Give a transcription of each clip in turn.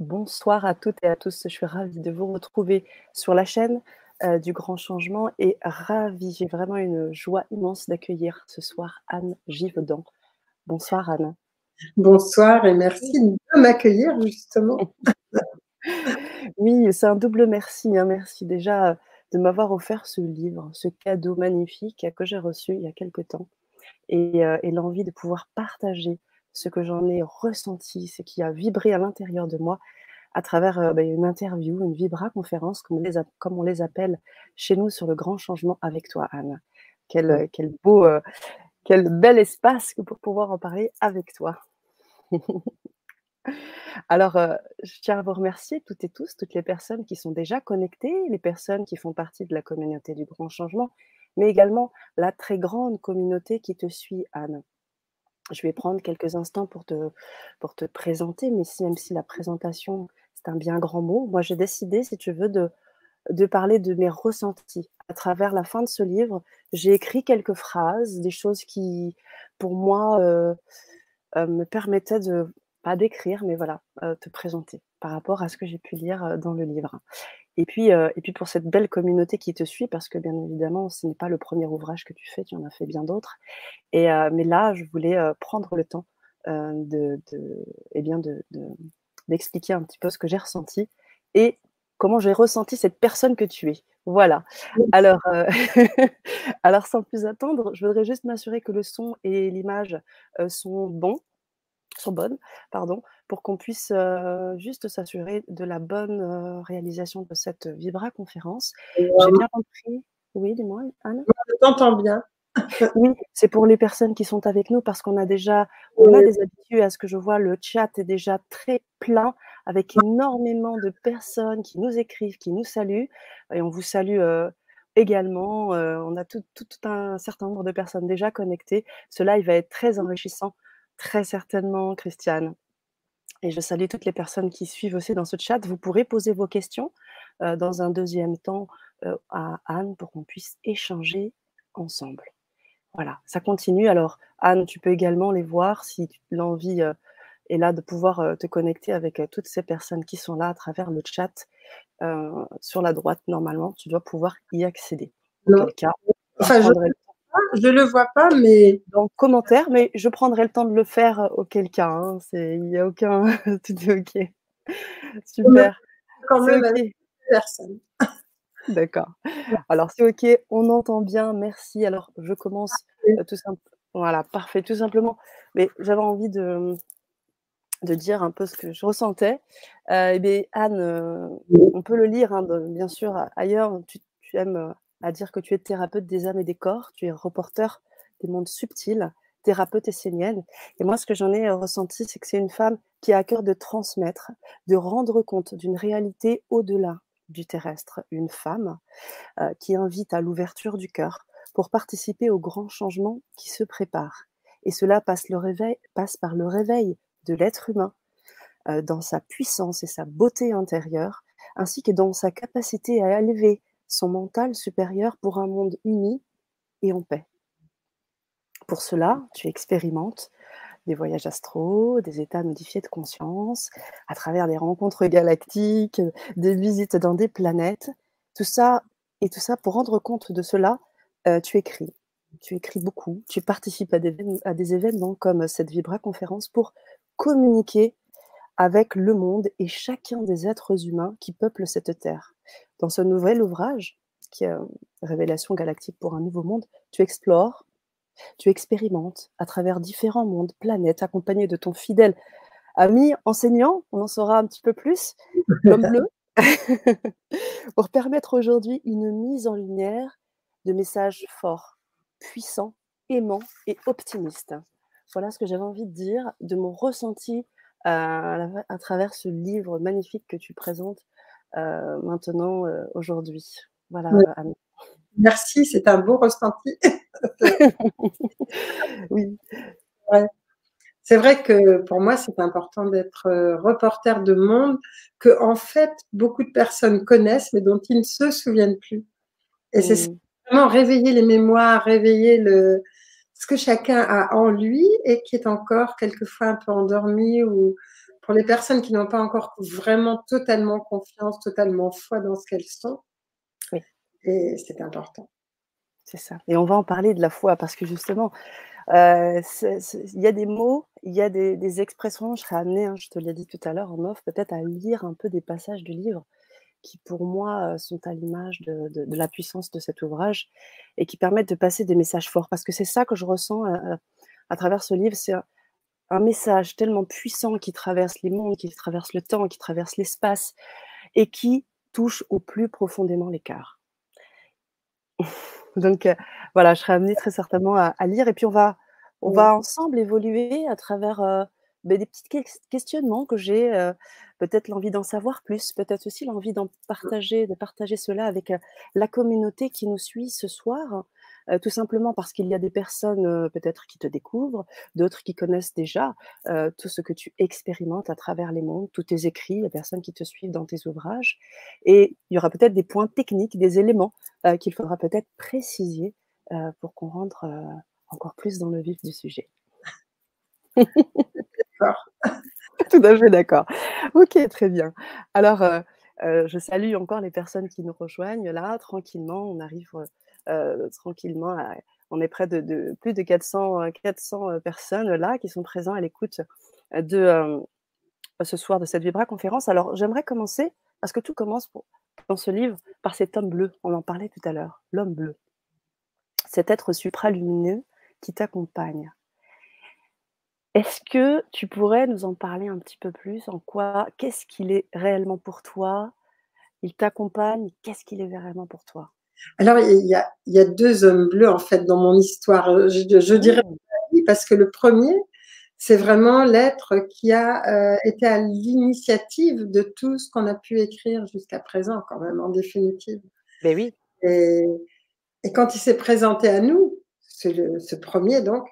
Bonsoir à toutes et à tous. Je suis ravie de vous retrouver sur la chaîne euh, du Grand Changement et ravie, j'ai vraiment une joie immense d'accueillir ce soir Anne Givaudan. Bonsoir Anne. Bonsoir et merci de m'accueillir justement. oui, c'est un double merci. Hein. Merci déjà de m'avoir offert ce livre, ce cadeau magnifique que j'ai reçu il y a quelque temps et, euh, et l'envie de pouvoir partager ce que j'en ai ressenti, ce qui a vibré à l'intérieur de moi à travers euh, bah, une interview, une vibra-conférence, comme, on les appelle chez nous sur le grand changement avec toi, Anne. Quel, quel beau, euh, quel bel espace pour pouvoir en parler avec toi. Alors, euh, je tiens à vous remercier toutes et tous, toutes les personnes qui sont déjà connectées, les personnes qui font partie de la communauté du grand changement, mais également la très grande communauté qui te suit, Anne. Je vais prendre quelques instants pour te, présenter, mais même si la présentation, c'est un bien grand mot, moi j'ai décidé, si tu veux, de, de parler de mes ressentis. À travers la fin de ce livre, j'ai écrit quelques phrases, des choses qui, pour moi, euh, euh, me permettaient de, pas d'écrire, mais voilà, euh, te présenter par rapport à ce que j'ai pu lire dans le livre. Et puis, et puis pour cette belle communauté qui te suit, parce que bien évidemment, ce n'est pas le premier ouvrage que tu fais, tu en as fait bien d'autres. Et, mais là, je voulais prendre le temps de, de, eh bien de, d'expliquer un petit peu ce que j'ai ressenti et comment j'ai ressenti cette personne que tu es. Voilà. Alors, alors sans plus attendre, je voudrais juste m'assurer que le son et l'image sont bons, sont bonnes, pardon, pour qu'on puisse juste s'assurer de la bonne réalisation de cette Vibra conférence. J'ai bien compris. Oui, dis-moi, Anne. Je t'entends bien. oui, c'est pour les personnes qui sont avec nous parce qu'on a déjà, on a des habitudes à ce que je vois, le chat est déjà très plein avec énormément de personnes qui nous écrivent, qui nous saluent et on vous salue également. on a tout, tout, un certain nombre de personnes déjà connectées. Cela, il va être très enrichissant, très certainement, Christiane. Et je salue toutes les personnes qui suivent aussi dans ce chat. Vous pourrez poser vos questions dans un deuxième temps à Anne pour qu'on puisse échanger ensemble. Voilà, ça continue. Alors, Anne, tu peux également les voir si l'envie euh, est là de pouvoir euh, te connecter avec euh, toutes ces personnes qui sont là à travers le chat. sur la droite, normalement, tu dois pouvoir y accéder. Non. Cas, enfin, je ne le vois pas, mais. Dans commentaire, mais je prendrai le temps de le faire auquel cas. Hein. Il n'y a aucun. Tout est OK. Super. Quand même, personne. D'accord. Alors, c'est OK, on entend bien, merci. Alors, je commence euh, tout simplement. Voilà, parfait, tout simplement. Mais j'avais envie de, de dire un peu ce que je ressentais. Euh, eh bien, Anne, euh, on peut le lire, hein, bien sûr, ailleurs. Tu, aimes à dire que tu es thérapeute des âmes et des corps, tu es reporter des mondes subtils, thérapeute essénienne. Et moi, ce que j'en ai ressenti, c'est que c'est une femme qui a à cœur de transmettre, de rendre compte d'une réalité au-delà du terrestre, une femme euh, qui invite à l'ouverture du cœur pour participer au grand changement qui se prépare. Et cela passe, le réveil, passe par le réveil de l'être humain euh, dans sa puissance et sa beauté intérieure, ainsi que dans sa capacité à élever son mental supérieur pour un monde uni et en paix. Pour cela, tu expérimentes des voyages astraux, des états modifiés de conscience, à travers des rencontres galactiques, des visites dans des planètes. Tout ça, et tout ça, pour rendre compte de cela, euh, tu écris. Tu écris beaucoup, tu participes à des, à des événements comme cette Vibra conférence pour communiquer avec le monde et chacun des êtres humains qui peuplent cette terre. Dans ce nouvel ouvrage, qui est Révélation galactique pour un nouveau monde, tu explores tu expérimentes à travers différents mondes, planètes, accompagné de ton fidèle ami enseignant, on en saura un petit peu plus, l'homme bleu, pour permettre aujourd'hui une mise en lumière de messages forts, puissants, aimants et optimistes. Voilà ce que j'avais envie de dire de mon ressenti euh, à, travers ce livre magnifique que tu présentes euh, maintenant, euh, aujourd'hui. Voilà, Anne. Merci, c'est un beau ressenti. oui. C'est vrai que pour moi, c'est important d'être euh, reporter de monde que, en fait, beaucoup de personnes connaissent, mais dont ils ne se souviennent plus. Et c'est mmh. vraiment réveiller les mémoires, réveiller le, ce que chacun a en lui et qui est encore quelquefois un peu endormi ou pour les personnes qui n'ont pas encore vraiment totalement confiance, totalement foi dans ce qu'elles sont. Oui. Et c'est important. C'est ça. Et on va en parler de la foi parce que justement, euh, il y a des mots, il y a des, expressions. Je serais amenée, hein, je te l'ai dit tout à l'heure en off, peut-être à lire un peu des passages du livre qui, pour moi, euh, sont à l'image de, la puissance de cet ouvrage et qui permettent de passer des messages forts. Parce que c'est ça que je ressens euh, à, travers ce livre. C'est un, message tellement puissant qui traverse les mondes, qui traverse le temps, qui traverse l'espace et qui touche au plus profondément cœurs. Donc euh, voilà, je serai amenée très certainement à, lire et puis on va, on va ensemble évoluer à travers euh, ben, des petits questionnements que j'ai, euh, peut-être l'envie d'en savoir plus, peut-être aussi l'envie d'en partager, de partager cela avec la communauté qui nous suit ce soir. Euh, tout simplement parce qu'il y a des personnes euh, peut-être qui te découvrent, d'autres qui connaissent déjà euh, tout ce que tu expérimentes à travers les mondes, tous tes écrits, les personnes qui te suivent dans tes ouvrages. Et il y aura peut-être des points techniques, des éléments qu'il faudra peut-être préciser pour qu'on rentre encore plus dans le vif du sujet. D'accord. Tout à fait d'accord. Ok, très bien. Alors, je salue encore les personnes qui nous rejoignent là, tranquillement. On arrive euh, tranquillement. On est près de, plus de 400, 400 euh, personnes là qui sont présentes à l'écoute de ce soir de cette Vibra conférence. Alors j'aimerais commencer parce que tout commence dans ce livre par cet homme bleu. On en parlait tout à l'heure, l'homme bleu. Cet être supralumineux qui t'accompagne. Est-ce que tu pourrais nous en parler un petit peu plus? En quoi Qu'est-ce qu'il est réellement pour toi? Il t'accompagne? Qu'est-ce qu'il est réellement pour toi? Alors, il y, a, il y, a, deux hommes bleus, en fait, dans mon histoire. Je, je dirais mmh. parce que le premier, c'est vraiment l'être qui a euh, été à l'initiative de tout ce qu'on a pu écrire jusqu'à présent, quand même, en définitive. Mais oui. Et, et quand il s'est présenté à nous, le, ce premier, donc,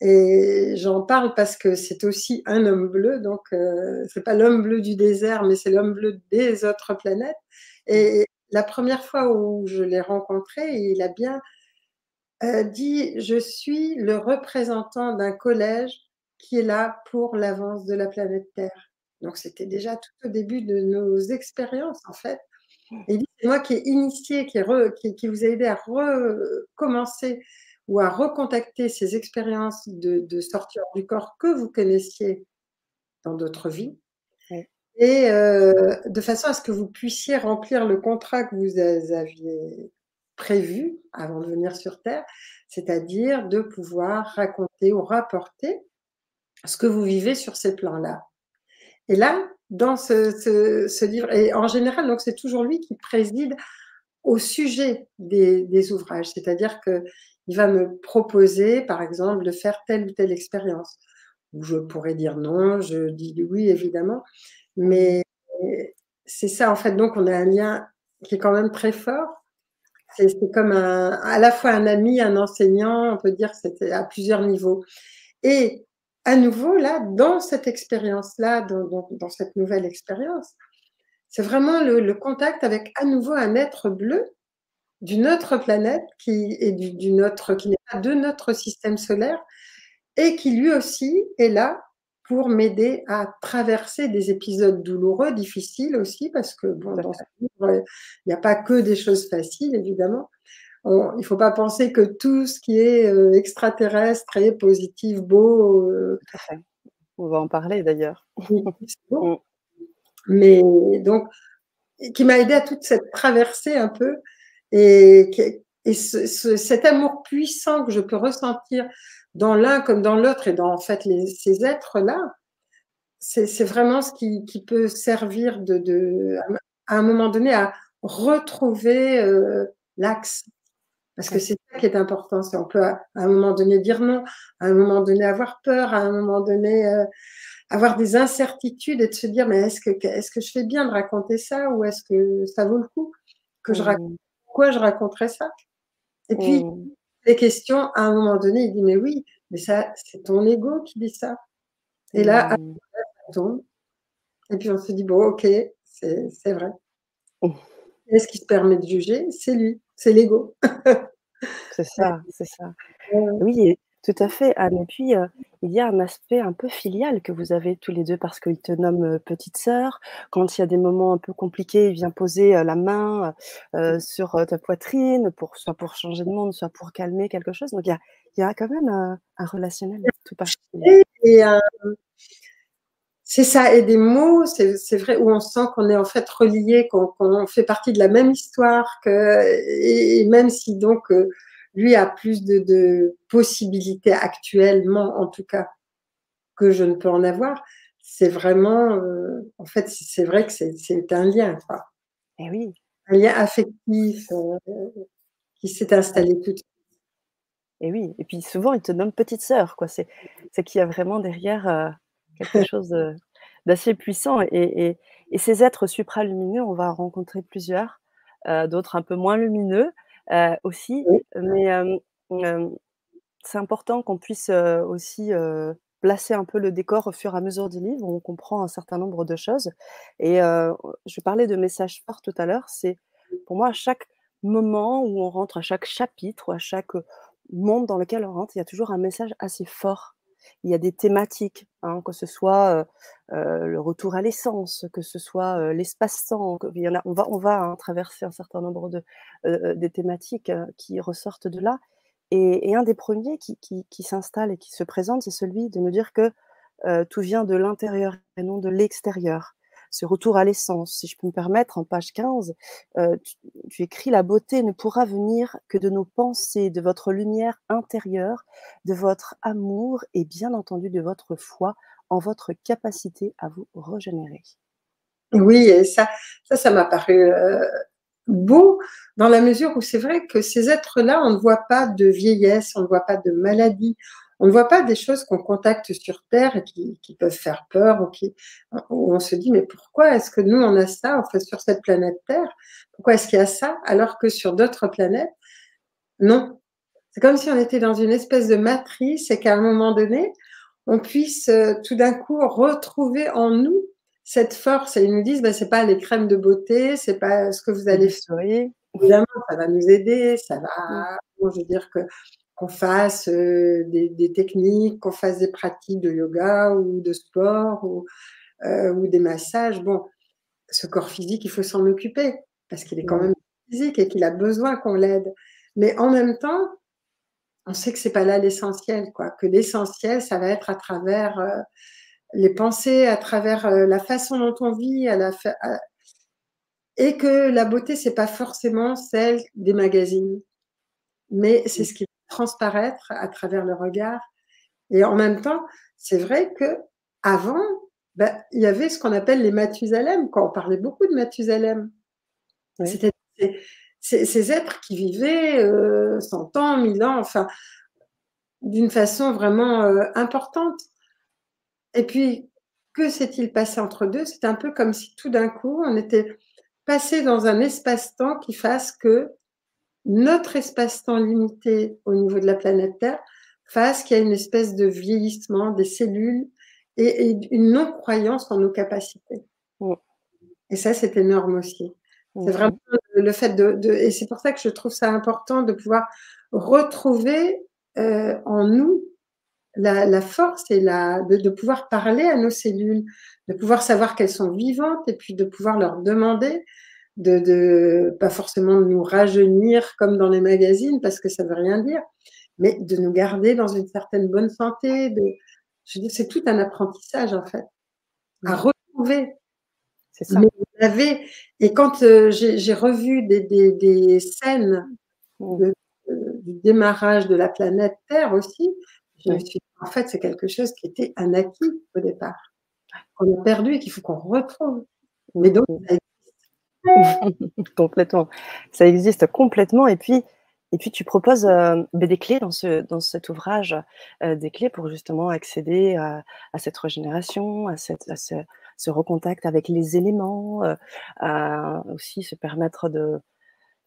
et j'en parle parce que c'est aussi un homme bleu, donc euh, c'est pas l'homme bleu du désert, mais c'est l'homme bleu des autres planètes. Et la première fois où je l'ai rencontré, il a bien euh, dit Je suis le représentant d'un collège qui est là pour l'avance de la planète Terre. Donc, c'était déjà tout au début de nos expériences, en fait. Et il dit C'est moi qui ai initié, qui, qui, vous a aidé à recommencer ou à recontacter ces expériences de, de sortie du corps que vous connaissiez dans d'autres vies et euh, de façon à ce que vous puissiez remplir le contrat que vous aviez prévu avant de venir sur Terre, c'est-à-dire de pouvoir raconter ou rapporter ce que vous vivez sur ces plans-là. Et là, dans ce, livre, et en général, donc c'est toujours lui qui préside au sujet des, ouvrages, c'est-à-dire que il va me proposer, par exemple, de faire telle ou telle expérience. Où je pourrais dire non, je dis oui, évidemment. Mais c'est ça, en fait. Donc, on a un lien qui est quand même très fort. C'est comme un, à la fois un ami, un enseignant, on peut dire, c'était à plusieurs niveaux. Et à nouveau, là, dans cette expérience-là, dans, cette nouvelle expérience, c'est vraiment le, contact avec à nouveau un être bleu d'une autre planète qui est d'une autre, qui n'est pas de notre système solaire et qui lui aussi est là pour m'aider à traverser des épisodes douloureux, difficiles aussi, parce que bon, dans ce livre, il n'y a pas que des choses faciles, évidemment. il ne faut pas penser que tout ce qui est euh, extraterrestre est positif, beau. Euh, On va en parler d'ailleurs. Mm. Mais donc, qui m'a aidé à toute cette traversée un peu et, et cet amour puissant que je peux ressentir dans l'un comme dans l'autre et dans en fait les, ces êtres-là, c'est vraiment ce qui, qui peut servir de, de, à un moment donné à retrouver euh, l'axe. Parce que c'est ça qui est important. On peut à, un moment donné dire non, à un moment donné avoir peur, à un moment donné euh, avoir des incertitudes et de se dire mais est-ce que est-ce que je fais bien de raconter ça ou est-ce que ça vaut le coup que je raconte pourquoi je raconterais ça? Et puis mmh les questions, à un moment donné, il dit Mais oui, mais ça, c'est ton ego qui dit ça. Et là, mmh. ça tombe. Et puis on se dit Bon, ok, c'est vrai. Oh. Est-ce qui se permet de juger C'est lui, c'est l'ego. c'est ça, c'est ça. Oui, tout à fait, Anne. Et puis, euh, il y a un aspect un peu filial que vous avez tous les deux parce qu'il te nomme petite sœur. Quand il y a des moments un peu compliqués, il vient poser la main sur ta poitrine, pour, soit pour changer de monde, soit pour calmer quelque chose. Donc il y a, il y a quand même un, relationnel tout particulier. Et, c'est ça, et des mots, c'est vrai, où on sent qu'on est en fait relié, qu'on fait partie de la même histoire, que, et, même si donc lui a plus de, possibilités actuellement, en tout cas, que je ne peux en avoir, c'est vraiment, euh, en fait, c'est vrai que c'est un lien, quoi. Et eh oui. Un lien affectif euh, qui s'est installé tout de suite. Et eh oui, et puis souvent, il te nomme petite sœur, quoi. C'est qu'il y a vraiment derrière euh, quelque chose d'assez puissant. Et, et, ces êtres supralumineux, on va en rencontrer plusieurs, d'autres un peu moins lumineux, euh, aussi. Mais c'est important qu'on puisse aussi placer un peu le décor au fur et à mesure du livre, où on comprend un certain nombre de choses. Et je parlais de messages forts tout à l'heure. C'est pour moi à chaque moment où on rentre, à chaque chapitre ou à chaque monde dans lequel on rentre, il y a toujours un message assez fort il y a des thématiques, hein, que ce soit le retour à l'essence, que ce soit l'espace-temps. On va, on va hein, traverser un certain nombre de des thématiques qui ressortent de là. Et, un des premiers qui, s'installe et qui se présente, c'est celui de nous dire que tout vient de l'intérieur et non de l'extérieur ce retour à l'essence. Si je peux me permettre, en page 15, euh, tu, écris La beauté ne pourra venir que de nos pensées, de votre lumière intérieure, de votre amour et bien entendu de votre foi en votre capacité à vous régénérer. Oui, et ça, ça, m'a paru euh, beau dans la mesure où c'est vrai que ces êtres-là, on ne voit pas de vieillesse, on ne voit pas de maladie, on ne voit pas des choses qu'on contacte sur Terre et qui, peuvent faire peur ou qui, où on se dit mais pourquoi est-ce que nous on a ça en fait sur cette planète Terre? Pourquoi est-ce qu'il y a ça alors que sur d'autres planètes non? C'est comme si on était dans une espèce de matrice et qu'à un moment donné on puisse euh, tout d'un coup retrouver en nous cette force et ils nous disent ben, c'est pas les crèmes de beauté, c'est pas ce que vous allez faire. Évidemment, ça va nous aider, ça va. Mm. Je veux dire que qu'on fasse euh, des, techniques, qu'on fasse des pratiques de yoga ou de sport ou, euh, ou des massages. Bon, ce corps physique, il faut s'en occuper parce qu'il est quand même physique et qu'il a besoin qu'on l'aide. Mais en même temps, on sait que c'est pas là l'essentiel, quoi. Que l'essentiel, ça va être à travers euh, les pensées, à travers la façon dont on vit, à la et que la beauté, c'est pas forcément celle des magazines, mais c'est ce qui transparaître à travers le regard. Et en même temps, c'est vrai que avant, ben, il y avait ce qu'on appelle les Mathusalem, quand on parlait beaucoup de Mathusalem. C'était ces, êtres qui vivaient 100 euh, ans, 1000 ans, enfin, d'une façon vraiment euh, importante. Et puis, que s'est-il passé entre deux? C'est un peu comme si tout d'un coup, on était passé dans un espace-temps qui fasse que notre espace-temps limité au niveau de la planète Terre fasse qu'il y a une espèce de vieillissement des cellules et, une non-croyance en nos capacités. Et ça, c'est énorme aussi. C'est vraiment le fait de, Et c'est pour ça que je trouve ça important de pouvoir retrouver euh, en nous la, force et la, de, de, pouvoir parler à nos cellules, de pouvoir savoir qu'elles sont vivantes et puis de pouvoir leur demander de, de, pas forcément de nous rajeunir comme dans les magazines parce que ça veut rien dire, mais de nous garder dans une certaine bonne santé. De, je dis, c'est tout un apprentissage en fait à retrouver. C'est ça. et quand euh, j'ai revu des, des, des scènes euh, du démarrage de la planète Terre aussi, je me suis dit, en fait, c'est quelque chose qui était un acquis au départ, qu'on a perdu et qu'il faut qu'on retrouve. Mais donc, mmh. complètement. Ça existe complètement. Et puis, et puis tu proposes euh, ben, des clés dans, ce, dans cet ouvrage, euh, des clés pour justement accéder à, cette régénération, à, cette, ce, recontact avec les éléments, euh, à aussi se permettre de,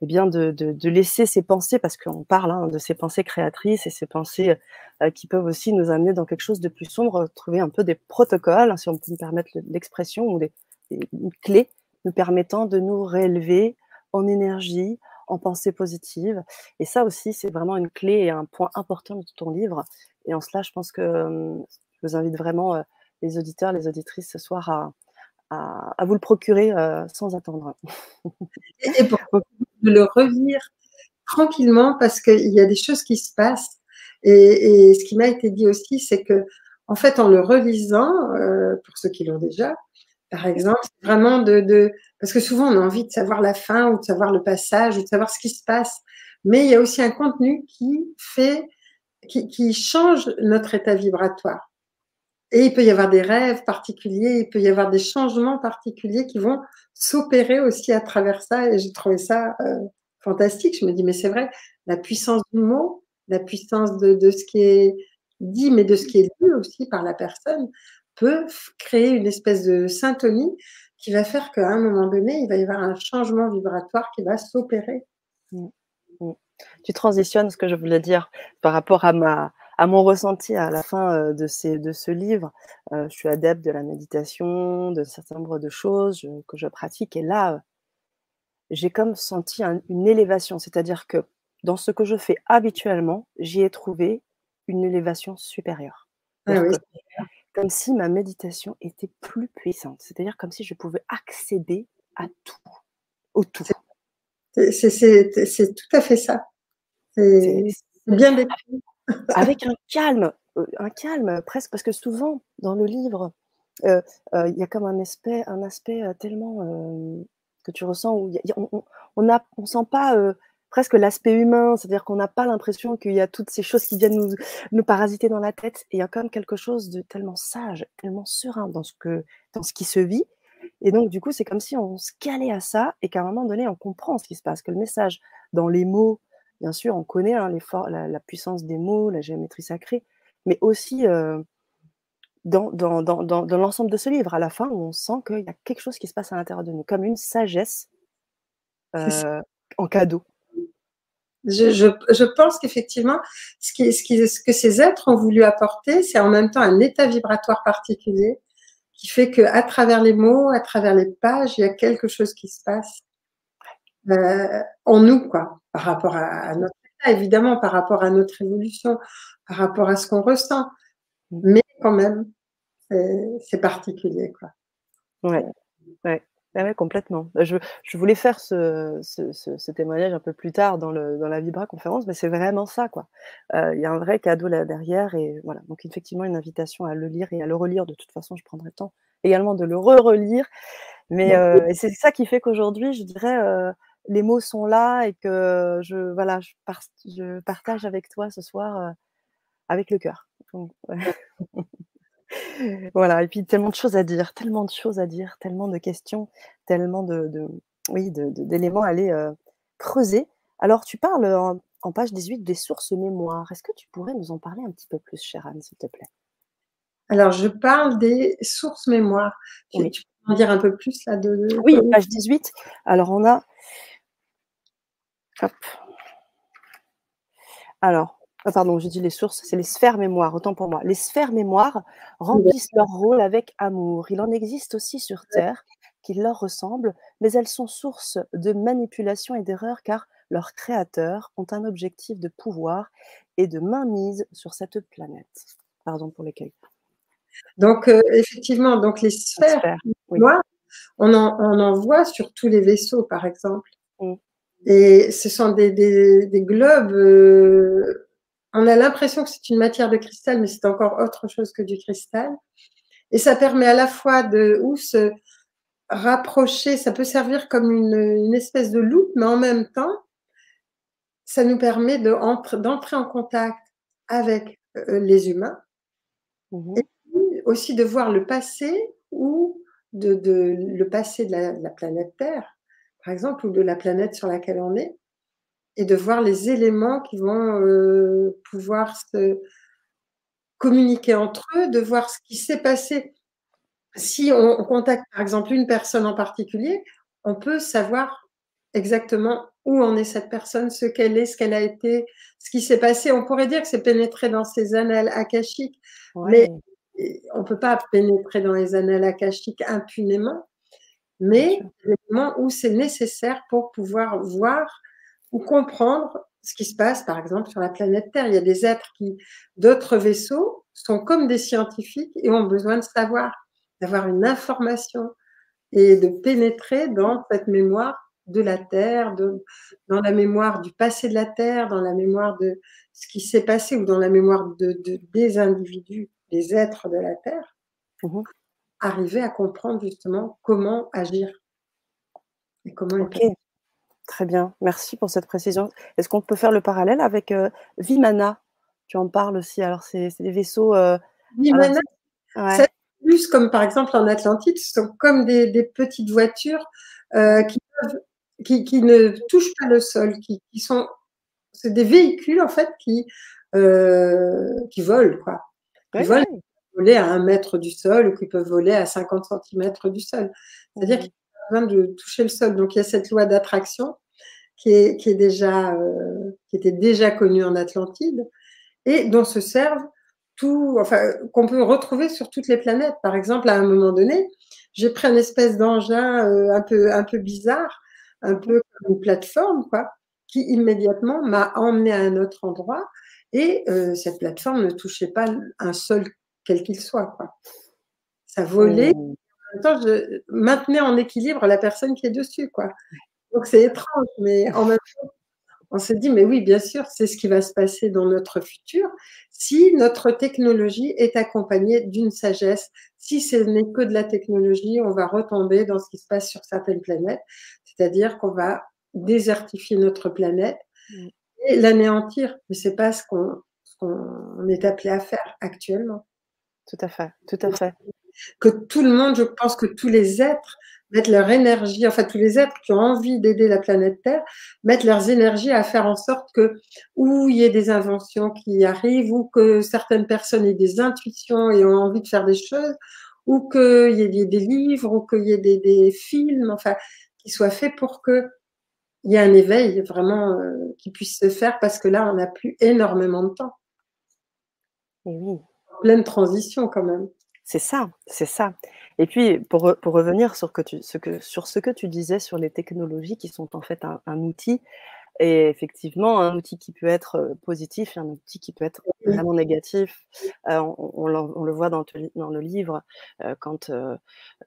eh bien de, de, laisser ces pensées, parce qu'on parle hein, de ces pensées créatrices et ces pensées qui peuvent aussi nous amener dans quelque chose de plus sombre, trouver un peu des protocoles, si on peut me permettre l'expression, ou des, des clés nous permettant de nous réélever en énergie, en pensée positive. Et ça aussi, c'est vraiment une clé et un point important de ton livre. Et en cela, je pense que je vous invite vraiment, les auditeurs, les auditrices, ce soir à, vous le procurer sans attendre. et pour le relire tranquillement parce qu'il y a des choses qui se passent. Et, ce qui m'a été dit aussi, c'est que, en fait, en le relisant, pour ceux qui l'ont déjà, par exemple, vraiment de, Parce que souvent, on a envie de savoir la fin ou de savoir le passage ou de savoir ce qui se passe. Mais il y a aussi un contenu qui fait, qui, change notre état vibratoire. Et il peut y avoir des rêves particuliers, il peut y avoir des changements particuliers qui vont s'opérer aussi à travers ça. Et j'ai trouvé ça euh, fantastique. Je me dis, mais c'est vrai, la puissance du mot, la puissance de, de, ce qui est dit, mais de ce qui est lu aussi par la personne, peut créer une espèce de syntonie qui va faire qu'à un moment donné, il va y avoir un changement vibratoire qui va s'opérer. Mmh. Mmh. Tu transitionnes ce que je voulais dire par rapport à, ma, à mon ressenti à la fin euh, de, ces, de ce livre. Euh, je suis adepte de la méditation, de certain nombre de choses que je pratique. Et là, j'ai comme senti une élévation. C'est-à-dire que dans ce que je fais habituellement, j'y ai trouvé une élévation supérieure. Ah comme si ma méditation était plus puissante. C'est-à-dire comme si je pouvais accéder à tout, au tout. C'est tout à fait ça. C'est bien décrit. Avec un calme, euh, un calme presque, parce que souvent dans le livre, euh, euh, il y a comme un aspect, un aspect tellement que tu ressens où on n'a on, sent pas presque l'aspect humain, c'est-à-dire qu'on n'a pas l'impression qu'il y a toutes ces choses qui viennent nous, nous parasiter dans la tête. Et il y a quand même quelque chose de tellement sage, tellement serein dans ce, que, dans ce qui se vit. Et donc, du coup, c'est comme si on se calait à ça et qu'à un moment donné, on comprend ce qui se passe, que le message dans les mots, bien sûr, on connaît hein, la, la, puissance des mots, la géométrie sacrée, mais aussi euh, dans, dans, dans, dans l'ensemble de ce livre, à la fin, où on sent qu'il y a quelque chose qui se passe à l'intérieur de nous, comme une sagesse euh, en cadeau. Je, je, je pense qu'effectivement, ce, qui, ce, qui, ce que ces êtres ont voulu apporter, c'est en même temps un état vibratoire particulier qui fait que à travers les mots, à travers les pages, il y a quelque chose qui se passe euh, en nous, quoi, par rapport à, notre état, évidemment, par rapport à notre évolution, par rapport à ce qu'on ressent. Mais quand même, c'est particulier, quoi. Ouais, ouais. Ah ouais, complètement. Bah, je, je voulais faire ce, ce, ce, témoignage un peu plus tard dans, le, dans la Vibra conférence, mais c'est vraiment ça, quoi. Euh, il y a un vrai cadeau là derrière, et voilà. Donc effectivement, une invitation à le lire et à le relire. De toute façon, je prendrai le temps également de le re-relire. Mais euh, c'est ça qui fait qu'aujourd'hui, je dirais, euh, les mots sont là et que je, voilà, je, je partage avec toi ce soir avec le cœur. Voilà, et puis tellement de choses à dire, tellement de choses à dire, tellement de questions, tellement de, oui, d'éléments à aller creuser. Alors, tu parles en, page 18 des sources mémoire. Est-ce que tu pourrais nous en parler un petit peu plus, chère Anne, s'il te plaît? Alors, je parle des sources mémoire. Tu, peux en dire un peu plus là de, Oui, page 18. Alors, on a. Hop. Alors, ah, pardon, j'ai dit les sources, c'est les sphères mémoire, autant pour moi. Les sphères mémoire remplissent leur rôle avec amour. Il en existe aussi sur Terre qui leur ressemblent, mais elles sont source de manipulation et d'erreur car leurs créateurs ont un objectif de pouvoir et de mainmise sur cette planète. Pardon pour lesquels. Donc, euh, effectivement, donc les sphères, mémoire, on, en, voit sur tous les vaisseaux, par exemple. Mmh. Et ce sont des, globes euh, on a l'impression que c'est une matière de cristal, mais c'est encore autre chose que du cristal. Et ça permet à la fois de ou se rapprocher, ça peut servir comme une, espèce de loupe, mais en même temps, ça nous permet d'entrer en contact avec euh, les humains. Mmh et aussi de voir le passé ou de, le passé de la, planète Terre, par exemple, ou de la planète sur laquelle on est, et de voir les éléments qui vont euh, pouvoir se communiquer entre eux, de voir ce qui s'est passé. Si on, contacte par exemple une personne en particulier, on peut savoir exactement où en est cette personne, ce qu'elle est, ce qu'elle a été, ce qui s'est passé. On pourrait dire que c'est pénétré dans ses annales akashiques, mais on ne peut pas pénétrer dans les annales akashiques impunément, mais moment où c'est nécessaire pour pouvoir voir ou comprendre ce qui se passe, par exemple, sur la planète Terre. Il y a des êtres qui, d'autres vaisseaux, sont comme des scientifiques et ont besoin de savoir, d'avoir une information et de pénétrer dans cette mémoire de la Terre, dans la mémoire du passé de la Terre, dans la mémoire de ce qui s'est passé ou dans la mémoire de, des individus, des êtres de la Terre, pour mmh arriver à comprendre justement comment agir et comment très bien. Merci pour cette précision. Est-ce qu'on peut faire le parallèle avec euh, Vimana? Tu en parles aussi. Alors, c'est des vaisseaux. Euh, Vimana, c'est plus comme par exemple en Atlantide, ce sont comme des, petites voitures euh, qui peuvent qui, ne touchent pas le sol, qui, sont, c'est des véhicules en fait qui, qui volent quoi. Qui volent, voler à un mètre du sol ou qui peuvent voler à 50 cm du sol. C'est-à-dire qu'ils de toucher le sol. Donc il y a cette loi d'attraction qui est, qui est euh, qui était déjà connue en Atlantide et dont se servent tout, enfin, qu'on peut retrouver sur toutes les planètes. Par exemple, à un moment donné, j'ai pris une espèce d'engin euh, un peu, un peu bizarre un peu comme une plateforme, quoi, qui immédiatement m'a emmené à un autre endroit. Et euh, cette plateforme ne touchait pas un sol quel qu'il soit. Quoi. Ça volait. Oh. Même temps, je maintenais en équilibre la personne qui est dessus. Quoi. Donc c'est étrange, mais en même temps, on se dit, mais oui, bien sûr, c'est ce qui va se passer dans notre futur si notre technologie est accompagnée d'une sagesse. Si ce n'est que de la technologie, on va retomber dans ce qui se passe sur certaines planètes, c'est-à-dire qu'on va désertifier notre planète mm. et l'anéantir. Mais c'est pas ce qu'on est appelé à faire actuellement. Tout à fait, tout à fait. Que tout le monde, je pense que tous les êtres mettent leur énergie, enfin tous les êtres qui ont envie d'aider la planète Terre, mettent leurs énergies à faire en sorte que, où il y ait des inventions qui arrivent, ou que certaines personnes aient des intuitions et ont envie de faire des choses, ou qu'il y ait des livres, ou qu'il y ait des, des, films, enfin, qui soient faits pour que il y ait un éveil vraiment euh, qui puisse se faire parce que là, on n'a plus énormément de temps. Et oui. pleine transition quand même. C'est ça, c'est ça. Et puis, pour, pour revenir sur, que tu, ce que, sur ce que tu disais sur les technologies qui sont en fait un, outil, et effectivement, un outil qui peut être positif et un outil qui peut être vraiment négatif. on, le voit dans, dans le livre, quand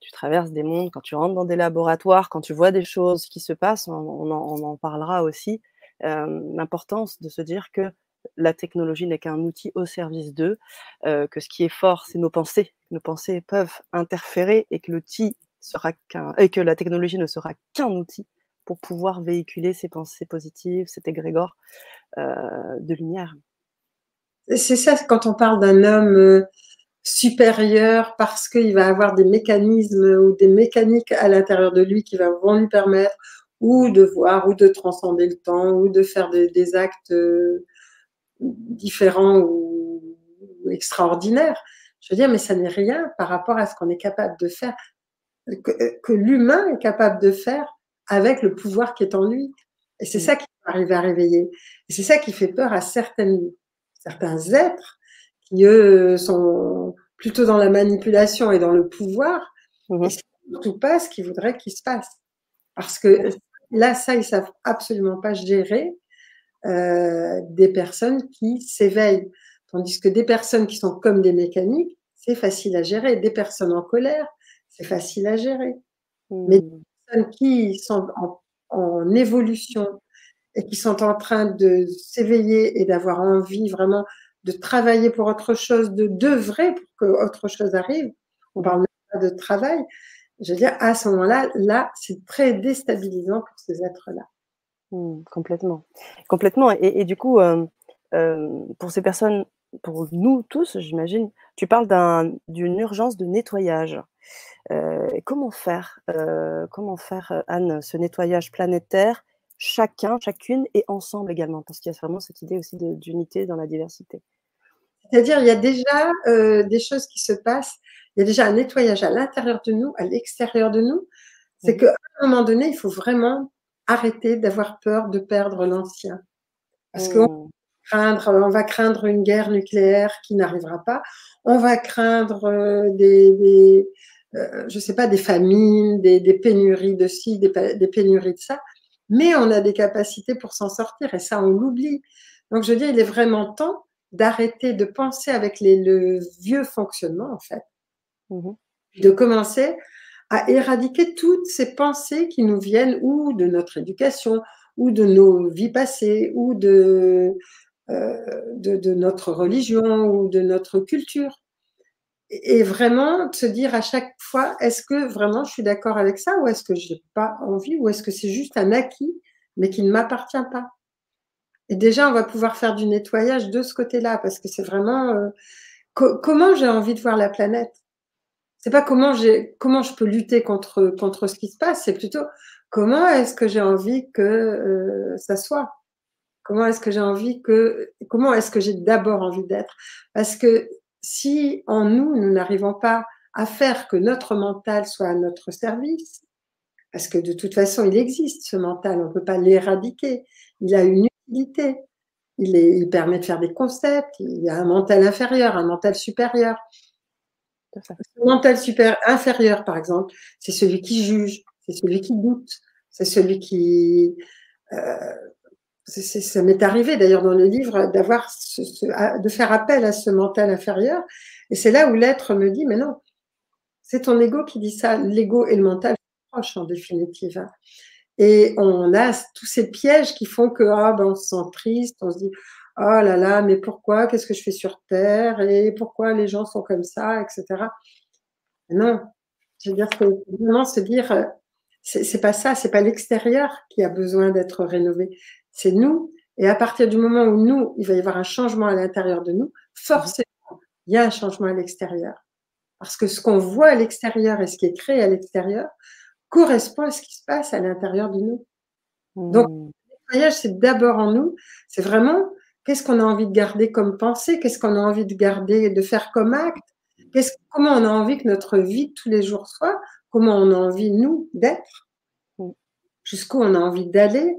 tu traverses des mondes, quand tu rentres dans des laboratoires, quand tu vois des choses qui se passent, on, en, parlera aussi. L'importance de se dire que la technologie n'est qu'un outil au service d'eux, que ce qui est fort, c'est nos pensées. Nos pensées peuvent interférer et que l'outil sera qu'un et que la technologie ne sera qu'un outil pour pouvoir véhiculer ces pensées positives, cet égrégore de lumière. C'est ça quand on parle d'un homme supérieur parce qu'il va avoir des mécanismes ou des mécaniques à l'intérieur de lui qui vont lui permettre ou de voir ou de transcender le temps ou de faire des actes différents ou, extraordinaires. Je veux dire, mais ça n'est rien par rapport à ce qu'on est capable de faire, que, l'humain est capable de faire avec le pouvoir qui est en lui. Et c'est mm. ça qui va arriver à réveiller. Et c'est ça qui fait peur à certaines, certains êtres qui, eux, sont plutôt dans la manipulation et dans le pouvoir. Mm-hmm. Et surtout pas ce qu'ils voudraient qu'il se passe. Parce que là, ça, ils savent absolument pas gérer euh, des personnes qui s'éveillent. Tandis que des personnes qui sont comme des mécaniques, c'est facile à gérer. Des personnes en colère, c'est facile à gérer. Mais des personnes qui sont en, en, évolution et qui sont en train de s'éveiller et d'avoir envie vraiment de travailler pour autre chose, de d'œuvrer pour que autre chose arrive, on parle même pas de travail, je veux dire, à ce moment-là, là, c'est très déstabilisant pour ces êtres-là. Mmh, complètement. Complètement. Et, du coup, pour ces personnes, pour nous tous, j'imagine, tu parles d'une urgence de nettoyage. comment faire, comment faire, Anne, ce nettoyage planétaire, chacun, chacune et ensemble également, parce qu'il y a vraiment cette idée aussi d'unité dans la diversité. C'est-à-dire, il y a déjà des choses qui se passent. Il y a déjà un nettoyage à l'intérieur de nous, à l'extérieur de nous. C'est mmh qu'à un moment donné, il faut vraiment arrêter d'avoir peur de perdre l'ancien. Parce qu'on mmh. on va craindre une guerre nucléaire qui n'arrivera pas. On va craindre euh, des, euh, je sais pas, des famines, des, pénuries de ci, des, pénuries de ça. mais on a des capacités pour s'en sortir et ça, on l'oublie. Donc, je veux dire, il est vraiment temps d'arrêter de penser avec les, le vieux fonctionnement, en fait, mmh de commencer à éradiquer toutes ces pensées qui nous viennent ou de notre éducation, ou de nos vies passées, ou de, euh, de, notre religion, ou de notre culture. Et vraiment se dire à chaque fois, est-ce que vraiment je suis d'accord avec ça, ou est-ce que j'ai pas envie, ou est-ce que c'est juste un acquis, mais qui ne m'appartient pas? Et déjà, on va pouvoir faire du nettoyage de ce côté-là, parce que c'est vraiment euh, comment j'ai envie de voir la planète? C'est pas comment j'ai comment je peux lutter contre contre ce qui se passe, c'est plutôt comment est-ce que j'ai envie que euh, ça soit? Comment est-ce que j'ai envie que comment est-ce que j'ai d'abord envie d'être? Parce que si en nous nous n'arrivons pas à faire que notre mental soit à notre service, parce que de toute façon il existe ce mental, on ne peut pas l'éradiquer, il a une utilité, il, permet de faire des concepts, il y a un mental inférieur, un mental supérieur. Le mental inférieur, par exemple, c'est celui qui juge, c'est celui qui doute, c'est celui qui. Euh, ça m'est arrivé d'ailleurs dans le livre d'avoir de faire appel à ce mental inférieur, et c'est là où l'être me dit mais non, c'est ton ego qui dit ça. L'ego et le mental sont proches en définitive. Et on a tous ces pièges qui font que ah, ben, on se sent triste, on se dit oh là là, mais pourquoi? Qu'est-ce que je fais sur Terre? Et pourquoi les gens sont comme ça, etc. Non, je veux dire, que vraiment se dire, c'est pas ça, c'est pas l'extérieur qui a besoin d'être rénové, c'est nous. Et à partir du moment où nous, il va y avoir un changement à l'intérieur de nous, forcément, il y a un changement à l'extérieur. Parce que ce qu'on voit à l'extérieur et ce qui est créé à l'extérieur correspond à ce qui se passe à l'intérieur de nous. Donc, mmh. le nettoyage, c'est d'abord en nous. C'est vraiment Qu'est-ce qu'on a envie de garder comme pensée? Qu'est-ce qu'on a envie de garder, de faire comme acte? Comment on a envie que notre vie de tous les jours soit? Comment on a envie, nous, d'être? Jusqu'où on a envie d'aller?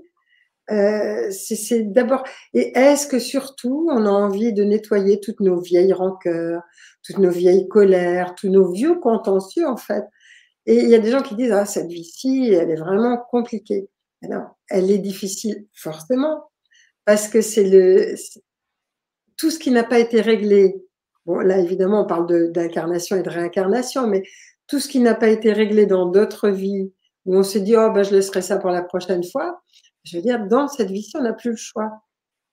Euh, c'est d'abord. Et est-ce que surtout, on a envie de nettoyer toutes nos vieilles rancœurs, toutes nos vieilles colères, tous nos vieux contentieux, en fait? Et il y a des gens qui disent Ah, cette vie-ci, elle est vraiment compliquée. Alors, elle est difficile, forcément, parce que c'est le tout ce qui n'a pas été réglé. Bon, là, évidemment, on parle d'incarnation et de réincarnation, mais tout ce qui n'a pas été réglé dans d'autres vies, où on se dit, oh, ben, je laisserai ça pour la prochaine fois, je veux dire, dans cette vie-ci, on n'a plus le choix.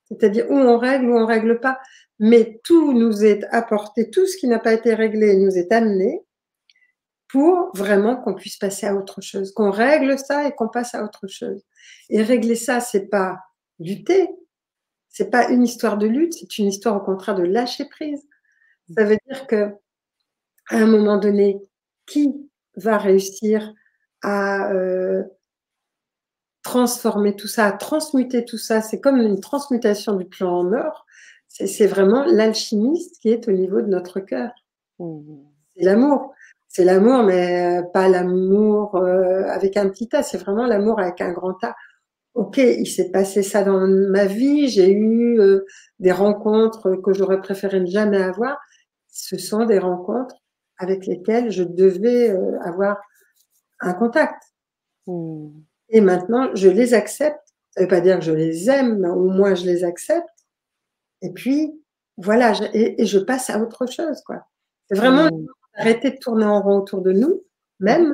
C'est-à-dire, où on règle, ou on règle pas. Mais tout nous est apporté, tout ce qui n'a pas été réglé nous est amené pour vraiment qu'on puisse passer à autre chose, qu'on règle ça et qu'on passe à autre chose. Et régler ça, c'est pas lutter, c'est pas une histoire de lutte, c'est une histoire au contraire de lâcher prise. Ça veut dire que à un moment donné, qui va réussir à euh, transformer tout ça, à transmuter tout ça? C'est comme une transmutation du plan en or. C'est vraiment l'alchimiste qui est au niveau de notre cœur. C'est l'amour. C'est l'amour, mais euh, pas l'amour euh, avec un petit A, c'est vraiment l'amour avec un grand A ok, il s'est passé ça dans ma vie, j'ai eu euh, des rencontres que j'aurais préféré ne jamais avoir. Ce sont des rencontres avec lesquelles je devais euh, avoir un contact. Hmm. Et maintenant, je les accepte. Ça ne veut pas dire que je les aime, mais au moins je les accepte. Et puis, voilà, et, je passe à autre chose. quoi. C'est vraiment hmm. arrêter de tourner en rond autour de nous, même,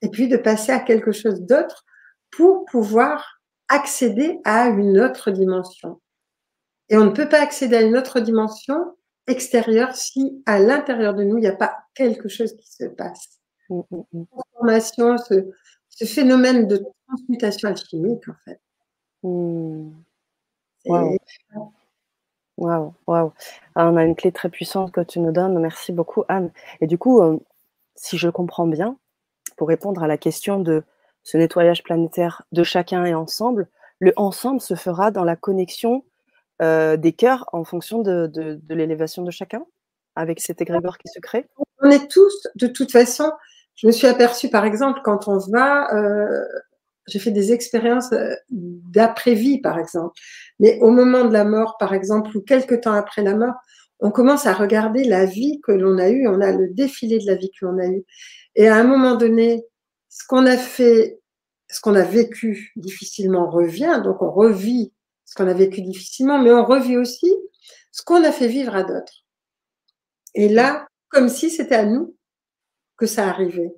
et puis de passer à quelque chose d'autre pour pouvoir accéder à une autre dimension. Et on ne peut pas accéder à une autre dimension extérieure si à l'intérieur de nous, il n'y a pas quelque chose qui se passe. Mmh, mmh, mmh. Transformation, ce, phénomène de transmutation alchimique, en fait. Waouh. Waouh, wow. on a une clé très puissante que tu nous donnes. Merci beaucoup, Anne. Et du coup, euh, si je comprends bien, pour répondre à la question de ce nettoyage planétaire de chacun et ensemble, le ensemble se fera dans la connexion euh, des cœurs en fonction de, l'élévation de chacun, avec cet égrégore qui se crée. On est tous, de toute façon, je me suis aperçue par exemple quand on va, euh, j'ai fait des expériences euh, d'après-vie par exemple, mais au moment de la mort par exemple, ou quelques temps après la mort, on commence à regarder la vie que l'on a eue, on a le défilé de la vie que l'on a eue. Et à un moment donné, ce qu'on a fait ce qu'on a vécu difficilement revient, donc on revit ce qu'on a vécu difficilement, mais on revit aussi ce qu'on a fait vivre à d'autres. Et là, comme si c'était à nous que ça arrivait.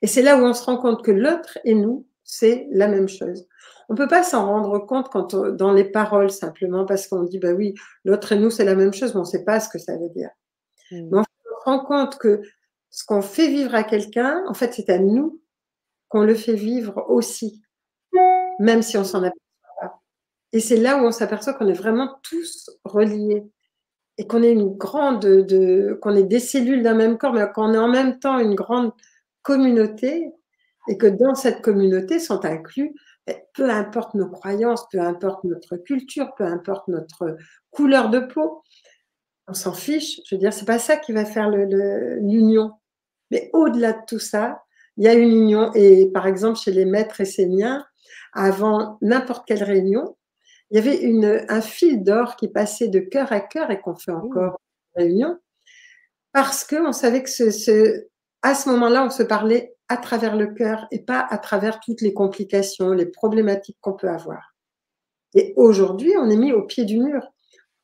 Et c'est là où on se rend compte que l'autre et nous, c'est la même chose. On ne peut pas s'en rendre compte quand dans les paroles simplement parce qu'on dit bah oui, l'autre et nous c'est la même chose, mais on ne sait pas ce que ça veut dire. Mmh. Mais on se rend compte que ce qu'on fait vivre à quelqu'un, en fait, c'est à nous qu'on le fait vivre aussi, même si on s'en aperçoit pas. Et c'est là où on s'aperçoit qu'on est vraiment tous reliés et qu'on est une grande, de, qu'on est des cellules d'un même corps, mais qu'on est en même temps une grande communauté et que dans cette communauté sont inclus, ben, peu importe nos croyances, peu importe notre culture, peu importe notre couleur de peau, on s'en fiche. Je veux dire, c'est pas ça qui va faire l'union. Mais au-delà de tout ça, il y a une union. Et par exemple, chez les maîtres esséniens, avant n'importe quelle réunion, il y avait une, un fil d'or qui passait de cœur à cœur et qu'on fait encore en réunion, parce qu'on savait que ce, ce, à ce moment-là, on se parlait à travers le cœur et pas à travers toutes les complications, les problématiques qu'on peut avoir. Et aujourd'hui, on est mis au pied du mur.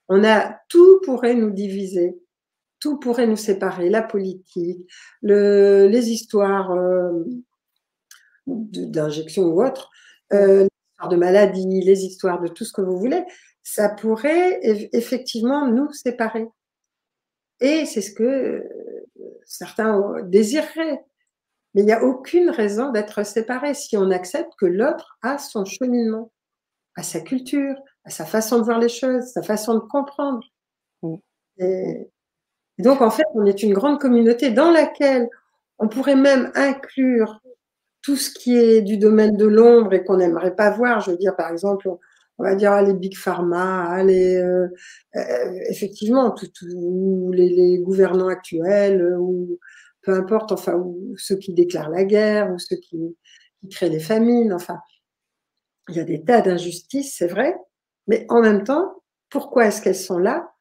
On a tout pourrait nous diviser, tout pourrait nous séparer, la politique, le, les histoires euh, d'injection ou autre, euh, les histoires de maladie, les histoires de tout ce que vous voulez, ça pourrait effectivement nous séparer. Et c'est ce que certains désireraient. Mais il n'y a aucune raison d'être séparé si on accepte que l'autre a son cheminement, a sa culture, a sa façon de voir les choses, sa façon de comprendre. Mm. Et donc, en fait, on est une grande communauté dans laquelle on pourrait même inclure tout ce qui est du domaine de l'ombre et qu'on n'aimerait pas voir. Je veux dire, par exemple, on va dire les big pharma, euh, euh, effectivement, tous les, les, gouvernants actuels, ou peu importe, enfin, ou ceux qui déclarent la guerre, ou ceux qui, créent des famines, enfin, il y a des tas d'injustices, c'est vrai, mais en même temps, pourquoi est-ce qu'elles sont là?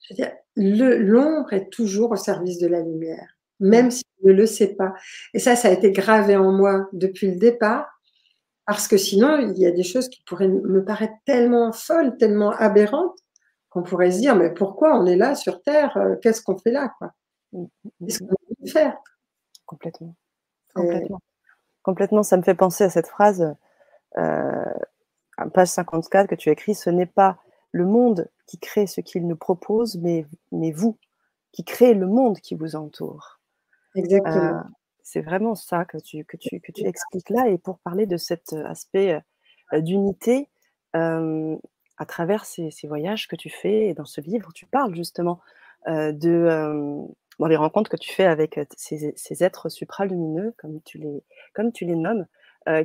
Je veux dire, l'ombre est toujours au service de la lumière, même si on ne le sait pas. Et ça, ça a été gravé en moi depuis le départ, parce que sinon, il y a des choses qui pourraient me paraître tellement folles, tellement aberrantes, qu'on pourrait se dire, mais pourquoi on est là sur Terre euh, Qu'est-ce qu'on fait là quoi? Qu'est-ce qu'on peut faire? Complètement. Complètement. Complètement. Ça me fait penser à cette phrase, euh, à page 54 que tu as écrit, ce n'est pas le monde qui crée ce qu'il nous propose, mais, mais vous qui créez le monde qui vous entoure. Exactement. Euh, c'est vraiment ça que tu, que, tu, que tu expliques là. Et pour parler de cet aspect euh, d'unité, à travers ces, ces, voyages que tu fais, et dans ce livre, tu parles justement de, dans les rencontres que tu fais avec ces, êtres supralumineux, comme tu les, comme tu les nommes,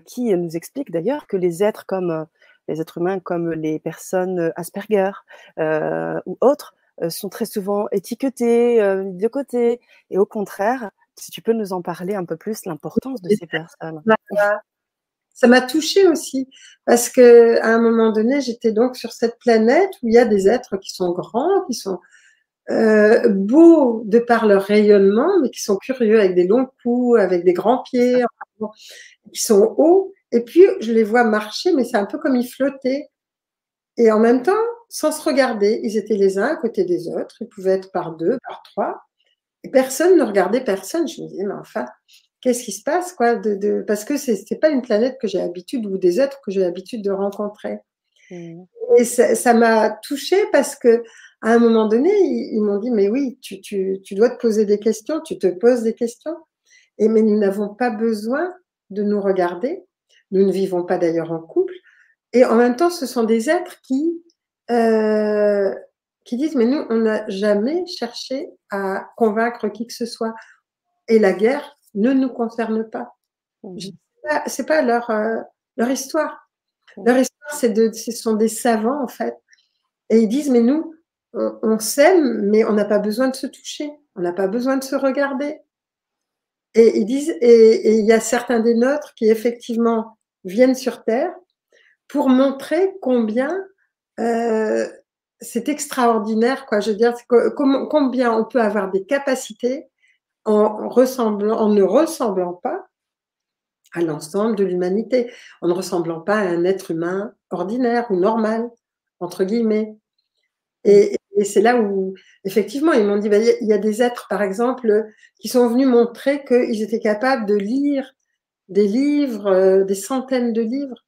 qui nous expliquent d'ailleurs que les êtres comme les êtres humains, comme les personnes Asperger ou autres, sont très souvent étiquetés, de côté. Et au contraire, si tu peux nous en parler un peu plus, l'importance de ces personnes. Ça m'a touchée aussi, parce que à un moment donné, j'étais donc sur cette planète où il y a des êtres qui sont grands, qui sont euh, beaux de par leur rayonnement, mais qui sont curieux avec des longs coups, avec des grands pieds, qui sont hauts. Et puis, je les vois marcher, mais c'est un peu comme ils flottaient. Et en même temps, sans se regarder, ils étaient les uns à côté des autres. Ils pouvaient être par deux, par trois. Et personne ne regardait personne. Je me disais, mais enfin, qu'est-ce qui se passe quoi de, de... Parce que ce n'est pas une planète que j'ai l'habitude ou des êtres que j'ai l'habitude de rencontrer. Mmh. Et ça m'a touchée parce que à un moment donné, ils, m'ont dit, mais oui, tu, tu, tu, dois te poser des questions, tu te poses des questions. Et mais nous n'avons pas besoin de nous regarder. Nous ne vivons pas d'ailleurs en couple. Et en même temps, ce sont des êtres qui, euh, qui disent, mais nous, on n'a jamais cherché à convaincre qui que ce soit. Et la guerre ne nous concerne pas. Mmh. C'est pas, leur, euh, leur histoire. Mmh. Leur histoire, c'est de, ce sont des savants, en fait. Et ils disent, mais nous, on, s'aime, mais on n'a pas besoin de se toucher, on n'a pas besoin de se regarder. Et ils disent, et il y a certains des nôtres qui effectivement viennent sur Terre pour montrer combien euh, c'est extraordinaire, quoi. Je veux dire, combien on peut avoir des capacités en ressemblant, en ne ressemblant pas, à l'ensemble de l'humanité, en ne ressemblant pas à un être humain ordinaire ou normal, entre guillemets. Et, c'est là où, effectivement, ils m'ont dit, bah, il y a des êtres, par exemple, qui sont venus montrer qu'ils étaient capables de lire des livres, euh, des centaines de livres,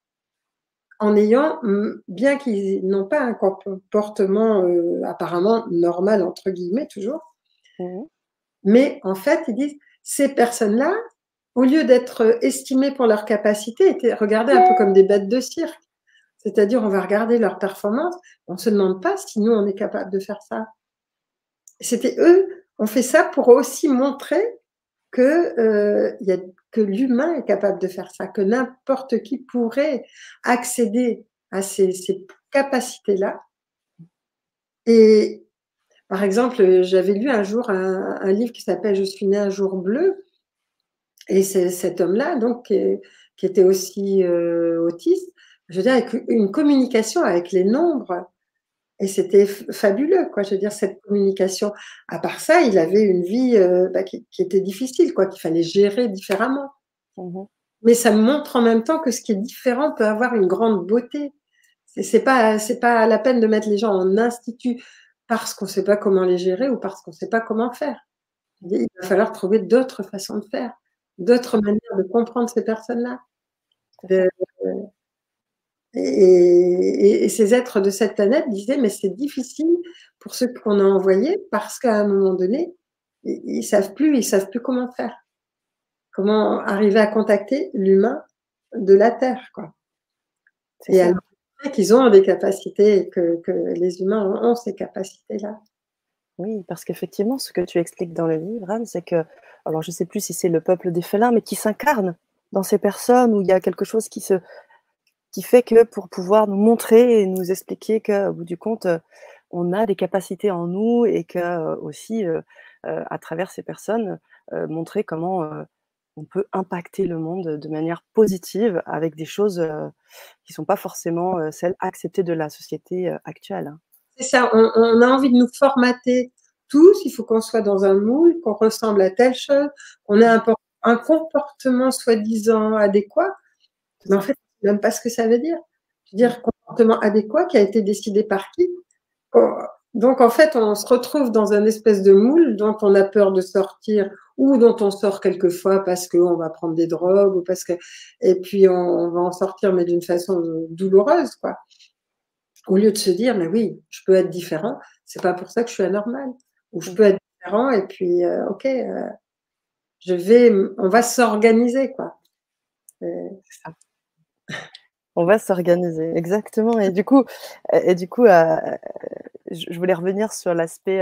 en ayant, bien qu'ils n'ont pas un comportement euh, apparemment normal, entre guillemets, toujours, mmh. mais en fait, ils disent, ces personnes-là, au lieu d'être estimées pour leur capacité, étaient regardées un peu comme des bêtes de cirque. C'est-à-dire, on va regarder leur performance, on ne se demande pas si nous, on est capable de faire ça. C'était eux, on fait ça pour aussi montrer que, euh, y a, que l'humain est capable de faire ça, que n'importe qui pourrait accéder à ces, capacités-là. Et par exemple, j'avais lu un jour un, livre qui s'appelle Je suis né un jour bleu, et c'est cet homme-là, donc, qui, était aussi euh, autiste, je veux dire, une communication avec les nombres. Et c'était fabuleux, quoi. Je veux dire, cette communication. À part ça, il avait une vie euh, bah, qui, qui, était difficile, quoi, qu'il fallait gérer différemment. Mmh Mais ça me montre en même temps que ce qui est différent peut avoir une grande beauté. C'est pas, c'est pas la peine de mettre les gens en institut parce qu'on ne sait pas comment les gérer ou parce qu'on ne sait pas comment faire. Il va falloir trouver d'autres façons de faire d'autres manières de comprendre ces personnes-là. Et, ces êtres de cette planète disaient, mais c'est difficile pour ceux qu'on a envoyés parce qu'à un moment donné, ils, ne savent plus, ils savent plus comment faire. Comment arriver à contacter l'humain de la Terre, quoi. Et alors qu'ils ont des capacités que, que les humains ont ces capacités-là. Oui, parce qu'effectivement, ce que tu expliques dans le livre, Anne, c'est que, alors je ne sais plus si c'est le peuple des félins, mais qui s'incarne dans ces personnes où il y a quelque chose qui se, qui fait que pour pouvoir nous montrer et nous expliquer qu'au bout du compte, on a des capacités en nous et que aussi, à travers ces personnes, montrer comment on peut impacter le monde de manière positive avec des choses qui ne sont pas forcément celles acceptées de la société actuelle. Hein. C'est ça, on, a envie de nous formater tous, il faut qu'on soit dans un moule, qu'on ressemble à telle chose, qu'on ait un, un comportement soi-disant adéquat. Mais en fait, même pas ce que ça veut dire. Je veux dire, comportement adéquat qui a été décidé par qui? Oh, Donc, en fait, on se retrouve dans un espèce de moule dont on a peur de sortir ou dont on sort quelquefois parce qu'on va prendre des drogues ou parce que, et puis on va en sortir, mais d'une façon douloureuse, quoi au lieu de se dire, mais oui, je peux être différent, c'est pas pour ça que je suis anormal. Ou je mmh. peux être différent et puis, euh, ok, euh, je vais, on va s'organiser, quoi. On va s'organiser, exactement. Et du coup, et du coup, euh, je voulais revenir sur l'aspect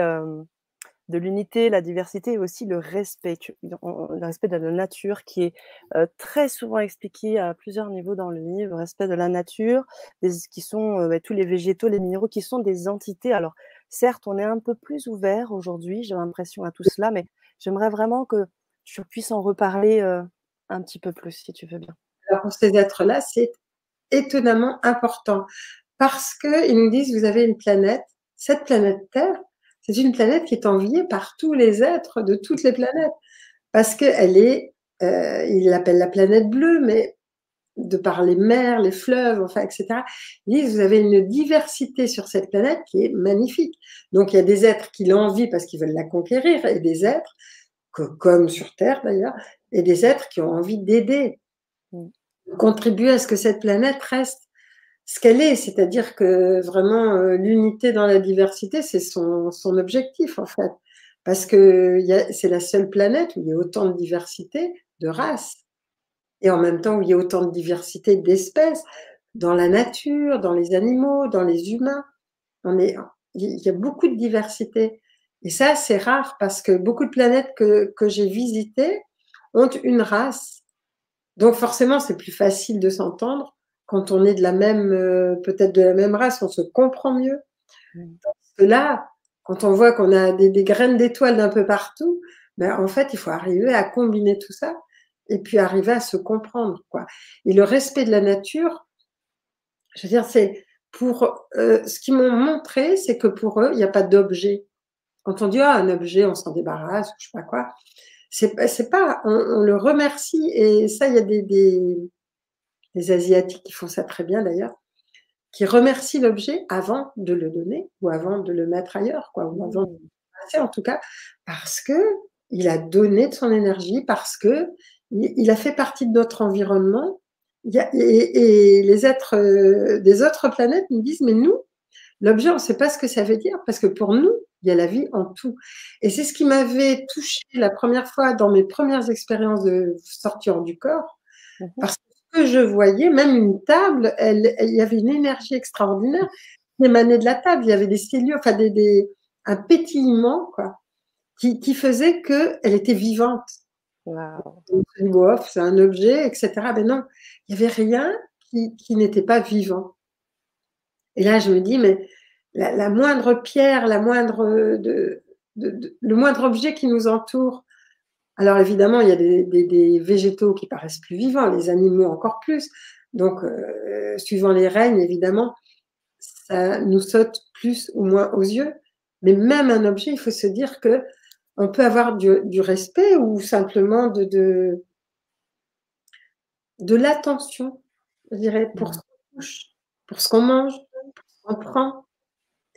de l'unité, la diversité et aussi le respect, le respect de la nature qui est euh, très souvent expliqué à plusieurs niveaux dans le livre, respect de la nature, qui sont euh, bah, tous les végétaux, les minéraux, qui sont des entités. Alors certes, on est un peu plus ouvert aujourd'hui, j'ai l'impression à tout cela, mais j'aimerais vraiment que tu puisses en reparler euh, un petit peu plus, si tu veux bien. Alors ces êtres-là, c'est étonnamment important parce qu'ils nous disent, vous avez une planète, cette planète Terre, c'est une planète qui est enviée par tous les êtres de toutes les planètes. Parce qu'elle est, euh, il l'appelle la planète bleue, mais de par les mers, les fleuves, enfin, etc. Ils disent, vous avez une diversité sur cette planète qui est magnifique. Donc, il y a des êtres qui l'envient parce qu'ils veulent la conquérir, et des êtres, comme sur Terre d'ailleurs, et des êtres qui ont envie d'aider. Contribuer à ce que cette planète reste ce qu'elle est, c'est-à-dire que vraiment euh, l'unité dans la diversité, c'est son, objectif en fait, parce que c'est la seule planète où il y a autant de diversité de races, et en même temps où il y a autant de diversité d'espèces, dans la nature, dans les animaux, dans les humains. Il y a beaucoup de diversité. Et ça, c'est rare parce que beaucoup de planètes que j'ai visitées ont une race. Donc forcément, c'est plus facile de s'entendre quand on est de la même, euh, peut-être de la même race, on se comprend mieux. Parce que là, quand on voit qu'on a des, graines d'étoiles d'un peu partout, ben, en fait, il faut arriver à combiner tout ça et puis arriver à se comprendre. Quoi. Et le respect de la nature, je veux dire, c'est pour euh, ce qu'ils m'ont montré, c'est que pour eux, il n'y a pas d'objet. Quand on dit ah, un objet, on s'en débarrasse, je sais pas quoi. C'est pas, on, le remercie et ça, il y a des, des, Asiatiques qui font ça très bien d'ailleurs, qui remercient l'objet avant de le donner ou avant de le mettre ailleurs, quoi, ou avant de le passer en tout cas, parce que il a donné de son énergie, parce que il a fait partie de notre environnement. Et, les êtres euh, des autres planètes nous disent, mais nous, l'objet, on ne sait pas ce que ça veut dire, parce que pour nous, il y a la vie en tout. Et c'est ce qui m'avait touché la première fois dans mes premières expériences de sortir du corps, mmh parce que je voyais, même une table, elle, il y avait une énergie extraordinaire qui émanait de la table. Il y avait des cellules, enfin des, un pétillement, quoi, qui, qui faisait qu'elle était vivante. Wow. c'est un objet, etc. Mais non, il n'y avait rien qui, qui n'était pas vivant. Et là, je me dis, mais la, moindre pierre, la moindre de, le moindre objet qui nous entoure. Alors évidemment, il y a des, végétaux qui paraissent plus vivants, les animaux encore plus. Donc, euh, suivant les règnes, évidemment, ça nous saute plus ou moins aux yeux. Mais même un objet, il faut se dire que on peut avoir du, respect ou simplement de, de, de l'attention, je dirais, pour mmh. ce qu'on touche, pour ce qu'on mange, pour ce qu'on prend.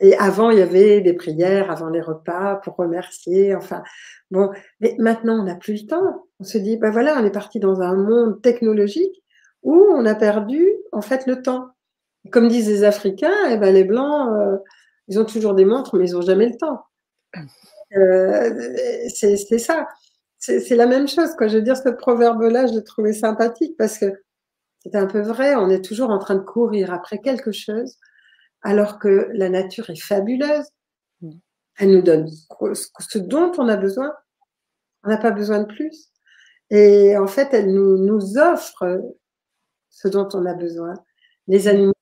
Et avant, il y avait des prières avant les repas pour remercier. Enfin, bon, mais maintenant, on n'a plus le temps. On se dit, ben voilà, on est parti dans un monde technologique où on a perdu, en fait, le temps. Comme disent les Africains, eh ben, les Blancs, euh, ils ont toujours des montres, mais ils n'ont jamais le temps. Euh, c'est ça. C'est la même chose. Quoi. Je veux dire, ce proverbe-là, je l'ai trouvé sympathique parce que c'est un peu vrai. On est toujours en train de courir après quelque chose alors que la nature est fabuleuse. Mm. Elle nous donne ce dont on a besoin. On n'a pas besoin de plus. Et en fait, elle nous, offre ce dont on a besoin. Les animaux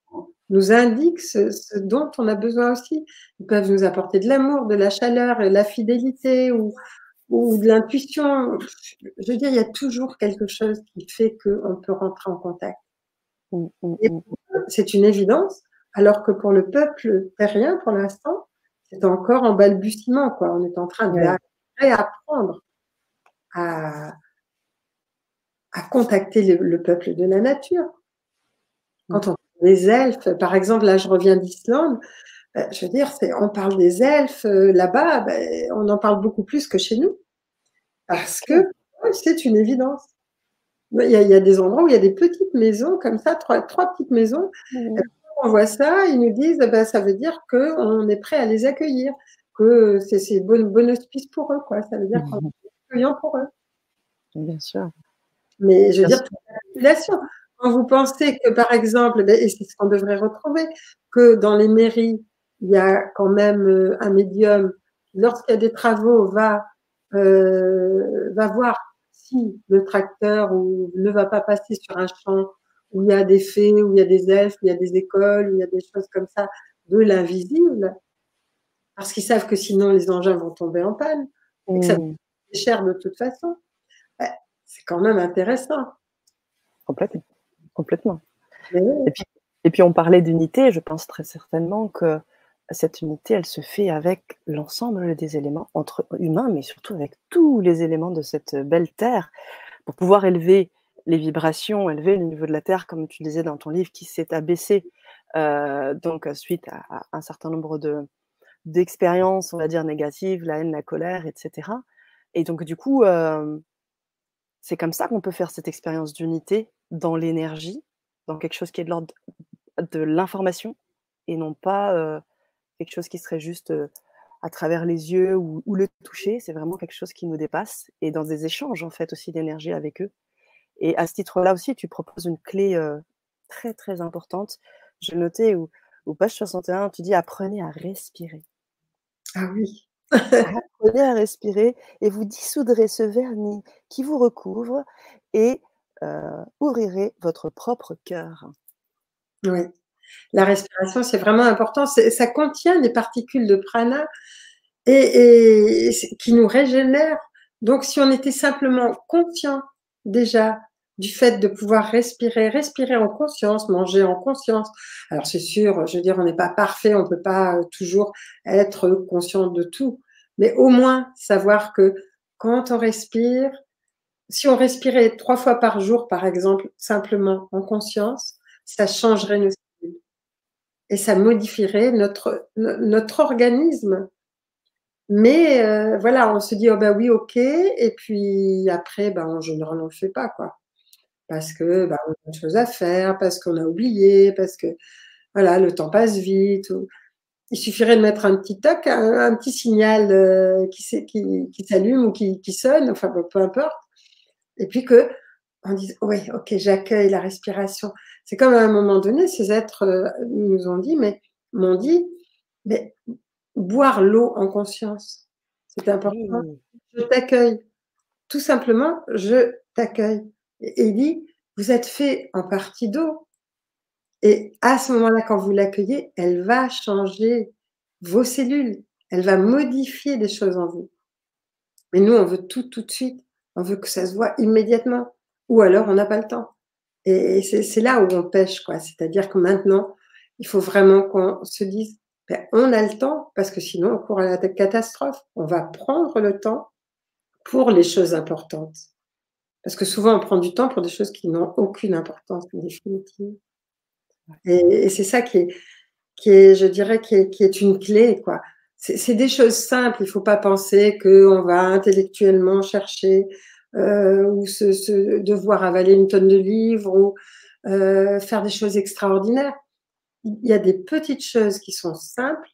nous indiquent ce, dont on a besoin aussi. Ils peuvent nous apporter de l'amour, de la chaleur, de la fidélité ou, de l'intuition. Je veux dire, il y a toujours quelque chose qui fait qu'on peut rentrer en contact. Mm, mm, c'est une évidence, alors que pour le peuple terrien, pour l'instant, c'est encore en balbutiement. Quoi. On est en train de réapprendre à, à contacter le, peuple de la nature. Quand on parle des elfes, par exemple, là je reviens d'Islande, ben, je veux dire, on parle des elfes euh, là-bas, ben, on en parle beaucoup plus que chez nous. Parce que c'est une évidence. Il y, a, des endroits où il y a des petites maisons comme ça, trois, trois petites maisons on voit ça, ils nous disent, ben, ça veut dire qu'on est prêt à les accueillir, que c'est bon, bon hospice pour eux, quoi. Ça veut dire qu'on est accueillant pour eux. Bien sûr. Mais je veux dire, la population. Quand vous pensez que, par exemple, ben, et c'est ce qu'on devrait retrouver, que dans les mairies, il y a quand même euh, un médium, lorsqu'il y a des travaux, va, euh, va voir si le tracteur ou ne va pas passer sur un champ où il y a des fées, où il y a des elfes, où il y a des écoles, où il y a des choses comme ça, de l'invisible, parce qu'ils savent que sinon les engins vont tomber en panne, et que ça va mmh. cher de toute façon. c'est quand même intéressant. Complètement. Complètement. Et, puis, et puis on parlait d'unité, je pense très certainement que cette unité, elle se fait avec l'ensemble des éléments entre humains, mais surtout avec tous les éléments de cette belle terre, pour pouvoir élever les vibrations élevées, le niveau de la Terre, comme tu disais dans ton livre, qui s'est abaissé euh, donc suite à, un certain nombre de d'expériences, on va dire négatives, la haine, la colère, etc. Et donc du coup, euh, c'est comme ça qu'on peut faire cette expérience d'unité dans l'énergie, dans quelque chose qui est de l'ordre de l'information et non pas euh, quelque chose qui serait juste à travers les yeux ou, ou le toucher. C'est vraiment quelque chose qui nous dépasse et dans des échanges en fait aussi d'énergie avec eux. Et à ce titre-là aussi, tu proposes une clé très, très importante. Je notais où, au page 61, tu dis apprenez à respirer. Ah oui. apprenez à respirer et vous dissoudrez ce vernis qui vous recouvre et ouvrirez votre propre cœur. Oui. La respiration, c'est vraiment important. Ça contient des particules de prana et, et, qui nous régénèrent. Donc, si on était simplement conscient déjà du fait de pouvoir respirer, respirer en conscience, manger en conscience. Alors c'est sûr, je veux dire, on n'est pas parfait, on ne peut pas euh, toujours être conscient de tout, mais au moins savoir que quand on respire, si on respirait trois fois par jour, par exemple, simplement en conscience, ça changerait nos cellules. Et ça modifierait notre, notre organisme. Mais euh, voilà, on se dit, oh ben oui, ok. Et puis après, ben, ne le pas, quoi. Parce que ben, on a des choses à faire, parce qu'on a oublié, parce que voilà, le temps passe vite. Il suffirait de mettre un petit toc, un, petit signal euh, qui, qui, s'allume ou qui, qui sonne, enfin peu importe et puis que on dise, oui, ok, j'accueille la respiration. C'est comme à un moment donné, ces êtres euh, nous ont dit, mais m'ont dit, mais boire l'eau en conscience, c'est important. Je t'accueille. Tout simplement, je t'accueille. Il dit, vous êtes fait en partie d'eau. Et à ce moment-là, quand vous l'accueillez, elle va changer vos cellules. Elle va modifier des choses en vous. Mais nous, on veut tout tout de suite. On veut que ça se voit immédiatement. Ou alors, on n'a pas le temps. Et c'est là où on pêche, quoi. C'est-à-dire que maintenant, il faut vraiment qu'on se dise, ben, on a le temps, parce que sinon, on court à la catastrophe. On va prendre le temps pour les choses importantes. Parce que souvent, on prend du temps pour des choses qui n'ont aucune importance définitive. Et, c'est ça qui est, qui est, je dirais, qui est, qui est une clé, quoi c'est des choses simples. Il ne faut pas penser qu'on va intellectuellement chercher euh, ou se, devoir avaler une tonne de livres ou euh, faire des choses extraordinaires. Il y a des petites choses qui sont simples.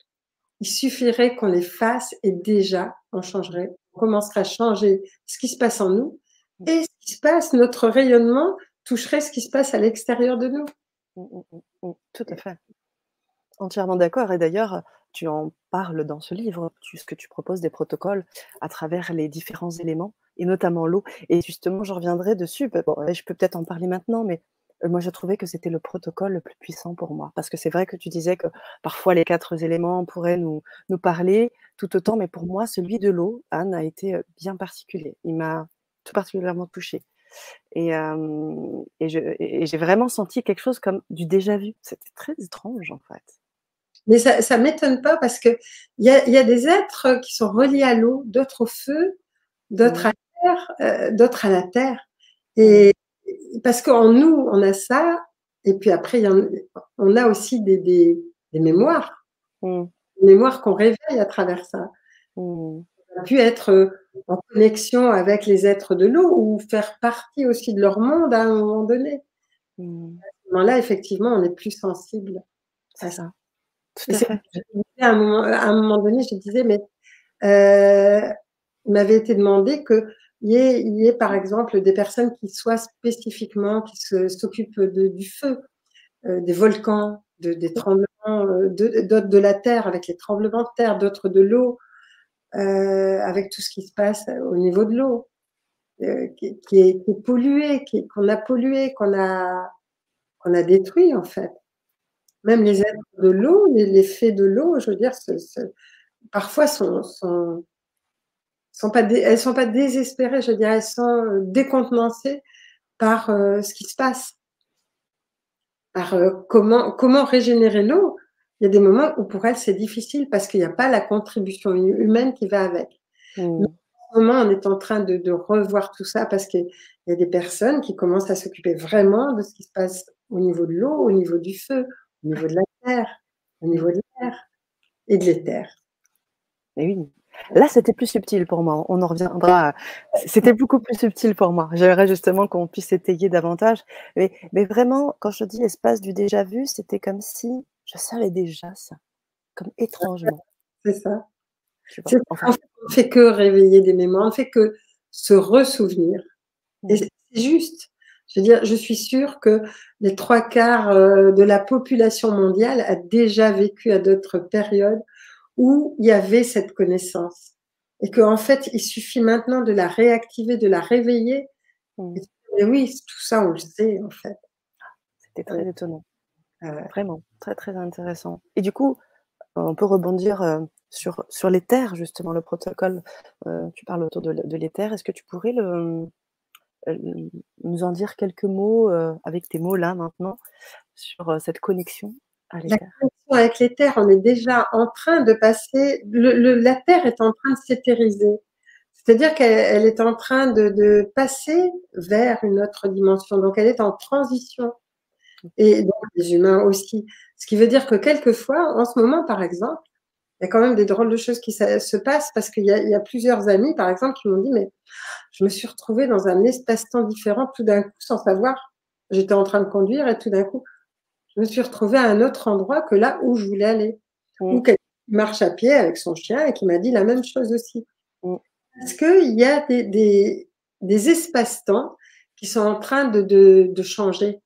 Il suffirait qu'on les fasse et déjà, on changerait. On commencerait à changer ce qui se passe en nous et ce qui se passe, notre rayonnement toucherait ce qui se passe à l'extérieur de nous. Mmh, mmh, mmh, tout à fait. Entièrement d'accord. Et d'ailleurs, tu en parles dans ce livre, ce que tu proposes des protocoles à travers les différents éléments, et notamment l'eau. Et justement, je reviendrai dessus. Je peux peut-être en parler maintenant, mais euh, moi, je trouvais que c'était le protocole le plus puissant pour moi. Parce que c'est vrai que tu disais que parfois les quatre éléments pourraient nous, nous parler tout autant, mais pour moi, celui de l'eau, Anne, a été euh, bien particulier. Il m'a tout particulièrement touchée. Et, et j'ai vraiment senti quelque chose comme du déjà vu. C'était très étrange, en fait. Mais ça ne m'étonne pas parce qu'il y a, y a des êtres qui sont reliés à l'eau, d'autres au feu, d'autres à terre, euh, d'autres à la terre. Et parce qu'en nous, on a ça, et puis après, y en, on a aussi des, des, des mémoires, mmh. des mémoires qu'on réveille à travers ça. Mmh. Pu être euh, en connexion avec les êtres de l'eau ou faire partie aussi de leur monde à un moment donné. Mmh. À ce moment-là, effectivement, on est plus sensible à ça à, un moment, à un moment donné, je disais, mais euh, il m'avait été demandé qu'il y, ait, y ait, par exemple, des personnes qui soient spécifiquement, qui s'occupent du feu, euh, des volcans, de, des tremblements, euh, d'autres de, la terre, avec les tremblements de terre, d'autres de l'eau, euh, avec tout ce qui se passe au niveau de l'eau, euh, qui, qui, est, qui, est, pollué, qu'on a pollué, qu'on a, qu'on a détruit, en fait. Même les êtres de l'eau, les, faits de l'eau, je veux dire, parfois sont, sont, sont pas elles sont pas désespérées, je veux dire, elles sont décontenancées par euh, ce qui se passe, par euh, comment, comment régénérer l'eau. Il y a des moments où pour elles c'est difficile parce qu'il n'y a pas la contribution humaine qui va avec. Mmh. En ce moment, on est en train de, de revoir tout ça parce qu'il y a des personnes qui commencent à s'occuper vraiment de ce qui se passe au niveau de l'eau, au niveau du feu, au niveau de la terre, au niveau de l'air et de l'éther. Oui. Là, c'était plus subtil pour moi. On en reviendra. C'était beaucoup plus subtil pour moi. J'aimerais justement qu'on puisse étayer davantage. Mais, mais, vraiment, quand je dis l'espace du déjà vu, c'était comme si je savais déjà ça, comme étrangement. C'est ça. on ne fait que réveiller des mémoires, on ne fait que se ressouvenir. Et c'est juste. Je veux dire, je suis sûre que les trois quarts euh, de la population mondiale a déjà vécu à d'autres périodes où il y avait cette connaissance. Et qu'en fait, il suffit maintenant de la réactiver, de la réveiller. Mmh. Et oui, tout ça, on le sait, en fait. C'était très étonnant. Vraiment, très, très intéressant. Et du coup, on peut rebondir euh, sur, sur l'éther, justement, le protocole. Euh, tu parles autour de, de l'éther. Est-ce que tu pourrais le, euh, nous en dire quelques mots euh, avec tes mots là maintenant sur euh, cette connexion à La connexion avec terres, on est déjà en train de passer, le, la terre est en train de s'éthériser. C'est-à-dire qu'elle est en train de, de, passer vers une autre dimension. Donc, elle est en transition. Et donc, les humains aussi. Ce qui veut dire que quelquefois, en ce moment, par exemple, il y a quand même des drôles de choses qui se passent parce qu'il y, y, a plusieurs amis, par exemple, qui m'ont dit, mais je me suis retrouvée dans un espace-temps différent tout d'un coup sans savoir. J'étais en train de conduire et tout d'un coup, je me suis retrouvée à un autre endroit que là où je voulais aller. Mmh. Ou quelqu'un qui marche à pied avec son chien et qui m'a dit la même chose aussi. Mmh. Parce qu'il y a des, des, des espaces-temps qui sont en train de, de, de changer.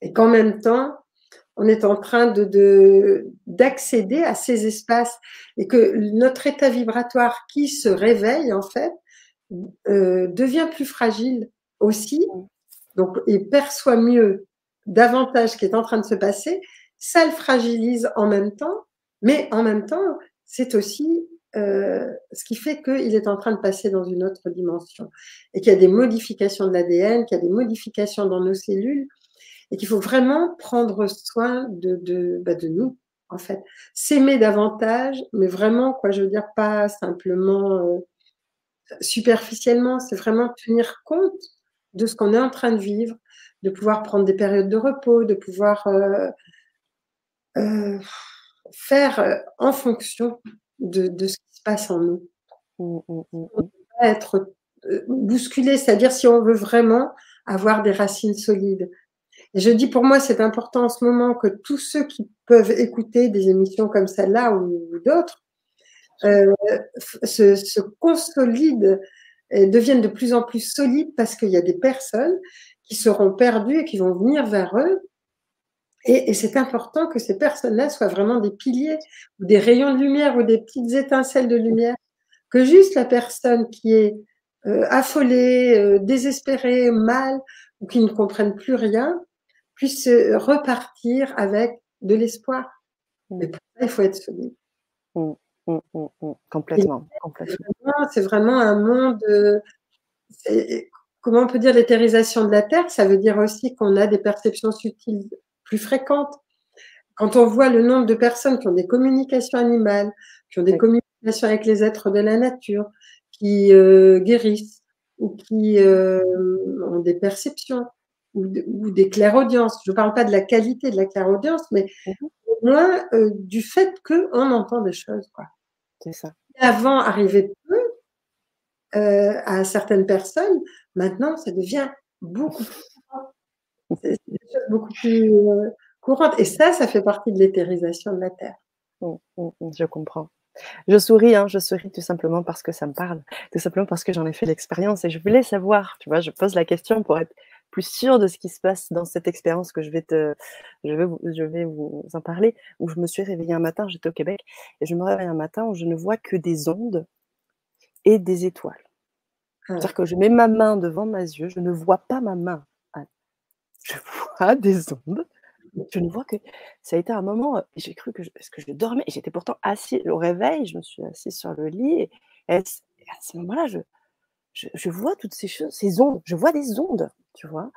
Et qu'en même temps, on est en train de d'accéder à ces espaces et que notre état vibratoire qui se réveille en fait euh, devient plus fragile aussi, donc et perçoit mieux davantage ce qui est en train de se passer, ça le fragilise en même temps, mais en même temps, c'est aussi euh, ce qui fait qu'il est en train de passer dans une autre dimension. Et qu'il y a des modifications de l'ADN, qu'il y a des modifications dans nos cellules et qu'il faut vraiment prendre soin de, de, bah de nous, en fait. S'aimer davantage, mais vraiment, quoi, je veux dire, pas simplement euh, superficiellement, c'est vraiment tenir compte de ce qu'on est en train de vivre, de pouvoir prendre des périodes de repos, de pouvoir euh, euh, faire en fonction de, de, ce qui se passe en nous. Mmh, mmh, mmh, être euh, bousculé, c'est-à-dire si on veut vraiment avoir des racines solides, je dis pour moi, c'est important en ce moment que tous ceux qui peuvent écouter des émissions comme celle-là ou, d'autres euh, se, se, consolident et deviennent de plus en plus solides parce qu'il y a des personnes qui seront perdues et qui vont venir vers eux. Et, et c'est important que ces personnes-là soient vraiment des piliers ou des rayons de lumière ou des petites étincelles de lumière. Que juste la personne qui est euh, affolée, euh, désespérée, mal ou qui ne comprenne plus rien, puisse repartir avec de l'espoir. Mais pour ça, il faut être solide. Mmh, mmh, mmh, complètement. C'est vraiment un monde. Euh, comment on peut dire l'éthérisation de la Terre Ça veut dire aussi qu'on a des perceptions subtiles plus fréquentes. Quand on voit le nombre de personnes qui ont des communications animales, qui ont des communications avec les êtres de la nature, qui euh, guérissent ou qui euh, ont des perceptions, ou, des clairaudiences. Je ne parle pas de la qualité de la clairaudience, mais au moins euh, du fait qu'on entend des choses. C'est ça. Avant arrivait peu euh, à certaines personnes, maintenant ça devient beaucoup plus C'est des choses beaucoup plus euh, courantes. Et ça, ça fait partie de l'éthérisation de la Terre. Mmh, mmh, je comprends. Je souris, hein, je souris tout simplement parce que ça me parle, tout simplement parce que j'en ai fait l'expérience et je voulais savoir, tu vois, je pose la question pour être plus sûr de ce qui se passe dans cette expérience que je vais te, je vais, vous, je vais vous en parler, où je me suis réveillée un matin, j'étais au Québec, et je me réveille un matin où je ne vois que des ondes et des étoiles. Ah. C'est-à-dire que je mets ma main devant mes yeux, je ne vois pas ma main. Je vois des ondes. Je ne vois que ça a été un moment, j'ai cru que je, parce que je dormais, j'étais pourtant assis au réveil, je me suis assise sur le lit, et, et à ce moment-là, je, je, vois toutes ces choses, ces ondes, je vois des ondes, tu vois.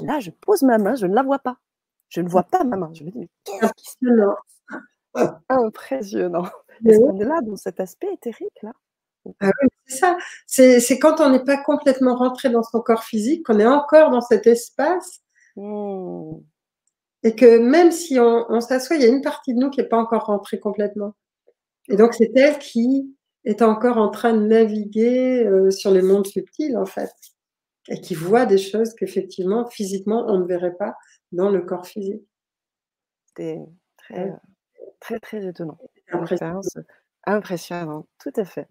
Et là, je pose ma main, je ne la vois pas. Je ne vois pas ma main. Je me dis, mais qu'est-ce qui se passe? Impressionnant. Est-ce qu'on est là dans cet aspect éthérique là? Ah oui, c'est ça. C'est quand on n'est pas complètement rentré dans son corps physique, qu'on est encore dans cet espace. Mmh. Et que même si on, on s'assoit, il y a une partie de nous qui n'est pas encore rentrée complètement. Et donc, c'est elle qui est encore en train de naviguer euh, sur les mondes subtils, en fait, et qui voit des choses qu'effectivement, physiquement, on ne verrait pas dans le corps physique. C'était très, très, très étonnant. Expérience impressionnante, tout à fait.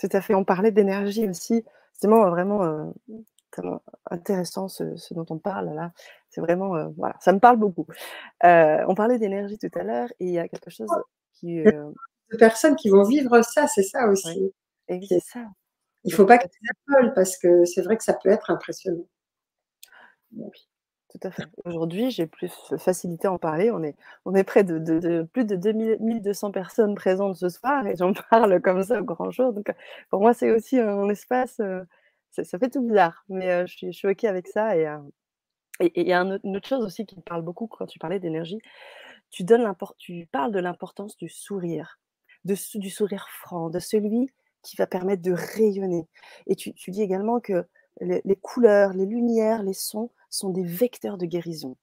Tout à fait. On parlait d'énergie aussi. C'est vraiment, euh, vraiment intéressant ce, ce, dont on parle là. C'est vraiment, euh, voilà, ça me parle beaucoup. on parlait d'énergie tout à l'heure et il y a quelque chose qui, de personnes qui vont vivre ça, c'est ça aussi. c'est ça. Il ne faut pas que ça parce que c'est vrai que ça peut être impressionnant. Oui, tout à fait. Aujourd'hui, j'ai plus facilité à en parler. On est, on est près de, plus de 2200 personnes présentes ce soir et j'en parle comme ça au grand jour. Donc, pour moi, c'est aussi un espace. Euh, ça, fait tout bizarre, mais euh, je, suis, choquée avec ça. Et il y a une autre chose aussi qui me parle beaucoup quand tu parlais d'énergie. Tu, donnes tu parles de l'importance du sourire du sourire franc, de celui qui va permettre de rayonner. Et tu, dis également que les, couleurs, les lumières, les sons sont des vecteurs de guérison.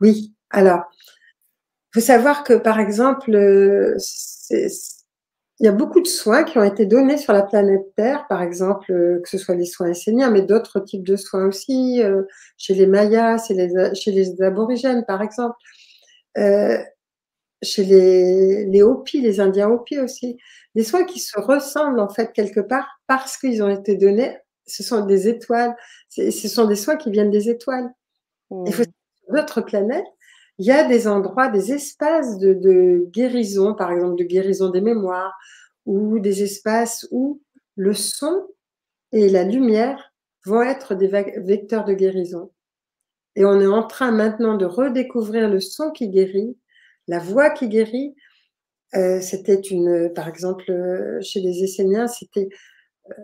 Oui, alors, il faut savoir que par exemple, euh, il y a beaucoup de soins qui ont été donnés sur la planète Terre, par exemple, euh, que ce soit les soins esséniens, mais d'autres types de soins aussi, euh, chez les Mayas, chez les, chez les aborigènes, par exemple, chez les, les Hopis, les Indiens Hopis aussi. Des soins qui se ressemblent en fait quelque part parce qu'ils ont été donnés. Ce sont des étoiles. Ce sont des soins qui viennent des étoiles. Il faut mmh. sur notre planète, il y a des endroits, des espaces de, guérison, par exemple de guérison des mémoires, ou des espaces où le son et la lumière vont être des vecteurs de guérison. Et on est en train maintenant de redécouvrir le son qui guérit, la voix qui guérit, euh, c'était une, par exemple, euh, chez les Esséniens, c'était euh,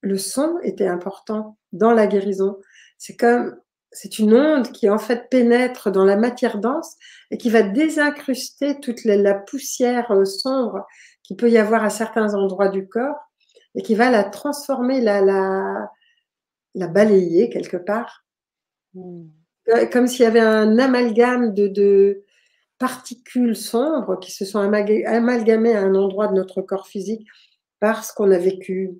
le son était important dans la guérison. C'est comme c'est une onde qui en fait pénètre dans la matière dense et qui va désincruster toute la, poussière sombre qui peut y avoir à certains endroits du corps et qui va la transformer, la, la, la balayer quelque part. Hmm. Comme s'il y avait un amalgame de, de, particules sombres qui se sont amalgamées à un endroit de notre corps physique parce qu'on a vécu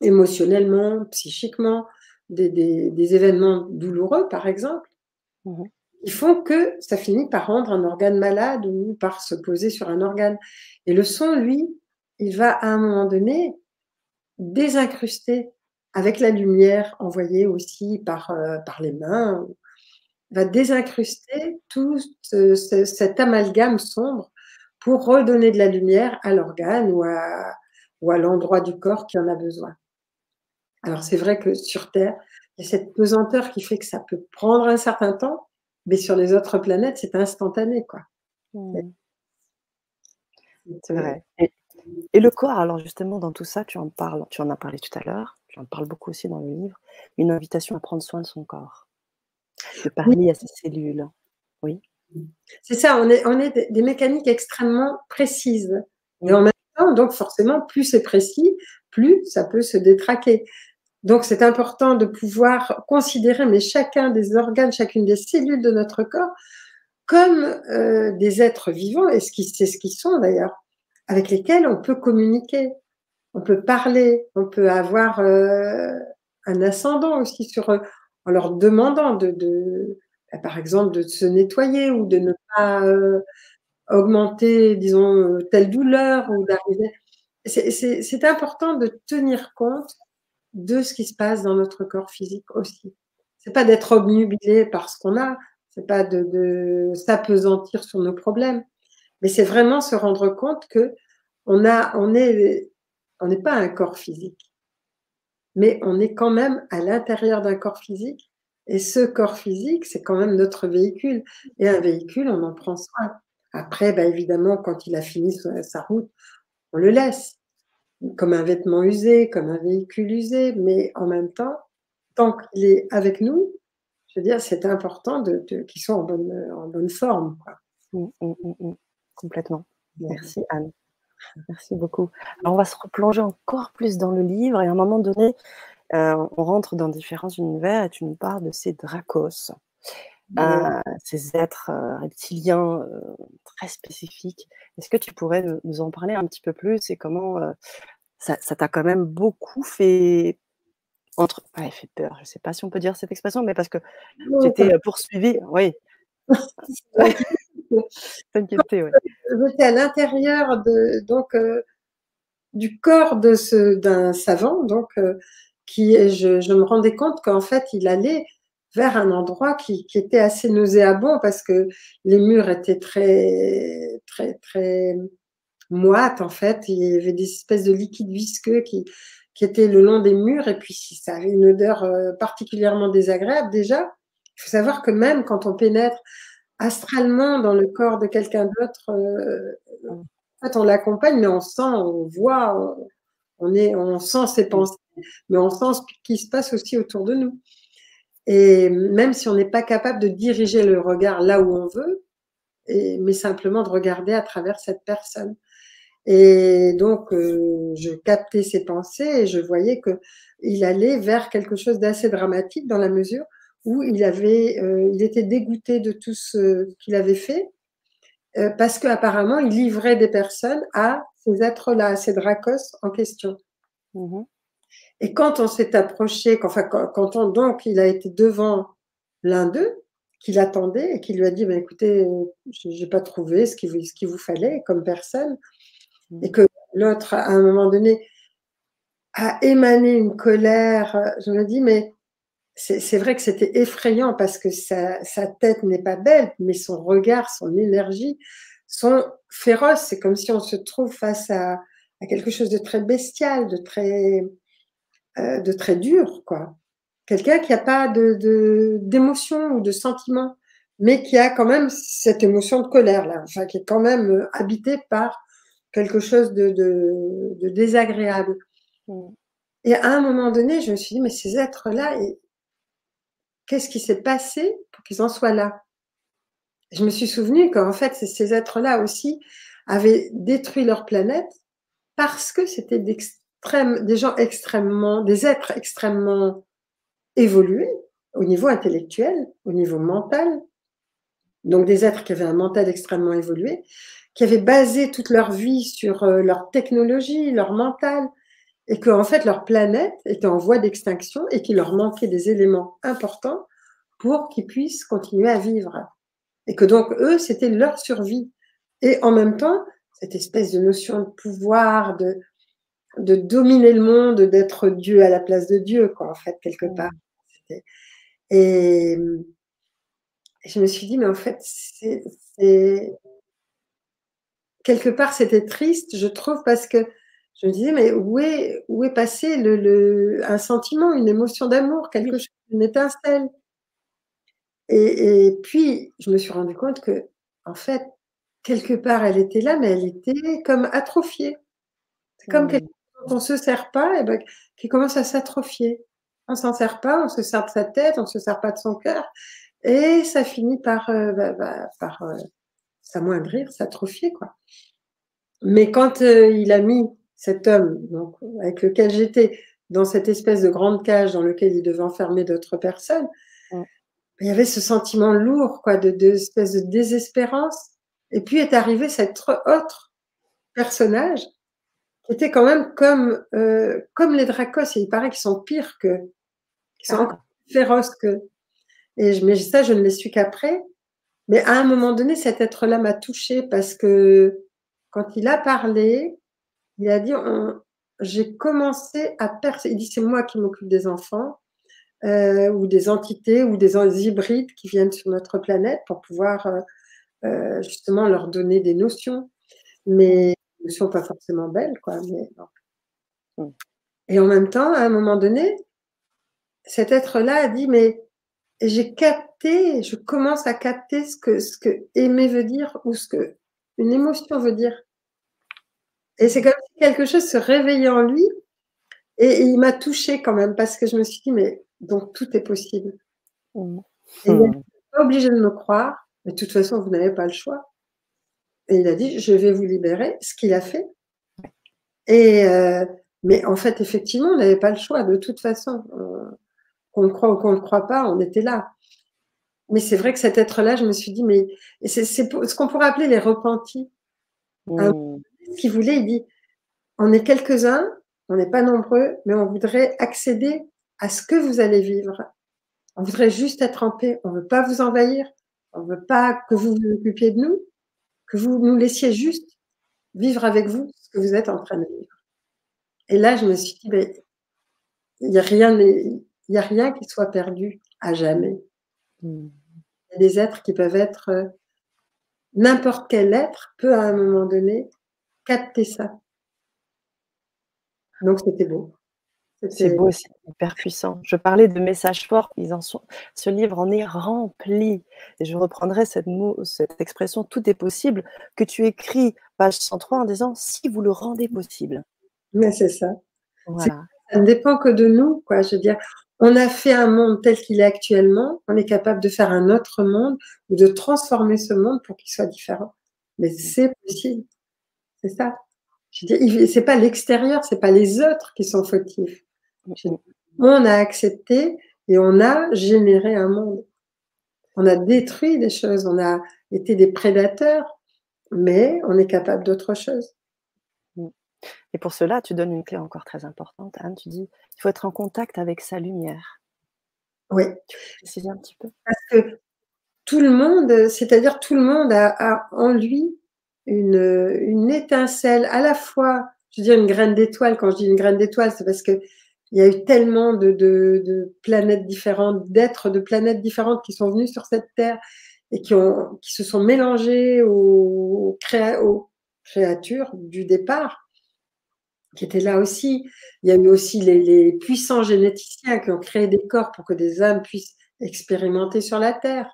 émotionnellement, psychiquement, des, événements douloureux, par exemple, mmh ils font que ça finit par rendre un organe malade ou par se poser sur un organe. Et le son, lui, il va à un moment donné désincruster avec la lumière envoyée aussi par, euh, par les mains va désincruster tout cet amalgame sombre pour redonner de la lumière à l'organe ou à, ou à l'endroit du corps qui en a besoin. Alors c'est vrai que sur Terre, il y a cette pesanteur qui fait que ça peut prendre un certain temps, mais sur les autres planètes, c'est instantané. quoi. Mmh. C'est vrai. Et, et, le corps, alors justement, dans tout ça, tu en parles, tu en as parlé tout à l'heure, tu en parles beaucoup aussi dans le livre, une invitation à prendre soin de son corps de parler à ces cellules. Oui. C'est ça, on est, on est des mécaniques extrêmement précises. Et en même temps, donc forcément, plus c'est précis, plus ça peut se détraquer. Donc c'est important de pouvoir considérer mais chacun des organes, chacune des cellules de notre corps comme euh, des êtres vivants, et c'est ce qu'ils sont d'ailleurs, avec lesquels on peut communiquer, on peut parler, on peut avoir euh, un ascendant aussi sur eux en leur demandant de, bah, par exemple, de se nettoyer ou de ne pas euh, augmenter, disons, telle douleur ou d'arriver. C'est important de tenir compte de ce qui se passe dans notre corps physique aussi. C'est pas d'être obnubilé par ce qu'on a, c'est pas de, s'apesantir sur nos problèmes, mais c'est vraiment se rendre compte que on a, on n'est pas un corps physique mais on est quand même à l'intérieur d'un corps physique. Et ce corps physique, c'est quand même notre véhicule. Et un véhicule, on en prend soin. Après, bah, évidemment, quand il a fini sa route, on le laisse comme un vêtement usé, comme un véhicule usé, mais en même temps, tant qu'il est avec nous, je veux dire, c'est important de, qu'il soit en bonne, en bonne forme. Mmh, mmh, mmh, Complètement. Merci Anne. Merci beaucoup. Alors, on va se replonger encore plus dans le livre et à un moment donné, euh, on rentre dans différents univers et tu nous parles de ces dracos, euh, ces êtres euh, reptiliens très spécifiques. Est-ce que tu pourrais nous, en parler un petit peu plus et comment ça t'a quand même beaucoup fait entre, fait peur, je ne sais pas si on peut dire cette expression, mais parce que j'étais poursuivie, oui. J'étais à l'intérieur de, donc, euh, du corps de ce, d'un savant, donc, euh, qui, je, me rendais compte qu'en fait, il allait vers un endroit qui, qui, était assez nauséabond parce que les murs étaient très, très, très moites, en fait. Il y avait des espèces de liquides visqueux qui, qui étaient le long des murs et puis ça avait une odeur euh, particulièrement désagréable déjà. Il faut savoir que même quand on pénètre astralement dans le corps de quelqu'un d'autre, euh, en fait, on l'accompagne, mais on sent, on voit, on, est, on sent ses pensées, mais on sent ce qui se passe aussi autour de nous. Et même si on n'est pas capable de diriger le regard là où on veut, et, mais simplement de regarder à travers cette personne. Et donc, euh, je captais ses pensées et je voyais que il allait vers quelque chose d'assez dramatique dans la mesure où il avait, euh, il était dégoûté de tout ce qu'il avait fait euh, parce qu'apparemment, il livrait des personnes à ces êtres-là, à ces dracos en question. Mmh et quand on s'est approché, enfin, quand, on, donc il a été devant l'un d'eux, qu'il attendait et qui lui a dit bah, écoutez, je n'ai pas trouvé ce qu'il vous, vous fallait comme personne, mmh. et que l'autre, à un moment donné, a émané une colère. Je me dis mais c'est vrai que c'était effrayant parce que sa, sa tête n'est pas belle, mais son regard, son énergie sont féroces. C'est comme si on se trouve face à, à quelque chose de très bestial, de très euh, de très dur, quoi. Quelqu'un qui n'a pas de, d'émotion ou de sentiment, mais qui a quand même cette émotion de colère, là, enfin, qui est quand même euh, habité par quelque chose de, de, désagréable. Mm. Et à un moment donné, je me suis dit, mais ces êtres-là, qu'est-ce qui s'est passé pour qu'ils en soient là? Je me suis souvenu qu'en fait, ces êtres-là aussi avaient détruit leur planète parce que c'était des gens extrêmement, des êtres extrêmement évolués au niveau intellectuel, au niveau mental. Donc des êtres qui avaient un mental extrêmement évolué, qui avaient basé toute leur vie sur euh, leur technologie, leur mental, et que en fait leur planète était en voie d'extinction et qu'il leur manquait des éléments importants pour qu'ils puissent continuer à vivre. Et que donc eux, c'était leur survie. Et en même temps, cette espèce de notion de pouvoir, de, de dominer le monde, d'être Dieu à la place de Dieu, quoi, en fait, quelque part. Et je me suis dit, mais en fait, c'est quelque part, c'était triste, je trouve, parce que je me disais, mais où est, où est passé le, un sentiment, une émotion d'amour, quelque chose, une étincelle? Et, et, puis, je me suis rendu compte que, en fait, quelque part, elle était là, mais elle était comme atrophiée. C'est comme quelque on se sert pas, et ben, qui commence à s'atrophier. On s'en sert pas, on se sert de sa tête, on se sert pas de son cœur, et ça finit par, euh, bah, bah, par euh, s'amoindrir, s'atrophier, quoi. Mais quand euh, il a mis cet homme, donc, avec lequel j'étais, dans cette espèce de grande cage dans lequel il devait enfermer d'autres personnes, il y avait ce sentiment lourd, quoi, de, de espèce de désespérance. Et puis est arrivé cet autre personnage qui était quand même comme, euh, comme les dracos, et il paraît qu'ils sont pires que, qu'ils sont ah. encore plus féroces que. Et je, mais ça, je ne l'ai su qu'après. Mais à un moment donné, cet être-là m'a touchée parce que quand il a parlé, il a dit j'ai commencé à percer. Il dit c'est moi qui m'occupe des enfants euh, ou des entités ou des hybrides qui viennent sur notre planète pour pouvoir euh, euh justement leur donner des notions. Mais ne sont pas forcément belles, quoi. Mais mm. Et en même temps, à un moment donné, cet être-là a dit, mais j'ai capté, je commence à capter ce que, ce que aimer veut dire ou ce que une émotion veut dire. Et c'est comme si quelque chose se réveillait en lui et, il m'a touché quand même parce que je me suis dit, mais donc tout est possible. Et il n'est pas obligé de me croire, mais de toute façon, vous n'avez pas le choix. Et il a dit, je vais vous libérer, ce qu'il a fait. Et, euh, mais en fait, effectivement, on n'avait pas le choix, de toute façon. qu'on le croit ou qu'on ne le croit pas, on était là. Mais c'est vrai que cet être-là, je me suis dit, mais c'est ce qu'on pourrait appeler les repentis. Mmh. Ce qu'il voulait, il dit, on est quelques-uns, on n'est pas nombreux, mais on voudrait accéder à ce que vous allez vivre. On voudrait juste être en paix. On ne veut pas vous envahir. On ne veut pas que vous vous occupiez de nous que vous nous laissiez juste vivre avec vous ce que vous êtes en train de vivre. Et là, je me suis dit, ben, il n'y a, rien, a rien qui soit perdu à jamais. Il y a des êtres qui peuvent être, euh, n'importe quel être peut à un moment donné capter ça. Donc c'était beau. C'est beau, c'est hyper puissant. Je parlais de messages forts, ils en sont, ce livre en est rempli. Et je reprendrai cette, cette expression tout est possible que tu écris, page 103, en disant si vous le rendez possible. Mais c'est ça. Ça ne dépend que de nous, quoi. Je veux dire, on a fait un monde tel qu'il est actuellement, on est capable de faire un autre monde ou de transformer ce monde pour qu'il soit différent. Mais c'est possible. C'est ça. c'est pas l'extérieur, c'est pas les autres qui sont fautifs. On a accepté et on a généré un monde. On a détruit des choses, on a été des prédateurs, mais on est capable d'autre chose. Et pour cela, tu donnes une clé encore très importante, Anne. Tu dis il faut être en contact avec sa lumière. Oui. Un petit peu? Parce que tout le monde, c'est-à-dire tout le monde a, en lui une, étincelle, à la fois, je veux dire une graine d'étoile. Quand je dis une graine d'étoile, c'est parce que il y a eu tellement de, planètes différentes, d'êtres de planètes différentes qui sont venus sur cette terre et qui se sont mélangés aux, aux créatures du départ qui étaient là aussi. Il y a eu aussi les, puissants généticiens qui ont créé des corps pour que des âmes puissent expérimenter sur la Terre.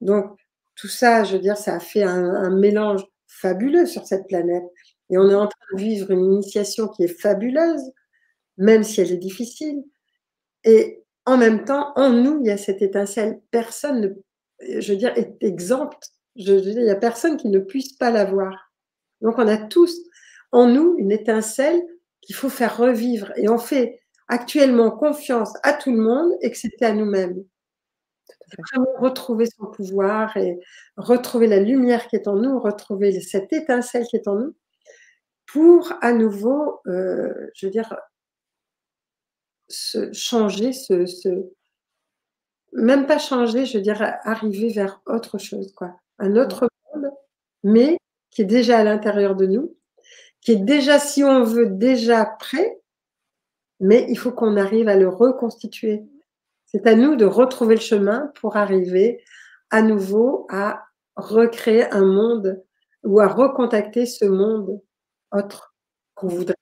Donc, tout ça, je veux dire, ça a fait un, mélange fabuleux sur cette planète. Et on est en train de vivre une initiation qui est fabuleuse, même si elle est difficile. Et en même temps, en nous, il y a cette étincelle. Personne, ne, je veux dire, est exempt. Je il n'y a personne qui ne puisse pas l'avoir. Donc, on a tous en nous une étincelle qu'il faut faire revivre. Et on fait actuellement confiance à tout le monde, excepté à nous-mêmes. Vraiment retrouver son pouvoir et retrouver la lumière qui est en nous, retrouver cette étincelle qui est en nous, pour à nouveau, euh, je veux dire, se changer, ce, même pas changer, je veux dire, arriver vers autre chose, quoi, un autre monde, mais qui est déjà à l'intérieur de nous qui est déjà, si on veut, déjà prêt, mais il faut qu'on arrive à le reconstituer. C'est à nous de retrouver le chemin pour arriver à nouveau à recréer un monde ou à recontacter ce monde autre qu'on voudrait.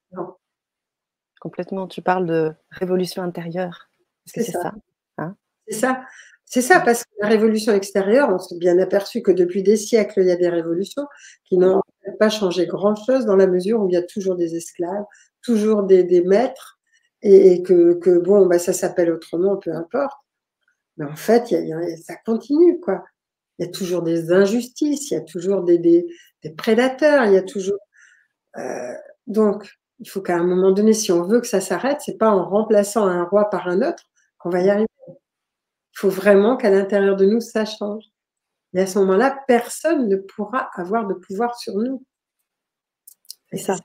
Complètement. Tu parles de révolution intérieure. C'est ça. ça hein? C'est ça. C'est ça, parce que la révolution extérieure, on s'est bien aperçu que depuis des siècles, il y a des révolutions qui n'ont pas changé grand-chose dans la mesure où il y a toujours des esclaves, toujours des, maîtres, et, que, bon, bah, ça s'appelle autrement, peu importe. Mais en fait, ça continue, quoi. Il y a toujours des injustices, il y a toujours des, prédateurs, il y a toujours. Euh, donc, il faut qu'à un moment donné, si on veut que ça s'arrête, c'est pas en remplaçant un roi par un autre qu'on va y arriver. Il faut vraiment qu'à l'intérieur de nous, ça change. Et à ce moment-là, personne ne pourra avoir de pouvoir sur nous. C'est ça.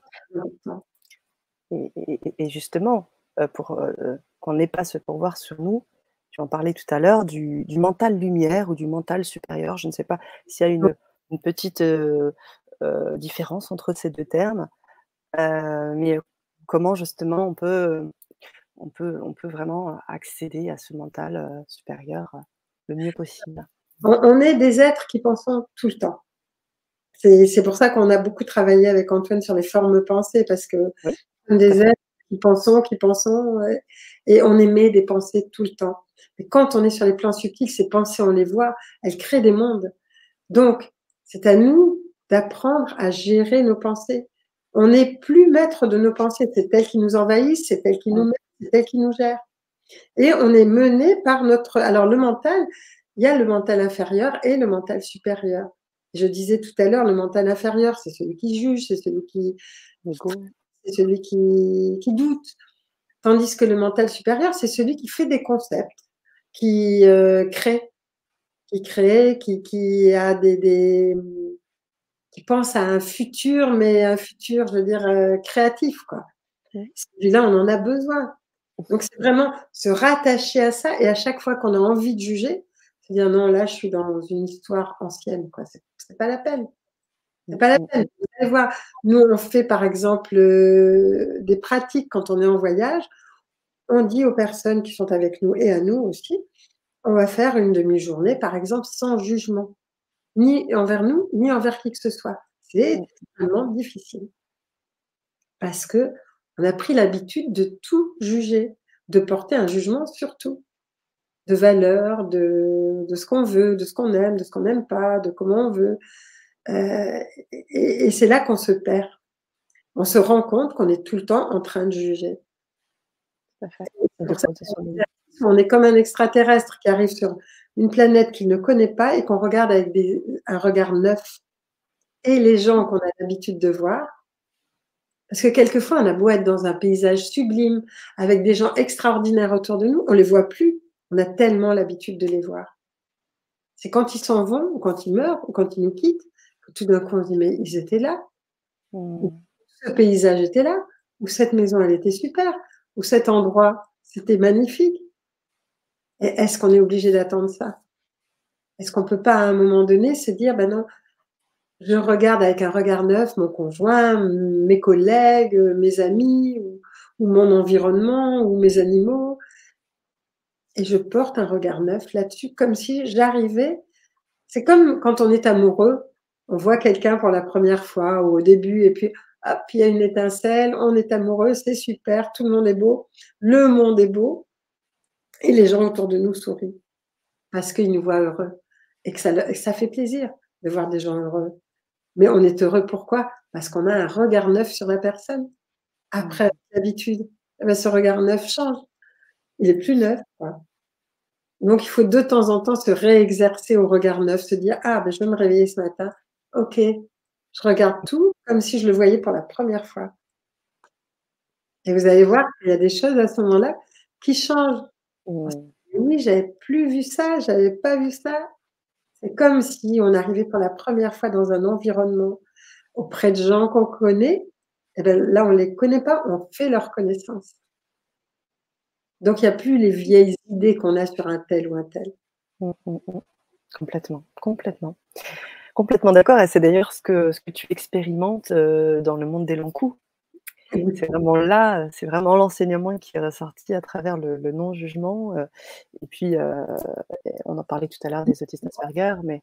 Et, justement, pour euh, qu'on n'ait pas ce pouvoir sur nous, tu en parlais tout à l'heure du, mental lumière ou du mental supérieur. Je ne sais pas s'il y a une, petite euh, différence entre ces deux termes, mais comment justement on peut on peut, on peut vraiment accéder à ce mental supérieur le mieux possible? On, est des êtres qui pensent tout le temps. C'est pour ça qu'on a beaucoup travaillé avec Antoine sur les formes pensées, parce que des êtres qui pensons, qui pensons, et on émet des pensées tout le temps. Et quand on est sur les plans subtils, ces pensées, on les voit, elles créent des mondes. Donc, c'est à nous d'apprendre à gérer nos pensées. On n'est plus maître de nos pensées, c'est elles qui nous envahissent, c'est elles qui nous c'est elle qui nous gère. Et on est mené par notre. Alors, le mental, il y a le mental inférieur et le mental supérieur. Je disais tout à l'heure, le mental inférieur, c'est celui qui juge, c'est celui qui. C'est celui qui, qui, doute. Tandis que le mental supérieur, c'est celui qui fait des concepts, qui euh, crée, qui crée, qui, qui a des, des, qui pense à un futur, mais un futur, je veux dire, euh, créatif, quoi. Celui-là, on en a besoin. Donc, c'est vraiment se rattacher à ça et à chaque fois qu'on a envie de juger, se dire non, là, je suis dans une histoire ancienne, quoi. C'est pas la peine. Pas la peine. Vous allez voir, nous, on fait par exemple euh, des pratiques quand on est en voyage. On dit aux personnes qui sont avec nous et à nous aussi, on va faire une demi-journée, par exemple, sans jugement, ni envers nous, ni envers qui que ce soit. C'est vraiment difficile. Parce que on a pris l'habitude de tout juger, de porter un jugement sur tout, de valeur, de, ce qu'on veut, de ce qu'on aime, de ce qu'on n'aime pas, de comment on veut. Euh, et, c'est là qu'on se perd. On se rend compte qu'on est tout le temps en train de juger. on est comme un extraterrestre qui arrive sur une planète qu'il ne connaît pas et qu'on regarde avec un regard neuf. Et les gens qu'on a l'habitude de voir, Parce que quelquefois, on a beau être dans un paysage sublime, avec des gens extraordinaires autour de nous, on les voit plus. On a tellement l'habitude de les voir. C'est quand ils s'en vont, ou quand ils meurent, ou quand ils nous quittent, tout d'un coup on se dit, mais ils étaient là. Mmh. Ce paysage était là, ou cette maison, elle était super, ou cet endroit, c'était magnifique. Et est-ce qu'on est obligé d'attendre ça? Est-ce qu'on peut pas à un moment donné se dire, ben non, je regarde avec un regard neuf mon conjoint, mes collègues, mes amis, ou, ou mon environnement, ou mes animaux, et je porte un regard neuf là-dessus, comme si j'arrivais. C'est comme quand on est amoureux, on voit quelqu'un pour la première fois ou au début, et puis puis il y a une étincelle, on est amoureux, c'est super, tout le monde est beau, le monde est beau, et les gens autour de nous sourient parce qu'ils nous voient heureux et que ça, ça fait plaisir de voir des gens heureux. Mais on est heureux pourquoi? Parce qu'on a un regard neuf sur la personne. Après l'habitude, eh ben, ce regard neuf change. Il est plus neuf. Donc il faut de temps en temps se réexercer au regard neuf, se dire ah ben je vais me réveiller ce matin. Ok, je regarde tout comme si je le voyais pour la première fois. Et vous allez voir qu'il y a des choses à ce moment-là qui changent. Mmh. Oui, j'avais plus vu ça, j'avais pas vu ça. C'est comme si on arrivait pour la première fois dans un environnement auprès de gens qu'on connaît. Et bien là, on ne les connaît pas, on fait leur connaissance. Donc, il n'y a plus les vieilles idées qu'on a sur un tel ou un tel. Mmh, mmh, complètement, complètement. Complètement d'accord. Et c'est d'ailleurs ce que, ce que tu expérimentes euh, dans le monde des longs coups. C'est vraiment là, c'est vraiment l'enseignement qui est ressorti à travers le, non-jugement. Euh, et puis, euh, on en parlait tout à l'heure des autistes Asperger, mais.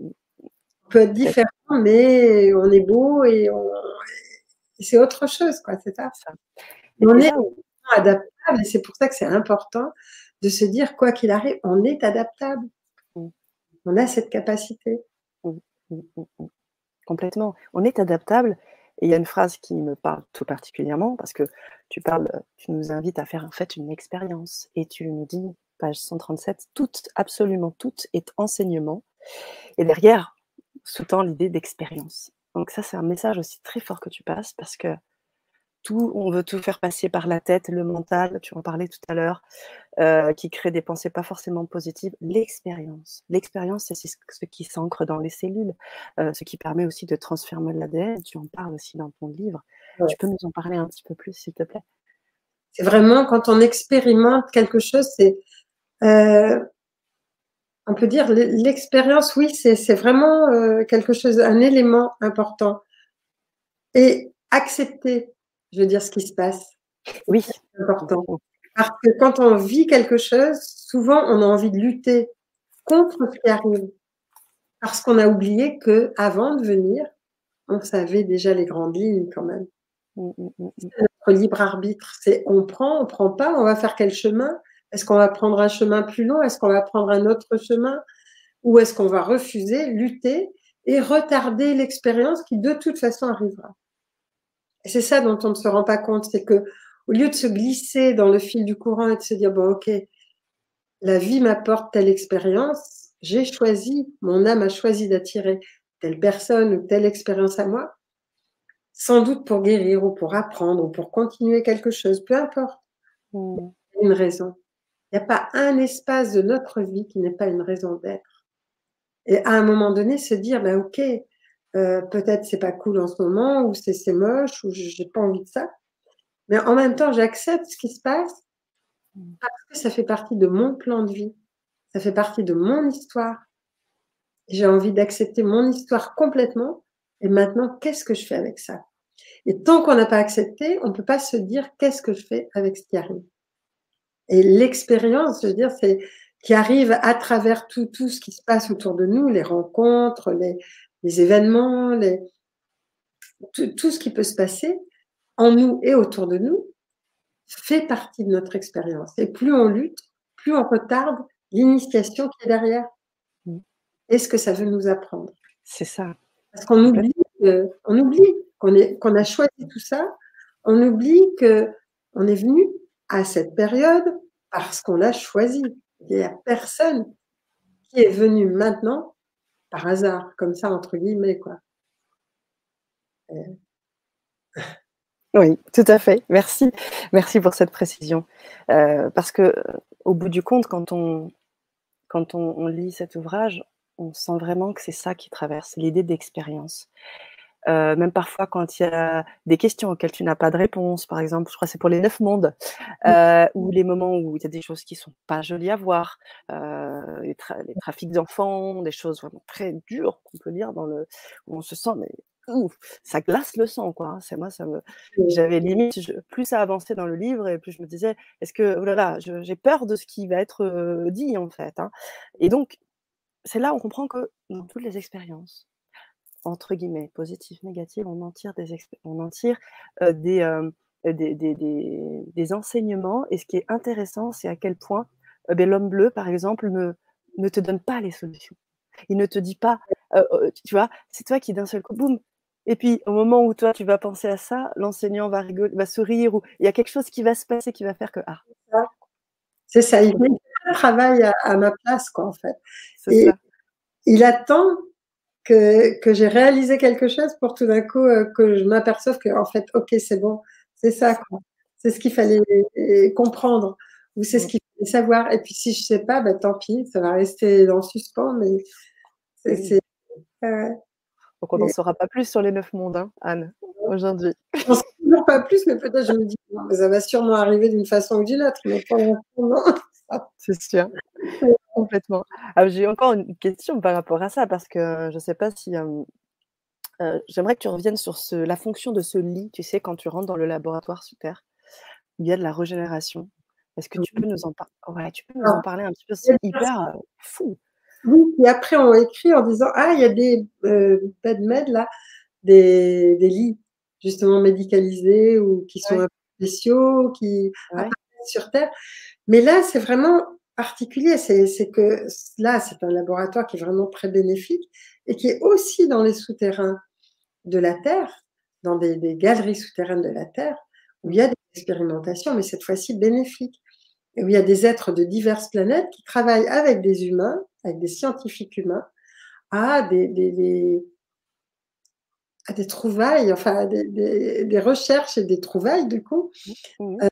On peut être différent, mais on est beau et, c'est autre chose, quoi, c'est ça. on est adaptable et c'est pour ça que c'est important de se dire, quoi qu'il arrive, on est adaptable. Mmh. On a cette capacité. Complètement. On est adaptable et il y a une phrase qui me parle tout particulièrement parce que tu parles, tu nous invites à faire en fait une expérience et tu nous dis, page 137, tout, absolument tout est enseignement. Et derrière, sous-tend l'idée d'expérience. Donc ça, c'est un message aussi très fort que tu passes parce que tout, on veut tout faire passer par la tête, le mental, tu en parlais tout à l'heure, euh, qui crée des pensées pas forcément positives. L'expérience. L'expérience, c'est ce qui s'ancre dans les cellules, euh, ce qui permet aussi de transformer l'ADN. Tu en parles aussi dans ton livre. Tu peux nous en parler un petit peu plus, s'il te plaît? C'est vraiment quand on expérimente quelque chose, c'est. Euh, on peut dire l'expérience, oui, c'est vraiment quelque chose, un élément important. Et accepter je veux dire, ce qui se passe. Oui. C'est important. Parce que quand on vit quelque chose, souvent, on a envie de lutter contre ce qui arrive. Parce qu'on a oublié que avant de venir, on savait déjà les grandes lignes quand même. Mm, mm, mm, notre libre arbitre, c'est on prend, on prend pas, on va faire quel chemin? Est-ce qu'on va prendre un chemin plus long? Est-ce qu'on va prendre un autre chemin? Ou est-ce qu'on va refuser, lutter et retarder l'expérience qui de toute façon arrivera? C'est ça dont on ne se rend pas compte, c'est que au lieu de se glisser dans le fil du courant et de se dire bon ok, la vie m'apporte telle expérience, j'ai choisi, mon âme a choisi d'attirer telle personne ou telle expérience à moi, sans doute pour guérir ou pour apprendre ou pour continuer quelque chose, peu importe. Mmh. Une raison. Il n'y a pas un espace de notre vie qui n'est pas une raison d'être. Et à un moment donné, se dire, ben ok, euh, peut-être c'est pas cool en ce moment, ou c'est moche, ou j'ai pas envie de ça. Mais en même temps, j'accepte ce qui se passe parce que ça fait partie de mon plan de vie. Ça fait partie de mon histoire. J'ai envie d'accepter mon histoire complètement. Et maintenant, qu'est-ce que je fais avec ça? Et tant qu'on n'a pas accepté, on ne peut pas se dire qu'est-ce que je fais avec ce qui arrive. Et l'expérience, je veux dire, c'est qui arrive à travers tout, tout ce qui se passe autour de nous, les rencontres, les, les événements, les... Tout, ce qui peut se passer en nous et autour de nous fait partie de notre expérience. Et plus on lutte, plus on retarde l'initiation qui est derrière. Mm. est ce que ça veut nous apprendre. C'est ça. Parce qu'on oublie, on oublie qu'on a choisi tout ça. On oublie que on est venu à cette période parce qu'on l'a choisi. Il n'y a personne qui est venu maintenant par hasard, comme ça, entre guillemets, quoi. Oui, tout à fait. Merci. Merci pour cette précision. Heu, parce que, au bout du compte, quand on quand on lit cet ouvrage, on sent vraiment que c'est ça qui traverse, l'idée d'expérience. Heu, même parfois quand il y a des questions auxquelles tu n'as pas de réponse, par exemple, je crois que c'est pour les 9 mondes, heu, ou les moments où il y a des choses qui sont pas jolies à voir, heu, les tra les trafics d'enfants, des choses vraiment très dures qu'on peut lire dans le où on se sent mais ouf, ça glace le sang quoi, hein. C'est moi ça me j'avais limite je plus ça avançait dans le livre et plus je me disais: «Est-ce que oh là là, j'ai peur de ce qui va être, heu, dit en fait, hein» et donc c'est là où on comprend que dans toutes les expériences, entre guillemets «positives, négatives», on en tire des on en tire, heu, des, des des des enseignements et ce qui est intéressant, c'est à quel point, heu, beh, l'homme bleu par exemple ne ne te donne pas les solutions. Il ne te dit pas, tu vois? C'est toi qui d'un seul coup, boum et puis au moment où toi tu vas penser à ça, l'enseignant va va sourire ou il y a quelque chose qui va se passer qui va faire que: «Ah» C'est ça. Il fait tout le travail à à ma place quoi, en fait et ça. il attend que que j'ai réalisé quelque chose pour tout d'un coup, heu, que je m'aperçoive qu'en fait, OK, c'est bon, c'est ça quoi. C'est ce qu'il fallait comprendre ou c'est ce Mmh. qu'il fallait savoir et puis si je sais pas, bah, tant pis, ça va rester en suspens mais c'est ouais Donc on n'en saura pas plus sur les 9 mondes, hein, Anne, aujourd'hui. Sais toujours pas plus, mais peut-être je me dis: «Non, mais ça va sûrement arriver d'une façon ou d'une autre», mais pour l'instant non. C'est sûr, complètement. Ah, j'ai encore une question par rapport à ça parce que je sais pas si, hem, heu, j'aimerais que tu reviennes sur ce la fonction de ce lit, tu sais, quand tu rentres dans le laboratoire sous terre, il y a de la régénération. Est-ce que tu peux nous en par ouais, tu peux nous en parler un petit peu? C'est hyper, fou. Oui, qui après ont écrit en disant: «Ah, il y a des, PedMed là, des des lits justement médicalisés ou qui sont Ouais. un peu spéciaux, qui Ouais. apparaissent sur terre». Mais là, c'est vraiment particulier, c'est que là, c'est un laboratoire qui est vraiment très bénéfique et qui est aussi dans les souterrains de la Terre, dans des des galeries souterraines de la Terre, où il y a des expérimentations, mais cette fois-ci bénéfiques. Et où il y a des êtres de diverses planètes qui travaillent avec des humains, avec des scientifiques humains, à des des des à des trouvailles, enfin à des des des recherches et des trouvailles du coup, Mmh. Mmh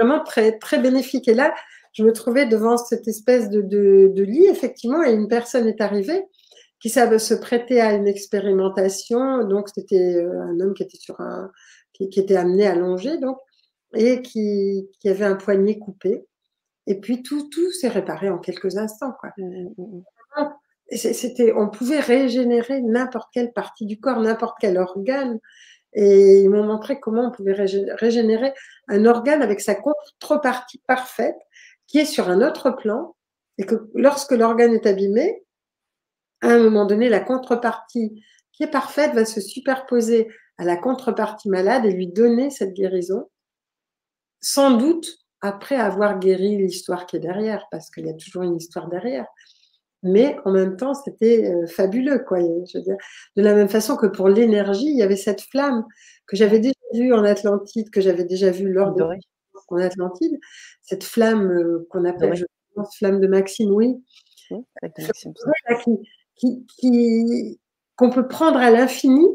vraiment très très bénéfiques et là, je me trouvais devant cette espèce de de de lit effectivement et une personne est arrivée qui savait se prêter à une expérimentation, donc c'était, heu, un homme qui était sur un qui qui était amené à longer donc et qui qui avait un poignet coupé et puis tout tout s'est réparé en quelques instants, quoi. Mmh mh. Mmh mh. Vraiment et c'est on pouvait régénérer n'importe quelle partie du corps, n'importe quel organe et ils m'ont montré comment on pouvait régé régénérer un organe avec sa contrepartie parfaite qui est sur un autre plan et que lorsque l'organe est abîmé, à un moment donné, la contrepartie qui est parfaite va se superposer à la contrepartie malade et lui donner cette guérison sans doute après avoir guéri l'histoire qui est derrière, parce qu'il y a toujours une histoire derrière. Mais en même temps, c'était, heu, fabuleux quoi, je veux dire, de la même façon que pour l'énergie, il y avait cette flamme que j'avais déjà vue en Atlantide, que j'avais déjà vue lors de en Atlantide, cette flamme, heu, qu'on appelle, je pense, flamme de Maxime, oui. De Maxime, qui qui qui qu'on peut prendre à l'infini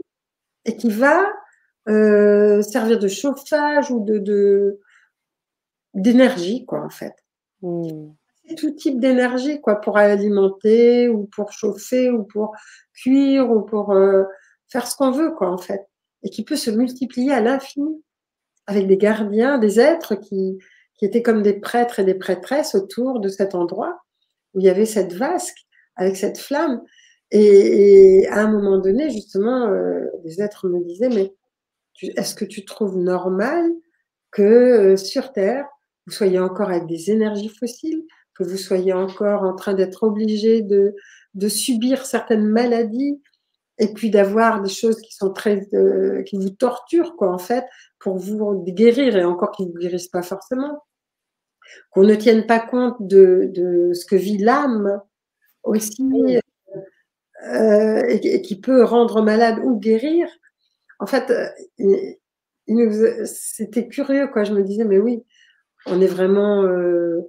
et qui va, heu, servir de chauffage ou de de d'énergie quoi, en fait. Mmh. Tout type d'énergie quoi, pour alimenter ou pour chauffer ou pour cuire ou pour, heu, faire ce qu'on veut quoi, en fait. Et qui peut se multiplier à l'infini. Avec des gardiens, des êtres qui qui étaient comme des prêtres et des prêtresses autour de cet endroit où il y avait cette vasque avec cette flamme. Et à un moment donné justement, les êtres me disaient: «Mais est-ce que tu trouves normal que, heu, sur terre, vous soyez encore avec des énergies fossiles, que vous soyez encore en train d'être obligés de de subir certaines maladies et puis d'avoir des choses qui sont très, heu, qui vous torturent quoi, en fait, pour vous guérir et encore qui ne vous guérissent pas forcément. Qu'on ne tienne pas compte de de ce que vit l'âme aussi, heu et qui et qui peut rendre malade ou guérir». En fait, c'était curieux quoi, je me disais: «Mais oui, on est vraiment, heu,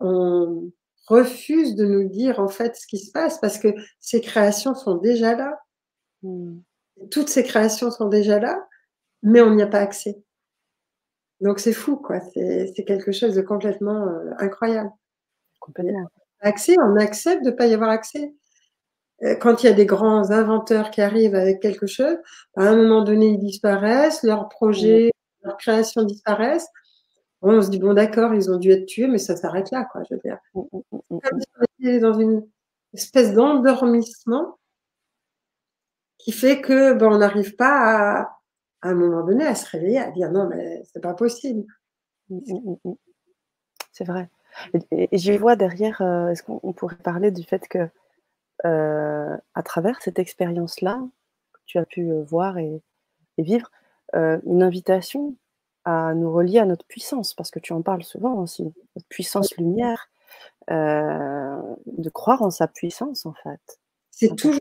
on refuse de nous dire en fait ce qui se passe parce que ces créations sont déjà là». Mmh. Toutes ces créations sont déjà là mais on n'y a pas accès. Donc c'est fou, quoi. C'est quelque chose de complètement euh, incroyable. Complètement. Accès, on accepte de ne pas y avoir accès. Euh, quand il y a des grands inventeurs qui arrivent avec quelque chose, à un moment donné, ils disparaissent, leurs projets, leurs créations disparaissent. On se dit, bon, d'accord, ils ont dû être tués, mais ça s'arrête là, quoi, je veux dire. Mm, mm, mm, Comme si on était dans une espèce d'endormissement qui fait que ben, on n'arrive pas à, à un moment donné à se réveiller, à dire non, mais c'est pas possible. C'est vrai. Et, j'y vois derrière, euh, est-ce qu'on pourrait parler du fait que euh, à travers cette expérience-là, que tu as pu euh, voir et, vivre, une invitation à nous relier à notre puissance, parce que tu en parles souvent aussi, notre puissance lumière, de croire en sa puissance en fait. C'est toujours,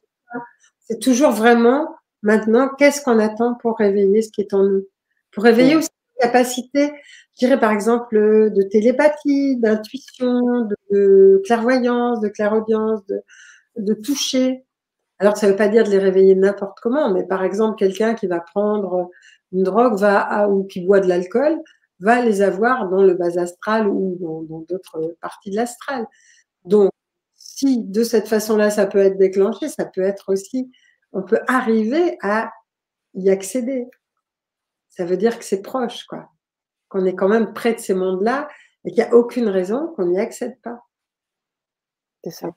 c'est toujours vraiment maintenant, qu'est-ce qu'on attend pour réveiller ce qui est en nous? Pour réveiller aussi la capacité, je dirais par exemple, de télépathie, d'intuition, de, clairvoyance, de clairaudience, de, de toucher. Alors, ça ne veut pas dire de les réveiller n'importe comment, mais par exemple, quelqu'un qui va prendre une drogue va ou qui boit de l'alcool va les avoir dans le bas astral ou dans d'autres parties de l'astral. Donc, si de cette façon-là, ça peut être déclenché, ça peut être aussi, on peut arriver à y accéder. Ça veut dire que c'est proche, quoi. Qu'on est quand même près de ces mondes-là et qu'il n'y a aucune raison qu'on n'y accède pas. C'est ça.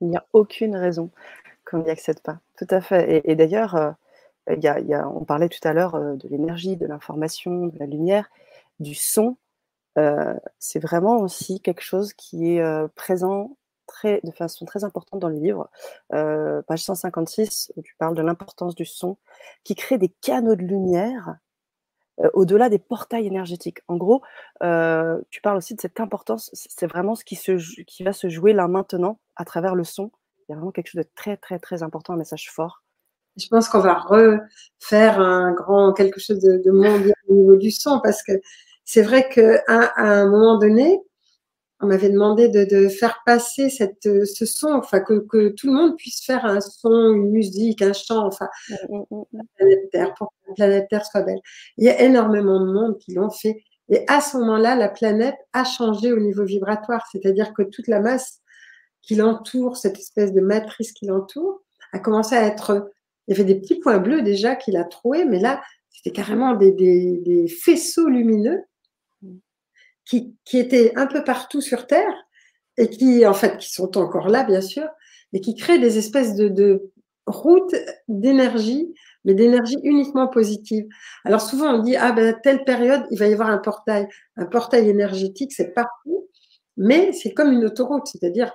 Il n'y a aucune raison qu'on n'y accède pas. Tout à fait. Et, d'ailleurs, euh, on parlait tout à l'heure euh, de l'énergie, de l'information, de la lumière, du son. Euh, c'est vraiment aussi quelque chose qui est présent très, de façon très importante dans le livre. page 156, où tu parles de l'importance du son, qui crée des canaux de lumière au-delà des portails énergétiques. En gros, tu parles aussi de cette importance, c'est vraiment ce qui va se jouer là maintenant à travers le son. Il y a vraiment quelque chose de très, très, très important, un message fort. Je pense qu'on va refaire un grand quelque chose de, mondial au niveau du son parce que c'est vrai qu'à à un moment donné, on m'avait demandé de, faire passer cette, ce son, enfin que, tout le monde puisse faire un son, une musique, un chant, enfin, la planète Terre, pour que la planète Terre soit belle. Il y a énormément de monde qui l'ont fait. Et à ce moment-là, la planète a changé au niveau vibratoire, c'est-à-dire que toute la masse qui l'entoure, cette espèce de matrice qui l'entoure, a commencé à être. Il y avait des petits points bleus déjà qu'il a troués, mais là, c'était carrément des, faisceaux lumineux qui, étaient un peu partout sur Terre et qui, en fait, qui sont encore là, bien sûr, et qui créent des espèces de, routes d'énergie, mais d'énergie uniquement positive. Alors souvent on dit ah ben telle période il va y avoir un portail, un portail énergétique, c'est partout, mais c'est comme une autoroute, c'est-à-dire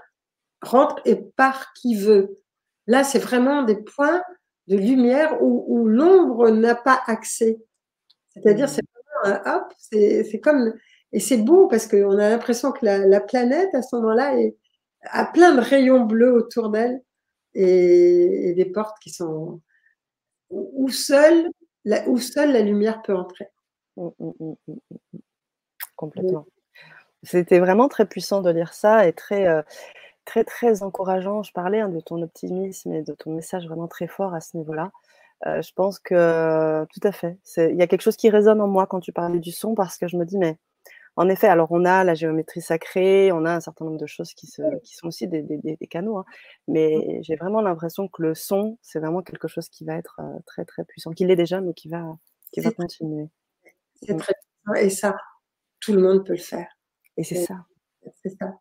rentre et part qui veut. Là, c'est vraiment des points de lumière où, l'ombre n'a pas accès. C'est-à-dire, mmh. c'est vraiment un hop, c'est comme. Et c'est beau parce qu'on a l'impression que la, planète, à ce moment-là, a plein de rayons bleus autour d'elle et, des portes qui sont. où seule la, où seule la lumière peut entrer. Mmh, mmh, Complètement. C'était vraiment très puissant de lire ça et très. Euh, très, très encourageant. Je parlais hein, de ton optimisme et de ton message vraiment très fort à ce niveau-là. Euh, je pense que tout à fait. Il y a quelque chose qui résonne en moi quand tu parlais du son parce que je me dis, mais en effet, alors on a la géométrie sacrée, on a un certain nombre de choses qui, se, qui sont aussi des, des, canaux, hein, mais j'ai vraiment l'impression que le son, c'est vraiment quelque chose qui va être euh, très très puissant, qu'il l'est déjà, mais qui va, qui va continuer. C'est très puissant et ça, tout le monde peut le faire. Et c'est ça. C'est ça.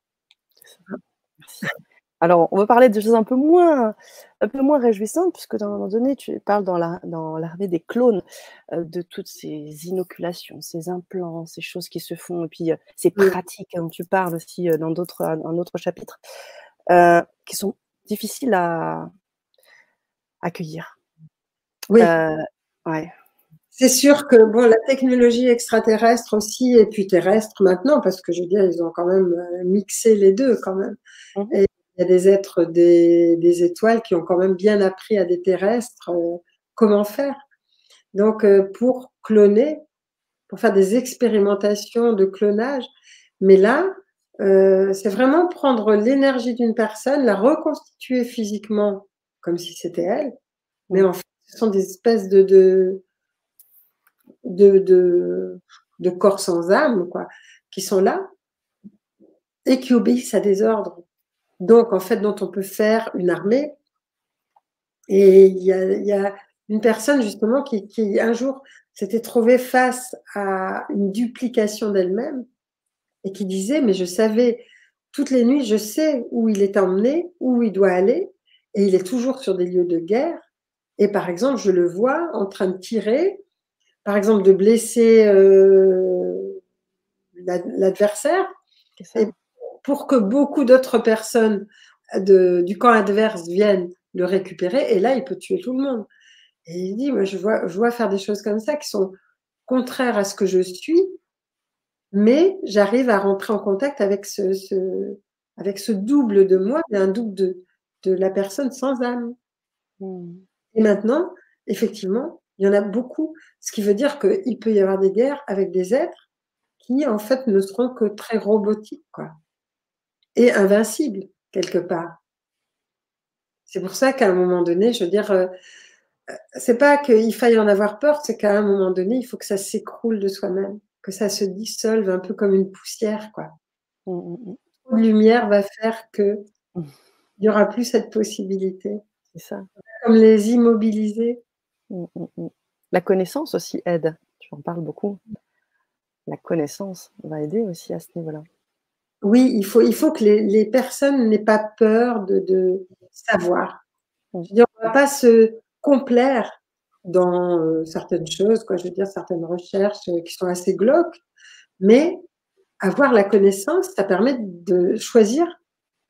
Alors, on va parler de choses un peu moins, un peu moins réjouissantes, puisque à un moment donné, tu parles dans l'armée dans des clones euh, de toutes ces inoculations, ces implants, ces choses qui se font, et puis euh, ces pratiques dont tu parles aussi euh, dans d'autres, un, autre chapitre, qui sont difficiles à accueillir. Oui. ouais. C'est sûr que bon, la technologie extraterrestre aussi, et puis terrestre maintenant, parce que je veux dire, ils ont quand même mixé les deux quand même. Et il y a des êtres des, des, étoiles qui ont quand même bien appris à des terrestres euh, comment faire. Donc, euh, pour cloner, pour faire des expérimentations de clonage, mais là, euh, c'est vraiment prendre l'énergie d'une personne, la reconstituer physiquement comme si c'était elle, mais en fait, ce sont des espèces de, de de, de, corps sans âme, quoi, qui sont là et qui obéissent à des ordres. Donc, en fait, dont on peut faire une armée. Et il y a, y a, une personne, justement, qui, qui un jour s'était trouvée face à une duplication d'elle-même et qui disait, mais je savais, toutes les nuits, je sais où il est emmené, où il doit aller, et il est toujours sur des lieux de guerre. Et par exemple, je le vois en train de tirer, par exemple, de blesser euh, l'adversaire, pour que beaucoup d'autres personnes de, du camp adverse viennent le récupérer, et là, il peut tuer tout le monde. Et il dit, moi, je vois, je vois faire des choses comme ça qui sont contraires à ce que je suis, mais j'arrive à rentrer en contact avec ce, ce, avec ce double de moi, mais un double de, de la personne sans âme. Mmh. Et maintenant, effectivement, il y en a beaucoup, ce qui veut dire qu'il peut y avoir des guerres avec des êtres qui, en fait, ne seront que très robotiques, quoi, et invincibles, quelque part. C'est pour ça qu'à un moment donné, je veux dire, euh, c'est pas qu'il faille en avoir peur, c'est qu'à un moment donné, il faut que ça s'écroule de soi-même, que ça se dissolve un peu comme une poussière, quoi. Mmh, mmh, Trop de lumière va faire que il n'y aura plus cette possibilité. C'est ça. Comme les immobiliser. Mmh, mmh, mmh. La connaissance aussi aide. Tu en parles beaucoup. La connaissance va aider aussi à ce niveau-là. Oui, il faut, il faut que les, personnes n'aient pas peur de, savoir. on ne va pas se complaire dans euh, certaines choses, quoi, je veux dire, certaines recherches euh, qui sont assez glauques, mais avoir la connaissance, ça permet de choisir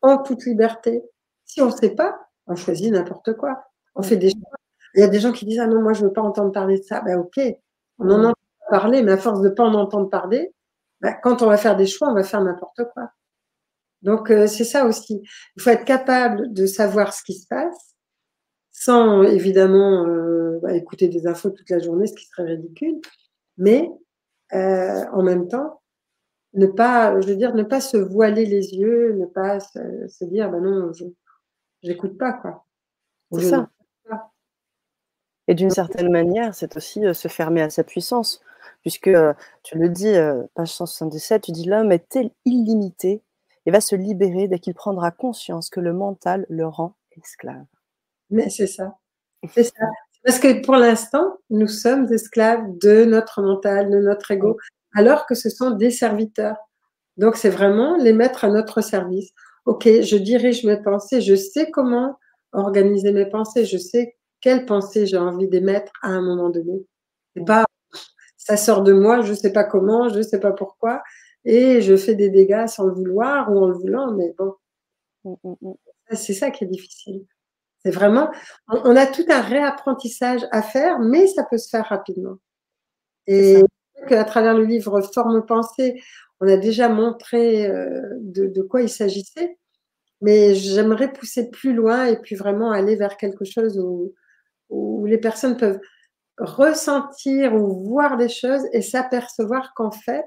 en toute liberté. Si on ne sait pas, on choisit n'importe quoi. On fait des choix. Il y a des gens qui disent Ah non, moi je ne veux pas entendre parler de ça. Ben ok, on en entend parler, mais à force de ne pas en entendre parler, ben, quand on va faire des choix, on va faire n'importe quoi. Donc euh, c'est ça aussi. Il faut être capable de savoir ce qui se passe, sans évidemment euh, bah, écouter des infos toute la journée, ce qui serait ridicule, mais euh, en même temps, ne pas, je veux dire, ne pas se voiler les yeux, ne pas se, dire, ben non, je n'écoute pas, quoi. C'est ça. Et d'une certaine manière, c'est aussi euh, se fermer à sa puissance, puisque euh, tu le dis, euh, page 177, tu dis l'homme est illimité et va se libérer dès qu'il prendra conscience que le mental le rend esclave. Mais c'est ça. C'est ça. Parce que pour l'instant, nous sommes esclaves de notre mental, de notre ego alors que ce sont des serviteurs. Donc, c'est vraiment les mettre à notre service. OK, je dirige mes pensées, je sais comment organiser mes pensées, je sais quelles pensées j'ai envie d'émettre à un moment donné. C'est pas, ça sort de moi, je sais pas comment, je sais pas pourquoi, et je fais des dégâts sans le vouloir ou en le voulant, mais bon. Mm, mm, mm. C'est ça qui est difficile. C'est vraiment, on a tout un réapprentissage à faire, mais ça peut se faire rapidement. Et à travers le livre Forme pensée, on a déjà montré euh, de, quoi il s'agissait, mais j'aimerais pousser plus loin et puis vraiment aller vers quelque chose où, où les personnes peuvent ressentir ou voir des choses et s'apercevoir qu'en fait,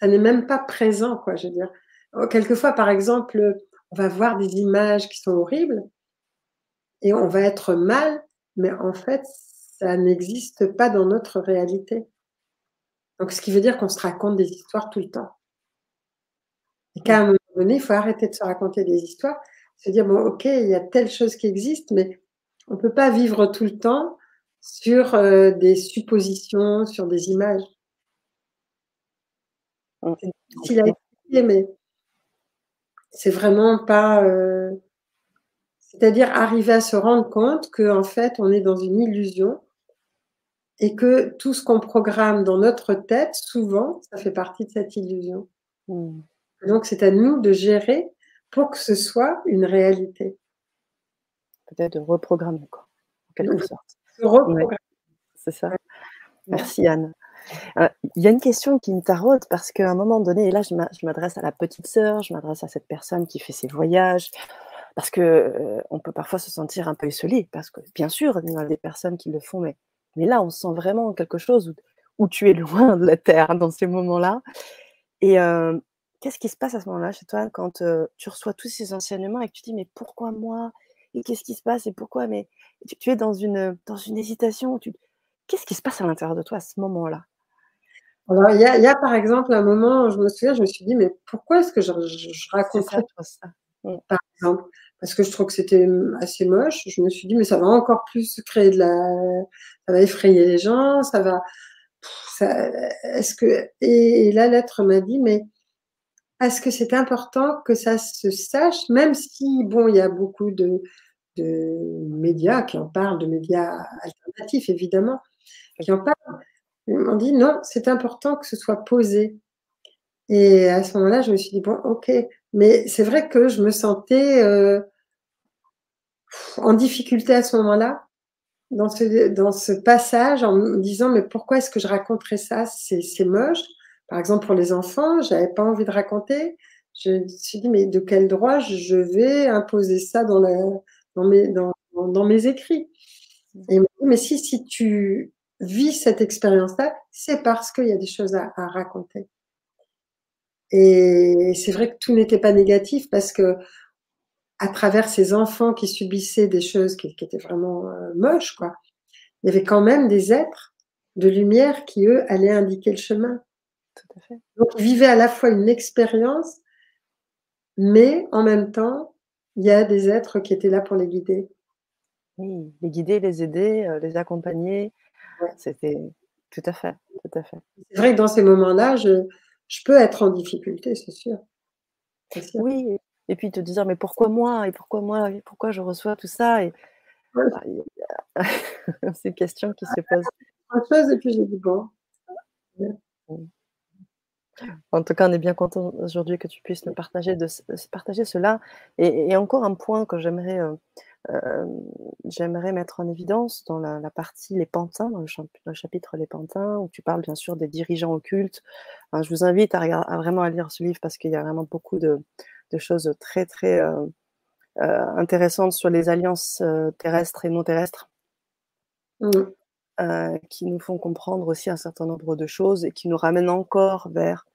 ça n'est même pas présent, quoi. Je veux dire, oh, quelquefois, par exemple, on va voir des images qui sont horribles et on va être mal, mais en fait, ça n'existe pas dans notre réalité. Donc, ce qui veut dire qu'on se raconte des histoires tout le temps. Et qu'à un moment donné, il faut arrêter de se raconter des histoires, se dire, bon, ok, il y a telle chose qui existe, mais on ne peut pas vivre tout le temps sur euh, des suppositions, sur des images. C'est difficile à expliquer, mais c'est vraiment pas. Euh, c'est-à-dire arriver à se rendre compte qu'en fait, on est dans une illusion et que tout ce qu'on programme dans notre tête, souvent, ça fait partie de cette illusion. Hmm. Donc, c'est à nous de gérer pour que ce soit une réalité. Peut-être de reprogrammer, quoi, en quelque sorte. C'est ça. Merci, Anne. Euh, il y a une question qui me taraude parce qu'à un moment donné, et là, je m'adresse à la petite sœur, je m'adresse à cette personne qui fait ses voyages, parce que euh, on peut parfois se sentir un peu isolé, parce que bien sûr, il y a des personnes qui le font, mais mais là, on sent vraiment quelque chose où, tu es loin de la Terre dans ces moments-là. Et qu'est-ce qui se passe à ce moment-là chez toi quand tu reçois tous ces enseignements et que tu dis, mais pourquoi moi? Et qu'est-ce qui se passe Et pourquoi Mais tu, es dans une, dans une hésitation. qu'est-ce qui se passe à l'intérieur de toi à ce moment-là? Alors, il y a, y a, par exemple un moment, je me souviens, je me suis dit, mais pourquoi est-ce que je, je, je raconterais ça. Par exemple, parce que je trouve que c'était assez moche. Je me suis dit, mais ça va encore plus créer de la. Ça va effrayer les gens, ça va. Est-ce que. Et la lettre m'a dit, mais est-ce que c'est important que ça se sache, même si, bon, il y a beaucoup de, de médias qui en parlent, de médias alternatifs évidemment, qui en parlent. M'ont dit non, c'est important que ce soit posé. Et à ce moment-là, je me suis dit bon, ok, mais c'est vrai que je me sentais euh, en difficulté à ce moment-là, dans ce, dans ce passage, en me disant mais pourquoi est-ce que je raconterais ça? C'est moche. Par exemple, pour les enfants, j'avais pas envie de raconter. Je me suis dit mais de quel droit je vais imposer ça dans la, dans mes, dans, mes écrits? Et il m'a dit, mais si, si tu vis cette expérience-là, c'est parce qu'il y a des choses à, raconter. Et c'est vrai que tout n'était pas négatif parce que à travers ces enfants qui subissaient des choses qui, qui étaient vraiment euh, moches, quoi, il y avait quand même des êtres de lumière qui, eux, allaient indiquer le chemin. Tout à fait. Donc, ils vivaient à la fois une expérience, mais en même temps, il y a des êtres qui étaient là pour les guider. Oui, les guider, les aider, euh, les accompagner. C'était tout à fait, tout à fait. C'est vrai que dans ces moments-là, je, je peux être en difficulté, c'est sûr. Oui, et puis te dire mais pourquoi moi? Et pourquoi moi? Et pourquoi je reçois tout ça? Et ouais. bah, ces questions qui se. Chose, et puis j'ai dit bon. En tout cas, on est bien content aujourd'hui que tu puisses nous partager, de, partager cela. Et, et, encore un point que j'aimerais euh, euh, j'aimerais mettre en évidence dans la, la, partie Les Pantins, dans le, dans le, chapitre Les Pantins, où tu parles bien sûr des dirigeants occultes. Enfin, je vous invite à, à, vraiment à lire ce livre parce qu'il y a vraiment beaucoup de, de choses très très euh, euh, intéressantes sur les alliances euh, terrestres et non terrestres. Mmh. Euh, qui nous font comprendre aussi un certain nombre de choses et qui nous ramènent encore vers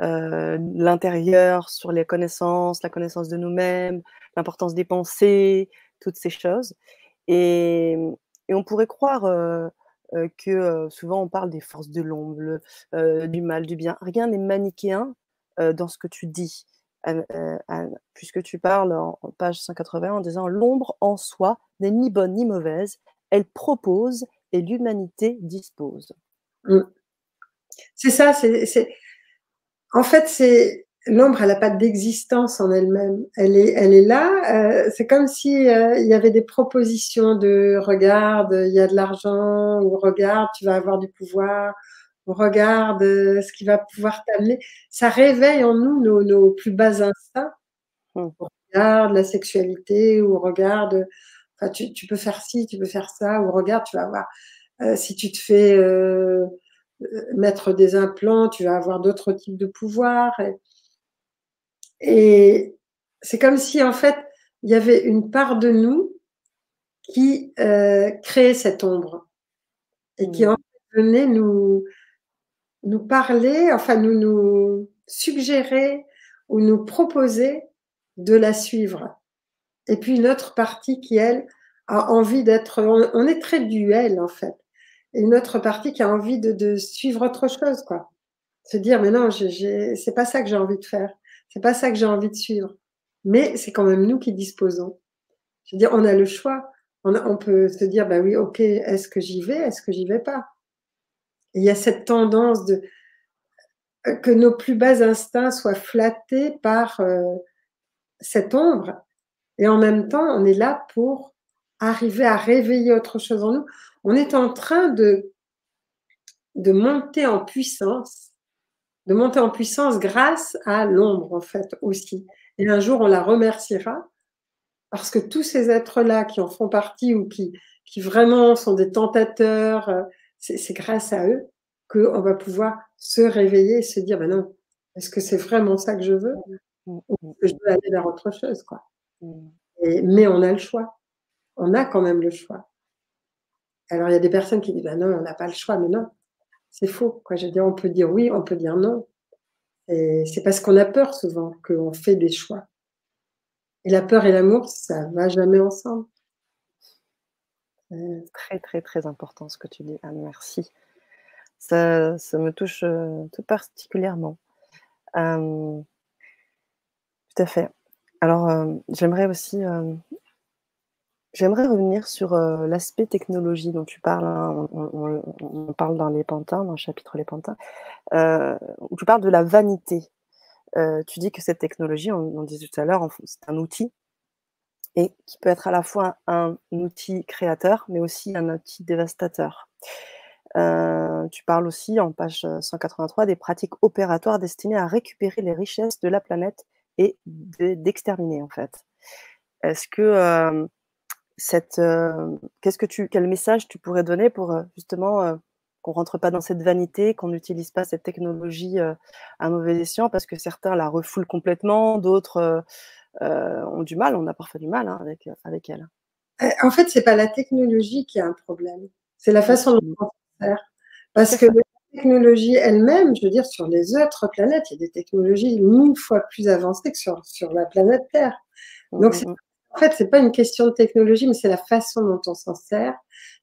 euh, l'intérieur, sur les connaissances, la connaissance de nous-mêmes, l'importance des pensées, toutes ces choses. Et, et on pourrait croire euh, euh que souvent on parle des forces de l'ombre, du mal, du bien. Rien n'est manichéen dans ce que tu dis, Anne, puisque tu parles en, en page 180 en disant l'ombre en soi n'est ni bonne ni mauvaise, elle propose et l'humanité dispose. Mmh. C'est ça, c'est en fait, c'est l'ombre, elle n'a pas d'existence en elle-même. Elle est, elle est là. Euh, c'est comme si euh, il y avait des propositions de regarde, il y a de l'argent, ou regarde, tu vas avoir du pouvoir, ou regarde euh, ce qui va pouvoir t'amener. Ça réveille en nous nos, nos plus bas instincts. Mmh. Regarde la sexualité, ou regarde, enfin, tu, tu, peux faire ci, tu peux faire ça, ou regarde, tu vas voir si tu te fais mettre des implants, tu vas avoir d'autres types de pouvoirs. Et, et c'est comme si, en fait, il y avait une part de nous qui euh, créait cette ombre et qui en fait, venait nous, nous parler, enfin nous, nous suggérer ou nous proposer de la suivre. Et puis une autre partie qui, elle, a envie d'être... On, on, est très duel, en fait et une autre partie qui a envie de, suivre autre chose, quoi. Se dire, mais non, c'est pas ça que j'ai envie de faire. C'est pas ça que j'ai envie de suivre. Mais c'est quand même nous qui disposons. Je veux dire, on a le choix. On, peut se dire, bah oui, ok, est-ce que j'y vais, est-ce que j'y vais pas? Il y a cette tendance de que nos plus bas instincts soient flattés par euh, cette ombre. Et en même temps, on est là pour arriver à réveiller autre chose en nous on est en train de, de monter en puissance, de monter en puissance grâce à l'ombre, en fait, aussi. Et un jour, on la remerciera parce que tous ces êtres-là qui en font partie ou qui, qui vraiment sont des tentateurs, euh, c'est grâce à eux qu'on va pouvoir se réveiller et se dire, ben non, est-ce que c'est vraiment ça que je veux ou que je veux aller vers autre chose, quoi. Et, mais on a le choix. On a quand même le choix. Alors, il y a des personnes qui disent, ben non, on n'a pas le choix, mais non, c'est faux. Quoi. Je veux on peut dire oui, on peut dire non. Et c'est parce qu'on a peur souvent qu'on fait des choix. Et la peur et l'amour, ça ne va jamais ensemble. Très, très, très important ce que tu dis, Anne, merci. Ça me touche, heu, tout particulièrement. Hem tout à fait. Alors, hem, j'aimerais aussi, j'aimerais revenir sur, heu, l'aspect technologie dont tu parles, hein. On parle dans les pantins, dans le chapitre les pantins, heu, où tu parles de la vanité. Heu, tu dis que cette technologie, on on disait tout à l'heure, c'est un outil et qui peut être à la fois un outil créateur, mais aussi un outil dévastateur. Tu parles aussi en page, heu, 183 des pratiques opératoires destinées à récupérer les richesses de la planète et de d'exterminer, en fait. Est-ce que, cette, heu qu'est-ce que tu quel message tu pourrais donner pour, heu, justement, heu, qu'on rentre pas dans cette vanité, qu'on n'utilise pas cette technologie, heu, à mauvais escient? Parce que certains la refoulent complètement, d'autres, ont du mal, on a parfois du mal, hein, avec, avec elle. Heu, en fait, c'est pas la technologie qui a un problème, c'est la Mmh façon dont on. Tout Parce que la technologie elle-même, je veux dire sur les autres planètes, il y a des technologies 1000 fois plus avancées que sur sur la planète Terre. Mmh Donc mh c'est mh. En fait, c'est pas une question de technologie, mais c'est la façon dont on s'en sert.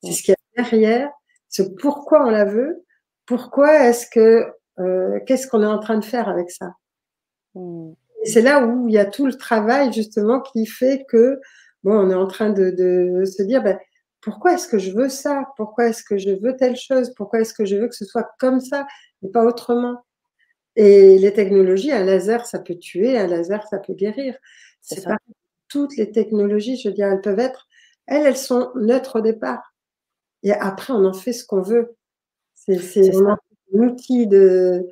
C'est ce qu'il y a derrière, ce pourquoi on la veut, pourquoi est-ce que, heu qu'est-ce qu'on est en train de faire avec ça? Mmh. Et c'est là où il y a tout le travail justement qui fait que, bon, on est en train de de se dire: «Bah, pourquoi est-ce que je veux ça? Pourquoi est-ce que je veux telle chose? Pourquoi est-ce que je veux que ce soit comme ça? Et pas autrement?» et les technologies, un laser, ça peut tuer, un laser, ça peut guérir. C'est C'est pareil, toutes les technologies, je veux dire, elles peuvent être elles, elles sont neutres au départ et après on en fait ce qu'on veut. C'est un outil de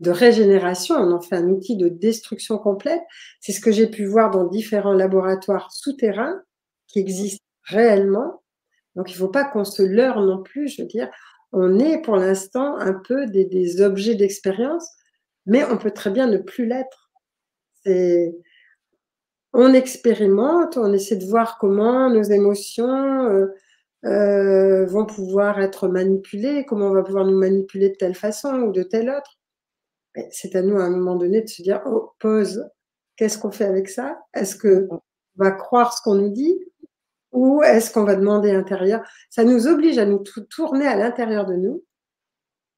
de régénération, on en fait un outil de destruction complète. C'est ce que j'ai pu voir dans différents laboratoires souterrains qui existent réellement. Donc il faut pas qu'on se leurre non plus, je veux dire, on est pour l'instant un peu des des objets d'expérience, mais on peut très bien ne plus l'être. C'est on expérimente, on essaie de voir comment nos émotions, heu heu, vont pouvoir être manipulées, comment on va pouvoir nous manipuler de telle façon ou de telle autre. C'est à nous, à un moment donné, de se dire: «Oh, pause, qu'est-ce qu'on fait avec ça? Est-ce qu'on va croire ce qu'on nous dit ou est-ce qu'on va demander intérieur?» ça nous oblige à nous tou tourner à l'intérieur de nous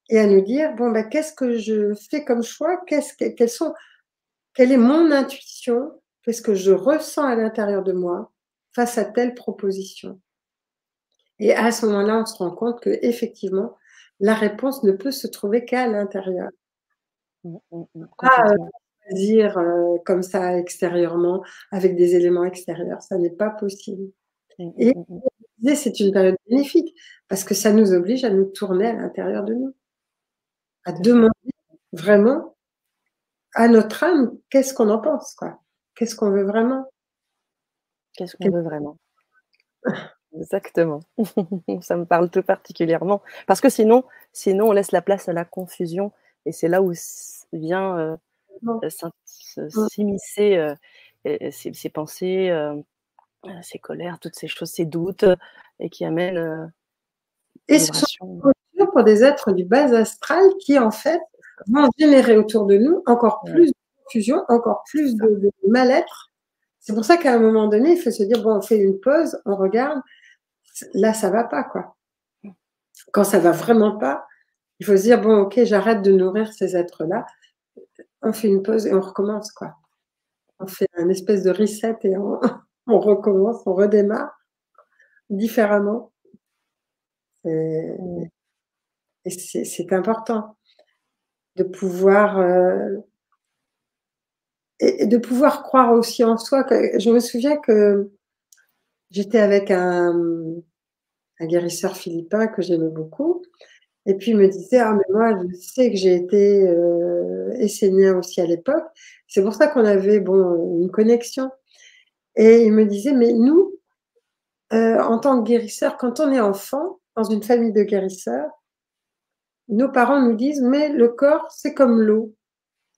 et à nous dire: «Bon, bah, qu'est-ce que je fais comme choix? Quelles quelle est mon intuition? Qu'est-ce que je ressens à l'intérieur de moi face à telle proposition?» et à ce moment-là, on se rend compte qu'effectivement, la réponse ne peut se trouver qu'à l'intérieur. Mmh mh mh. Pas, Complètement. choisir, heu, comme ça extérieurement avec des éléments extérieurs, ça n'est pas possible Mmh et c'est une période bénéfique parce que ça nous oblige à nous tourner à l'intérieur de nous. À demander vraiment à notre âme, qu'est-ce qu'on en pense, quoi? Qu'est-ce qu'on veut vraiment? Qu'est-ce qu'on veut vraiment? Exactement. Ça me parle tout particulièrement parce que sinon sinon on laisse la place à la confusion et c'est là où vient, se Mmh. s'immiscer, et ces ces pensées, heu, ces colères, toutes ces choses, ces doutes, et qui amènent, heu, Et ce sont pour des êtres du bas astral qui, en fait, vont générer autour de nous encore plus confusion, encore plus de mal-être. C'est pour ça qu'à un moment donné, il faut se dire: «Bon, on fait une pause, on regarde, là, ça va pas, quoi». Quand ça va vraiment pas, il faut se dire: «Bon, OK, j'arrête de nourrir ces êtres-là». On fait une pause et on recommence, quoi. On fait un espèce de reset et on on recommence, on redémarre différemment. Et et c'est important de pouvoir, heu et de pouvoir croire aussi en soi je me souviens que j'étais avec un, guérisseur philippin que j'aimais beaucoup. Et puis il me disait: «Ah mais moi je sais que j'ai été, heu, essénien aussi à l'époque». C'est pour ça qu'on avait, bon, une connexion. Et il me disait: «Mais nous, heu, en tant que guérisseurs, quand on est enfant, dans une famille de guérisseurs, nos parents nous disent: "Mais le corps, c'est comme l'eau,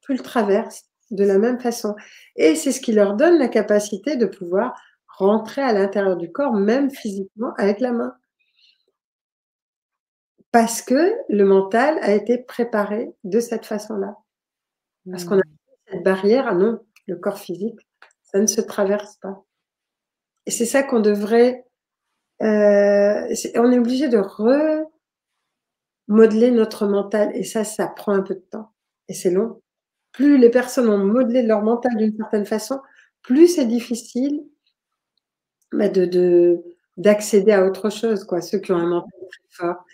tu le traverses de la même façon" et c'est ce qui leur donne la capacité de pouvoir rentrer à l'intérieur du corps, même physiquement, avec la main». Parce que le mental a été préparé de cette façon-là. Parce qu'on a Mmh. cette barrière: «Ah non, le corps physique, ça ne se traverse pas» et c'est ça qu'on devrait euh, on est obligé de remodeler notre mental et ça, ça prend un peu de temps et c'est long. Plus les personnes ont modelé leur mental d'une certaine façon, plus c'est difficile bah, de d'accéder à autre chose, quoi. Ceux qui ont un mental très fort.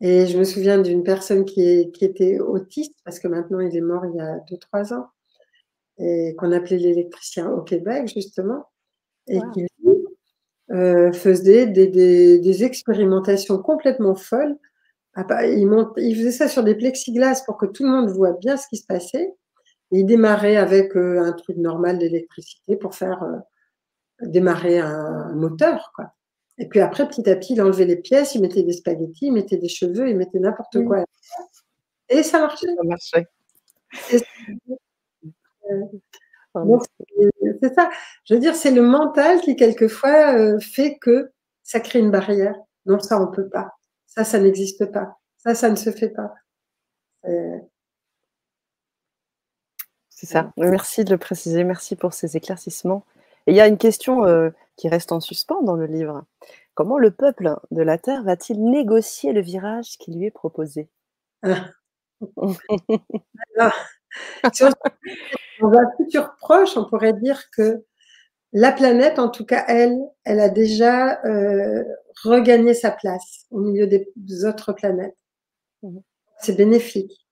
Et je me souviens d'une personne qui, qui était autiste, parce que maintenant il est mort il y a 2-3 ans, et qu'on appelait l'électricien au Québec, justement, et qui euh, faisait des, des, des, expérimentations complètement folles. Ah bah, il, il, faisait ça sur des plexiglas pour que tout le monde voit bien ce qui se passait. Et il démarrait avec euh, un truc normal d'électricité pour faire euh, démarrer un, moteur. Quoi. Et puis après, petit à petit, il enlevait les pièces, il mettait des spaghettis, il mettait des cheveux, il mettait n'importe quoi. Et ça marchait. Ça marchait. C'est ça. Je veux dire, c'est le mental qui, quelquefois, euh, fait que ça crée une barrière. Non, ça, on ne peut pas. Ça, ça n'existe pas. Ça, ça ne se fait pas. C'est ça. Merci de le préciser. Merci pour ces éclaircissements. Et il y a une question euh, qui reste en suspens dans le livre. Comment le peuple de la Terre va-t-il négocier le virage qui lui est proposé? Ah. dans un futur proche, on pourrait dire que la planète, en tout cas elle, elle a déjà euh, regagné sa place au milieu des autres planètes. Mmh. C'est bénéfique.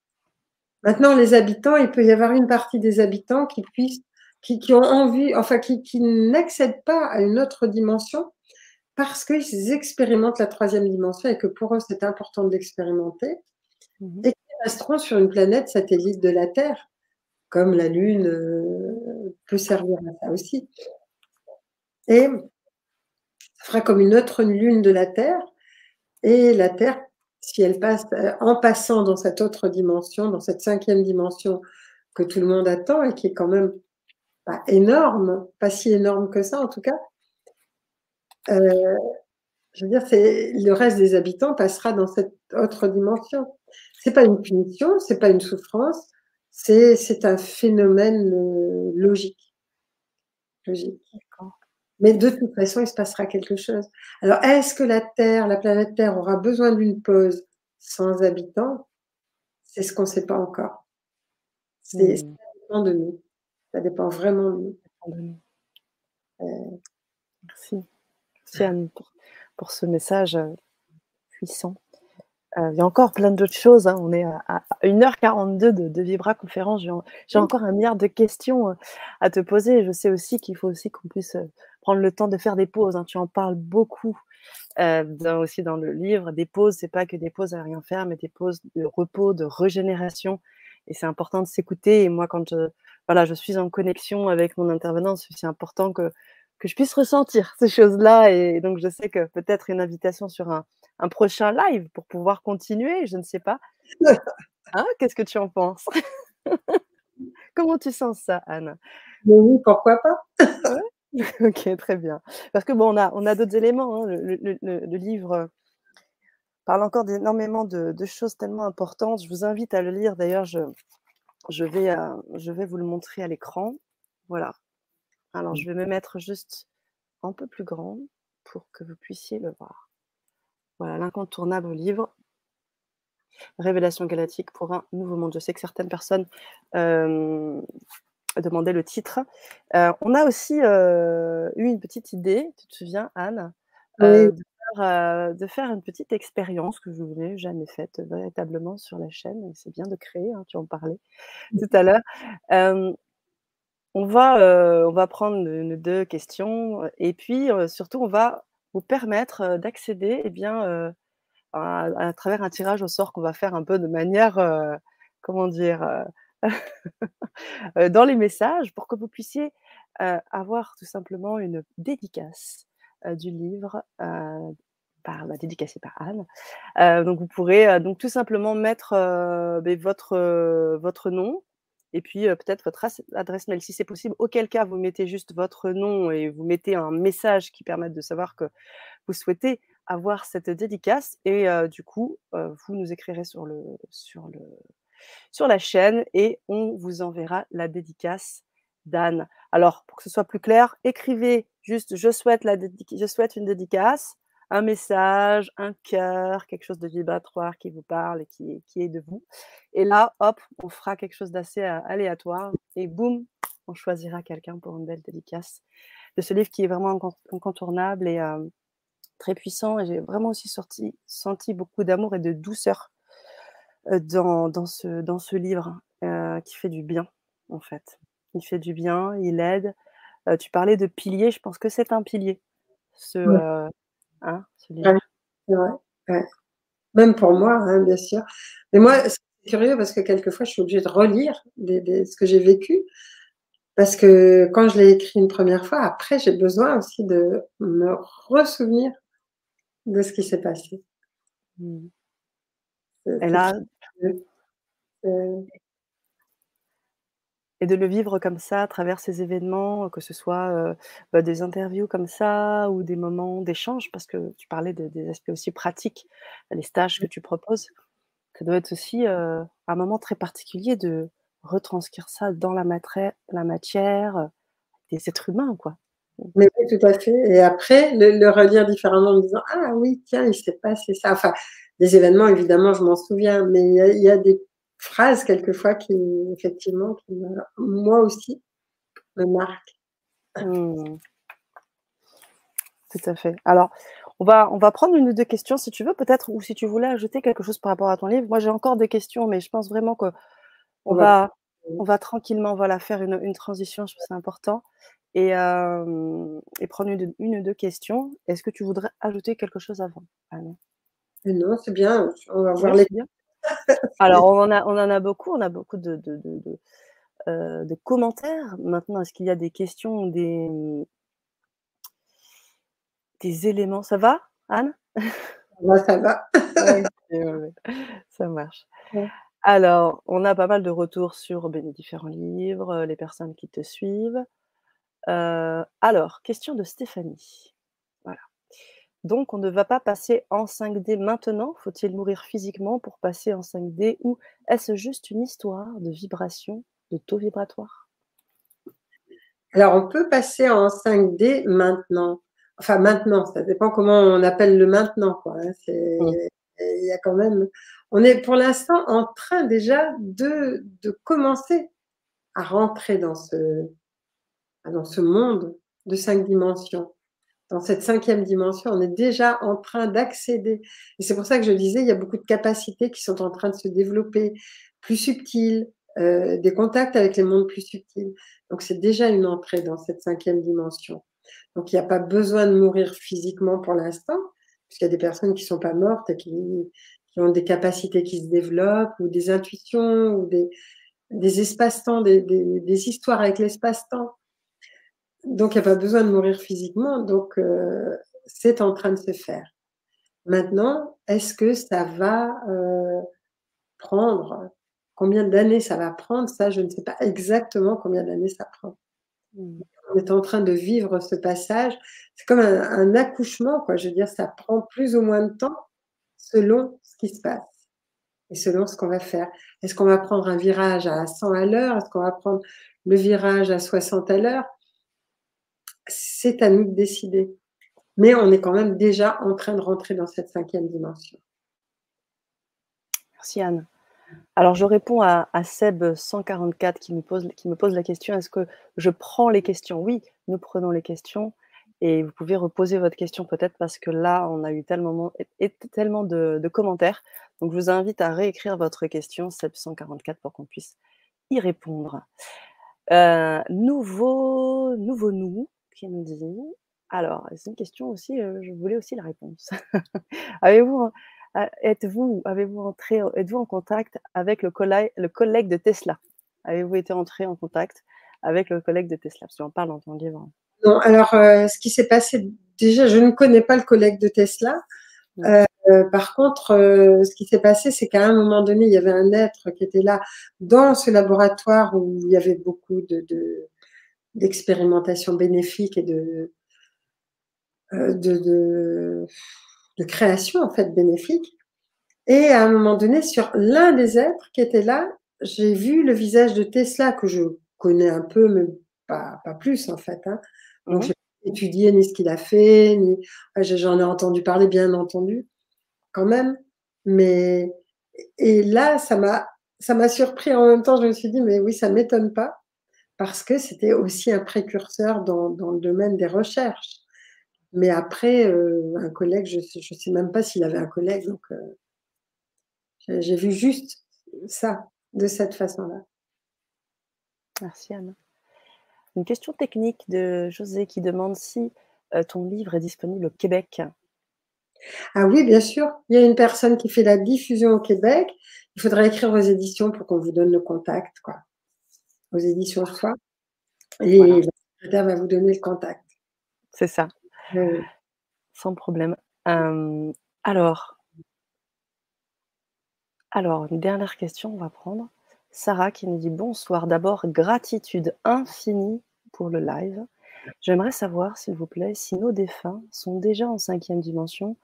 Maintenant, les habitants, il peut y avoir une partie des habitants qui puissent, qui, qui ont envie, enfin, qui, qui n'accèdent pas à une autre dimension parce qu'ils expérimentent la troisième dimension et que pour eux, c'est important de l'expérimenter. Mmh. Et qui resteront sur une planète satellite de la Terre comme la Lune euh, peut servir à ça aussi. Et ça fera comme une autre Lune de la Terre. Et la Terre, si elle passe, euh, en passant dans cette autre dimension, dans cette cinquième dimension que tout le monde attend et qui est quand même pas énorme, pas si énorme que ça en tout cas, euh, je veux dire, le reste des habitants passera dans cette autre dimension. C'est pas une punition, c'est pas une souffrance, c'est un phénomène euh, logique. Logique. Mais de toute façon, il se passera quelque chose. Alors, est-ce que la Terre, la planète Terre, aura besoin d'une pause sans habitants? C'est ce qu'on ne sait pas encore. C'est, Ça hmm. dépend de nous. Ça dépend vraiment de nous. Euh, Merci. Merci Anne pour ce message euh, puissant. Euh, il y a encore plein d'autres choses. Hein. On est à, 1h42 de, de Vibra conférence. J'ai encore un milliard de questions à te poser. Je sais aussi qu'il faut aussi qu'on puisse prendre le temps de faire des pauses. Hein. Tu en parles beaucoup aussi dans le livre. Des pauses, c'est pas que des pauses à rien faire, mais des pauses de repos, de régénération. Et c'est important de s'écouter. Et moi, quand je, voilà, je suis en connexion avec mon intervenant, c'est important que, que je puisse ressentir ces choses-là. Et donc, je sais que peut-être une invitation sur un, un prochain live pour pouvoir continuer, je ne sais pas. Hein, qu'est-ce que tu en penses? Comment tu sens ça, Anne? Oui, pourquoi pas? Ok, très bien. Parce que bon, on a, on a d'autres éléments. Hein. Le, livre parle encore d'énormément de, choses tellement importantes. Je vous invite à le lire. D'ailleurs, je, je, vais, euh, je vais vous le montrer à l'écran. Voilà. Alors, mmh. je vais me mettre juste un peu plus grand pour que vous puissiez le voir. Voilà, l'incontournable livre. Révélation galactique pour un nouveau monde. Je sais que certaines personnes euh, demandaient le titre. Euh, on a aussi euh, eu une petite idée, tu te souviens, Anne, de, faire, une petite expérience que je n'ai jamais faite véritablement sur la chaîne. C'est bien de créer, hein, tu en parlais tout à l'heure. on, va, on va prendre deux questions et puis surtout, on va vous permettre d'accéder eh bien, à, travers un tirage au sort qu'on va faire un peu de manière, comment dire, dans les messages pour que vous puissiez avoir tout simplement une dédicace du livre par, bah, dédicacé par Anne. donc vous pourrez donc tout simplement mettre ben, votre, votre nom, et puis peut-être votre adresse mail si c'est possible. Auquel cas, vous mettez juste votre nom et vous mettez un message qui permette de savoir que vous souhaitez avoir cette dédicace. Et du coup, vous nous écrirez sur, le, sur, le, sur la chaîne et on vous enverra la dédicace d'Anne. Alors, pour que ce soit plus clair, écrivez juste je souhaite, la je souhaite une dédicace un message, un cœur, quelque chose de vibratoire qui vous parle et qui, qui est de vous. Et là, hop, on fera quelque chose d'assez aléatoire et boum, on choisira quelqu'un pour une belle dédicace de ce livre qui est vraiment incontournable et très puissant. Et j'ai vraiment aussi sorti, senti beaucoup d'amour et de douceur dans, dans, ce, dans ce livre qui fait du bien, en fait. Il fait du bien, il aide. tu parlais de pilier, je pense que c'est un pilier, ce, hein, ce livre. Ouais, Même pour moi, hein, bien sûr. Mais moi, c'est curieux parce que quelquefois, je suis obligée de relire ce que j'ai vécu parce que quand je l'ai écrit une première fois, après, j'ai besoin aussi de me ressouvenir de ce qui s'est passé. Mmh. Et là, et de le vivre comme ça à travers ces événements, que ce soit euh, bah, des interviews comme ça ou des moments d'échange, parce que tu parlais des aspects aussi pratiques, les stages que tu proposes, ça doit être aussi euh, un moment très particulier de retranscrire ça dans la, la matière euh, des êtres humains, quoi. Mais oui, tout à fait. Et après, le, relire différemment en me disant Ah oui, tiens, il s'est passé ça. Enfin, des événements, évidemment, je m'en souviens, mais il y, a, des phrases quelquefois qui, effectivement, qui moi aussi, me marquent. Mmh. Tout à fait. Alors, on va, on va prendre une ou deux questions si tu veux, peut-être, ou si tu voulais ajouter quelque chose par rapport à ton livre. Moi, j'ai encore des questions, mais je pense vraiment que on va, on va tranquillement voilà, faire une, une transition, je pense que c'est important, et, et prendre une, une, ou deux questions. Est-ce que tu voudrais ajouter quelque chose avant Non, c'est bien, on va voir les. Bien. Alors, on en, a, on en a beaucoup, on a beaucoup de, de, de, euh, de commentaires. Maintenant, est-ce qu'il y a des questions ou des, des éléments? Ça va, Anne? Ça va. ça marche. Alors, on a pas mal de retours sur ben, les différents livres, les personnes qui te suivent. Euh, alors, question de Stéphanie. Voilà. Donc, on ne va pas passer en 5D maintenant. Faut-il mourir physiquement pour passer en 5D ou est-ce juste une histoire de vibration, de taux vibratoire? Alors, on peut passer en 5D maintenant. Enfin, maintenant, ça dépend comment on appelle le maintenant. Quoi. Hein. Mmh. Il y a quand même on est pour l'instant en train déjà de, commencer à rentrer dans ce, dans ce monde de cinq dimensions. Dans cette cinquième dimension, on est déjà en train d'accéder. Et c'est pour ça que je disais, il y a beaucoup de capacités qui sont en train de se développer, plus subtiles, euh, des contacts avec les mondes plus subtils. Donc c'est déjà une entrée dans cette cinquième dimension. Donc il n'y a pas besoin de mourir physiquement pour l'instant, puisqu'il y a des personnes qui ne sont pas mortes et qui, ont des capacités qui se développent, ou des intuitions, ou des, espaces-temps, des, histoires avec l'espace-temps. Donc, il n'y a pas besoin de mourir physiquement. Donc, euh, c'est en train de se faire. Maintenant, est-ce que ça va euh, prendre Combien d'années ça va prendre Ça, je ne sais pas exactement combien d'années ça prend. Mmh. On est en train de vivre ce passage. C'est comme un, un, accouchement, quoi. Je veux dire, ça prend plus ou moins de temps selon ce qui se passe et selon ce qu'on va faire. Est-ce qu'on va prendre un virage à 100 à l'heure? Est-ce qu'on va prendre le virage à 60 à l'heure? C'est à nous de décider. Mais on est quand même déjà en train de rentrer dans cette cinquième dimension. Merci Anne. Alors je réponds à, Seb144 qui me, pose, qui me pose la question, est-ce que je prends les questions? Oui, nous prenons les questions. Et vous pouvez reposer votre question peut-être parce que là, on a eu tellement, tellement de, commentaires. Donc, je vous invite à réécrire votre question 744 pour qu'on puisse y répondre. Euh, nouveau nous qui dit. Alors, c'est une question aussi, euh, je voulais aussi la réponse. avez-vous, êtes-vous, avez-vous entré, êtes-vous en contact avec le collègue, le collègue de Tesla? Avez-vous été entré en contact avec le collègue de Tesla? Parce qu'on parle dans ton livre. Non, alors euh, ce qui s'est passé, déjà, je ne connais pas le collègue de Tesla. Euh, par contre, euh, ce qui s'est passé, c'est qu'à un moment donné, il y avait un être qui était là dans ce laboratoire où il y avait beaucoup de, d'expérimentation bénéfique et de, de, de, création en fait bénéfique. Et à un moment donné, sur l'un des êtres qui était là, j'ai vu le visage de Tesla que je connais un peu, mais pas, pas plus en fait. Hein. Donc, mmh étudié ni ce qu'il a fait, ni j'en ai entendu parler, bien entendu, quand même. Mais et là, ça m'a ça m'a surpris en même temps. Je me suis dit, mais oui, ça m'étonne pas, parce que c'était aussi un précurseur dans, dans, le domaine des recherches. Mais après, euh, un collègue, je ne sais, même pas s'il avait un collègue, donc euh, j'ai vu juste ça de cette façon-là. Merci Anne. Une question technique de José qui demande si euh, ton livre est disponible au Québec. Ah oui, bien sûr. Il y a une personne qui fait la diffusion au Québec. Il faudrait écrire aux éditions pour qu'on vous donne le contact, quoi. Aux éditions Foi. Et la secrétaire va vous donner le contact. C'est ça. Sans problème. alors, alors, une dernière question, on va prendre. Sarah qui nous dit bonsoir. D'abord, gratitude infinie pour le live. J'aimerais savoir, s'il vous plaît, si nos défunts sont déjà en cinquième dimension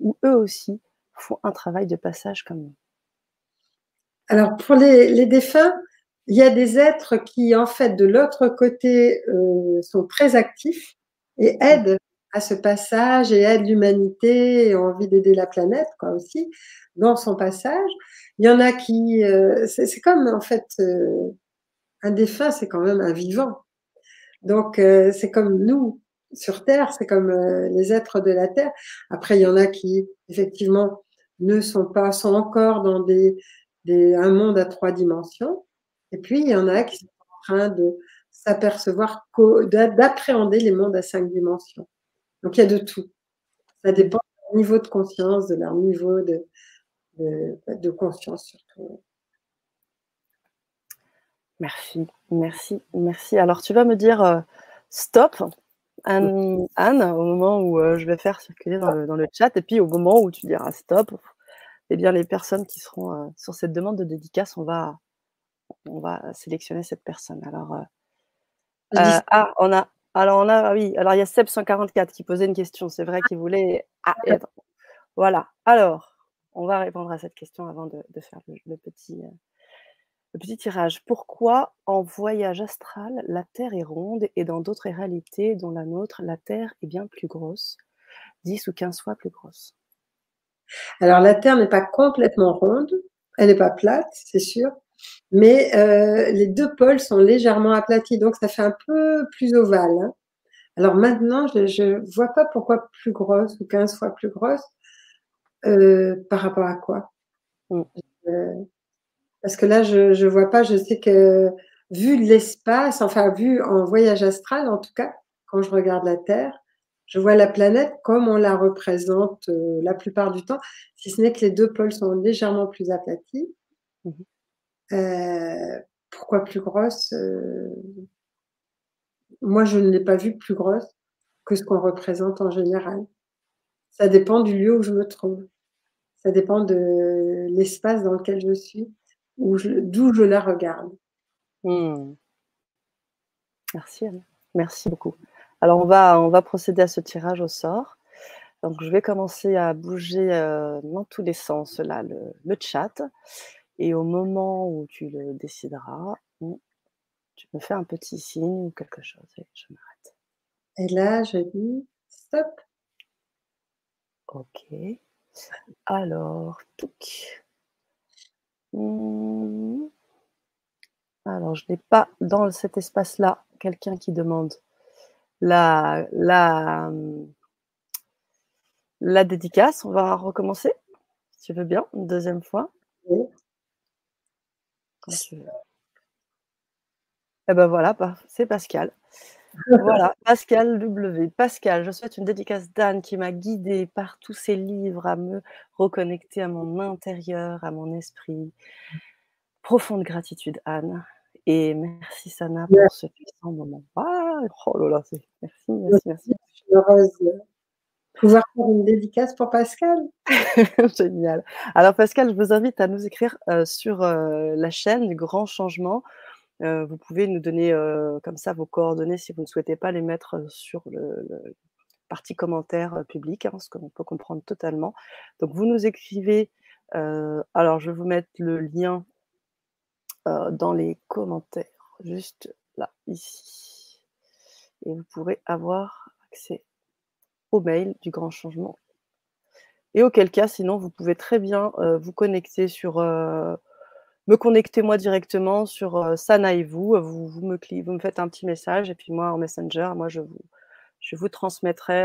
ou eux aussi font un travail de passage comme nous. Alors, pour les, défunts, il y a des êtres qui, en fait, de l'autre côté, euh, sont très actifs et aident à ce passage et aident l'humanité et ont envie d'aider la planète, quoi, aussi, dans son passage. Il y en a qui, euh, c'est comme, en fait, euh, un défunt, c'est quand même un vivant. Donc, euh, c'est comme nous sur Terre, c'est comme euh, les êtres de la Terre. Après, il y en a qui, effectivement, ne sont pas, sont encore dans des, des, un monde à trois dimensions. Et puis, il y en a qui sont en train de s'apercevoir, d'appréhender les mondes à cinq dimensions. Donc, il y a de tout. Ça dépend de leur niveau de conscience, de leur niveau de, de, conscience surtout. Merci, merci, merci. Alors, tu vas me dire euh, stop, Anne, au moment où euh, je vais faire circuler dans le, chat, et puis au moment où tu diras stop, eh bien, les personnes qui seront euh, sur cette demande de dédicace, on va, on va sélectionner cette personne. Alors, ah, on a, alors on a, ah oui, alors il y a Seb 144 qui posait une question. C'est vrai qu'il voulait. Ah, voilà. Alors, on va répondre à cette question avant de, faire le petit le petit tirage. Pourquoi en voyage astral, la Terre est ronde et dans d'autres réalités, dont la nôtre, la Terre est bien plus grosse, 10 ou 15 fois plus grosse? Alors la Terre n'est pas complètement ronde, elle n'est pas plate, c'est sûr, mais euh, les deux pôles sont légèrement aplatis, donc ça fait un peu plus ovale. Hein. Alors maintenant, je ne vois pas pourquoi plus grosse ou 15 fois plus grosse. Euh, par rapport à quoi mmh. euh, parce que là, je ne vois pas, je sais que vu de l'espace, enfin vu en voyage astral en tout cas, quand je regarde la Terre, je vois la planète comme on la représente euh, la plupart du temps, si ce n'est que les deux pôles sont légèrement plus aplatis. Mmh euh, pourquoi plus grosse euh, Moi, je ne l'ai pas vue plus grosse que ce qu'on représente en général. Ça dépend du lieu où je me trouve. Ça dépend de l'espace dans lequel je suis d'où je la regarde. Hmm. Merci Anne. Merci beaucoup. Alors on va, on va procéder à ce tirage au sort. Donc je vais commencer à bouger euh, dans tous les sens là le, chat. Et au moment où tu le décideras, hmm, tu me fais un petit signe ou quelque chose et je m'arrête. Et là, je dis stop. Ok. Alors, touc. Mmh. Alors, je n'ai pas dans cet espace-là quelqu'un qui demande la, la, la dédicace. On va recommencer, si tu veux bien, une deuxième fois. Oui. Eh ben voilà, c'est Pascal. voilà, Pascal W. Pascal, je souhaite une dédicace d'Anne qui m'a guidée par tous ses livres à me reconnecter à mon intérieur, à mon esprit. Profonde gratitude, Anne. Et merci, Sana, pour ce puissant moment. Ah, oh là là, merci, merci, merci. Je suis heureuse pouvoir faire une dédicace pour Pascal. Génial. Alors, Pascal, je vous invite à nous écrire euh, sur euh, la chaîne Grand Changement vous pouvez nous donner comme ça vos coordonnées si vous ne souhaitez pas les mettre sur le, partie commentaire public, hein, ce qu'on peut comprendre totalement. Donc vous nous écrivez, alors je vais vous mettre le lien dans les commentaires, juste là, ici. Et vous pourrez avoir accès au mail du grand changement. Et auquel cas, sinon, vous pouvez très bien vous connecter sur me connecter moi directement sur Sana et vous. Vous, vous, me, vous me faites un petit message et puis moi en Messenger, moi je vous, je vous transmettrai,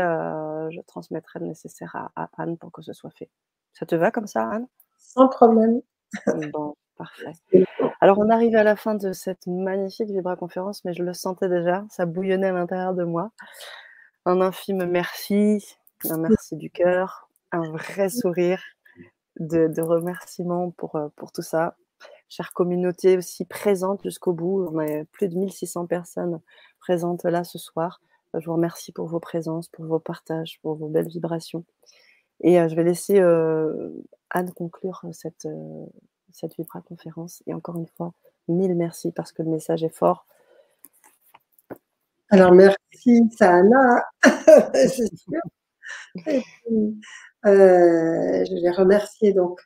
je transmettrai le nécessaire à, Anne pour que ce soit fait. Ça te va comme ça, Anne? Sans problème. Bon, parfait. Alors, on arrive à la fin de cette magnifique Vibra conférence, mais je le sentais déjà, ça bouillonnait à l'intérieur de moi. Un infime merci, un merci du cœur, un vrai sourire de, de remerciement pour, pour tout ça. Chère communauté aussi présente jusqu'au bout, on a plus de 1600 personnes présentes là ce soir. Je vous remercie pour vos présences, pour vos partages, pour vos belles vibrations. Et je vais laisser Anne conclure cette, cette Vibra conférence. Et encore une fois, mille merci parce que le message est fort. Alors merci Sana, c'est sûr. je vais remercier donc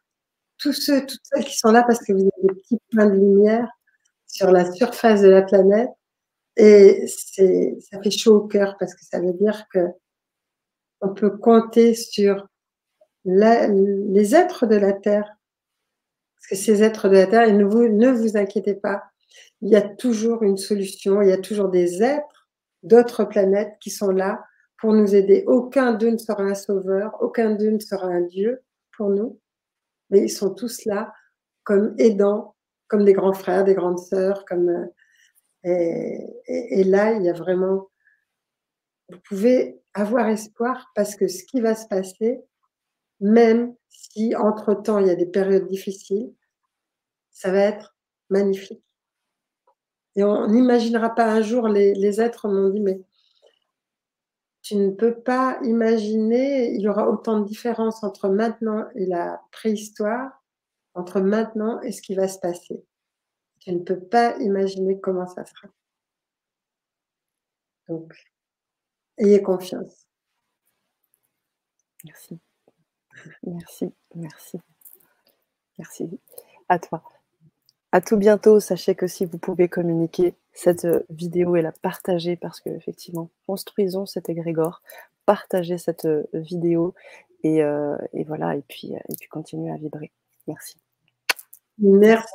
tous ceux, toutes celles qui sont là parce que vous avez des petits points de lumière sur la surface de la planète. Et ça fait chaud au cœur parce que ça veut dire que on peut compter sur les êtres de la Terre. Parce que ces êtres de la Terre, et ne vous, ne vous inquiétez pas, il y a toujours une solution, il y a toujours des êtres d'autres planètes qui sont là pour nous aider. Aucun d'eux ne sera un sauveur, aucun d'eux ne sera un Dieu pour nous, mais ils sont tous là comme aidants, comme des grands frères, des grandes sœurs, comme euh, et, là, il y a vraiment, vous pouvez avoir espoir parce que ce qui va se passer, même si entre-temps il y a des périodes difficiles, ça va être magnifique. Et on n'imaginera pas un jour, les, êtres m'ont dit, mais tu ne peux pas imaginer, il y aura autant de différence entre maintenant et la préhistoire, entre maintenant et ce qui va se passer. Tu ne peux pas imaginer comment ça sera. Donc, ayez confiance. Merci. Merci, merci. Merci. À toi. À tout bientôt. Sachez que si vous pouvez communiquer cette vidéo et la partager parce que effectivement, construisons cet égrégore, partagez cette vidéo et, euh, et voilà, et puis, et puis continuez à vibrer. Merci. Merci.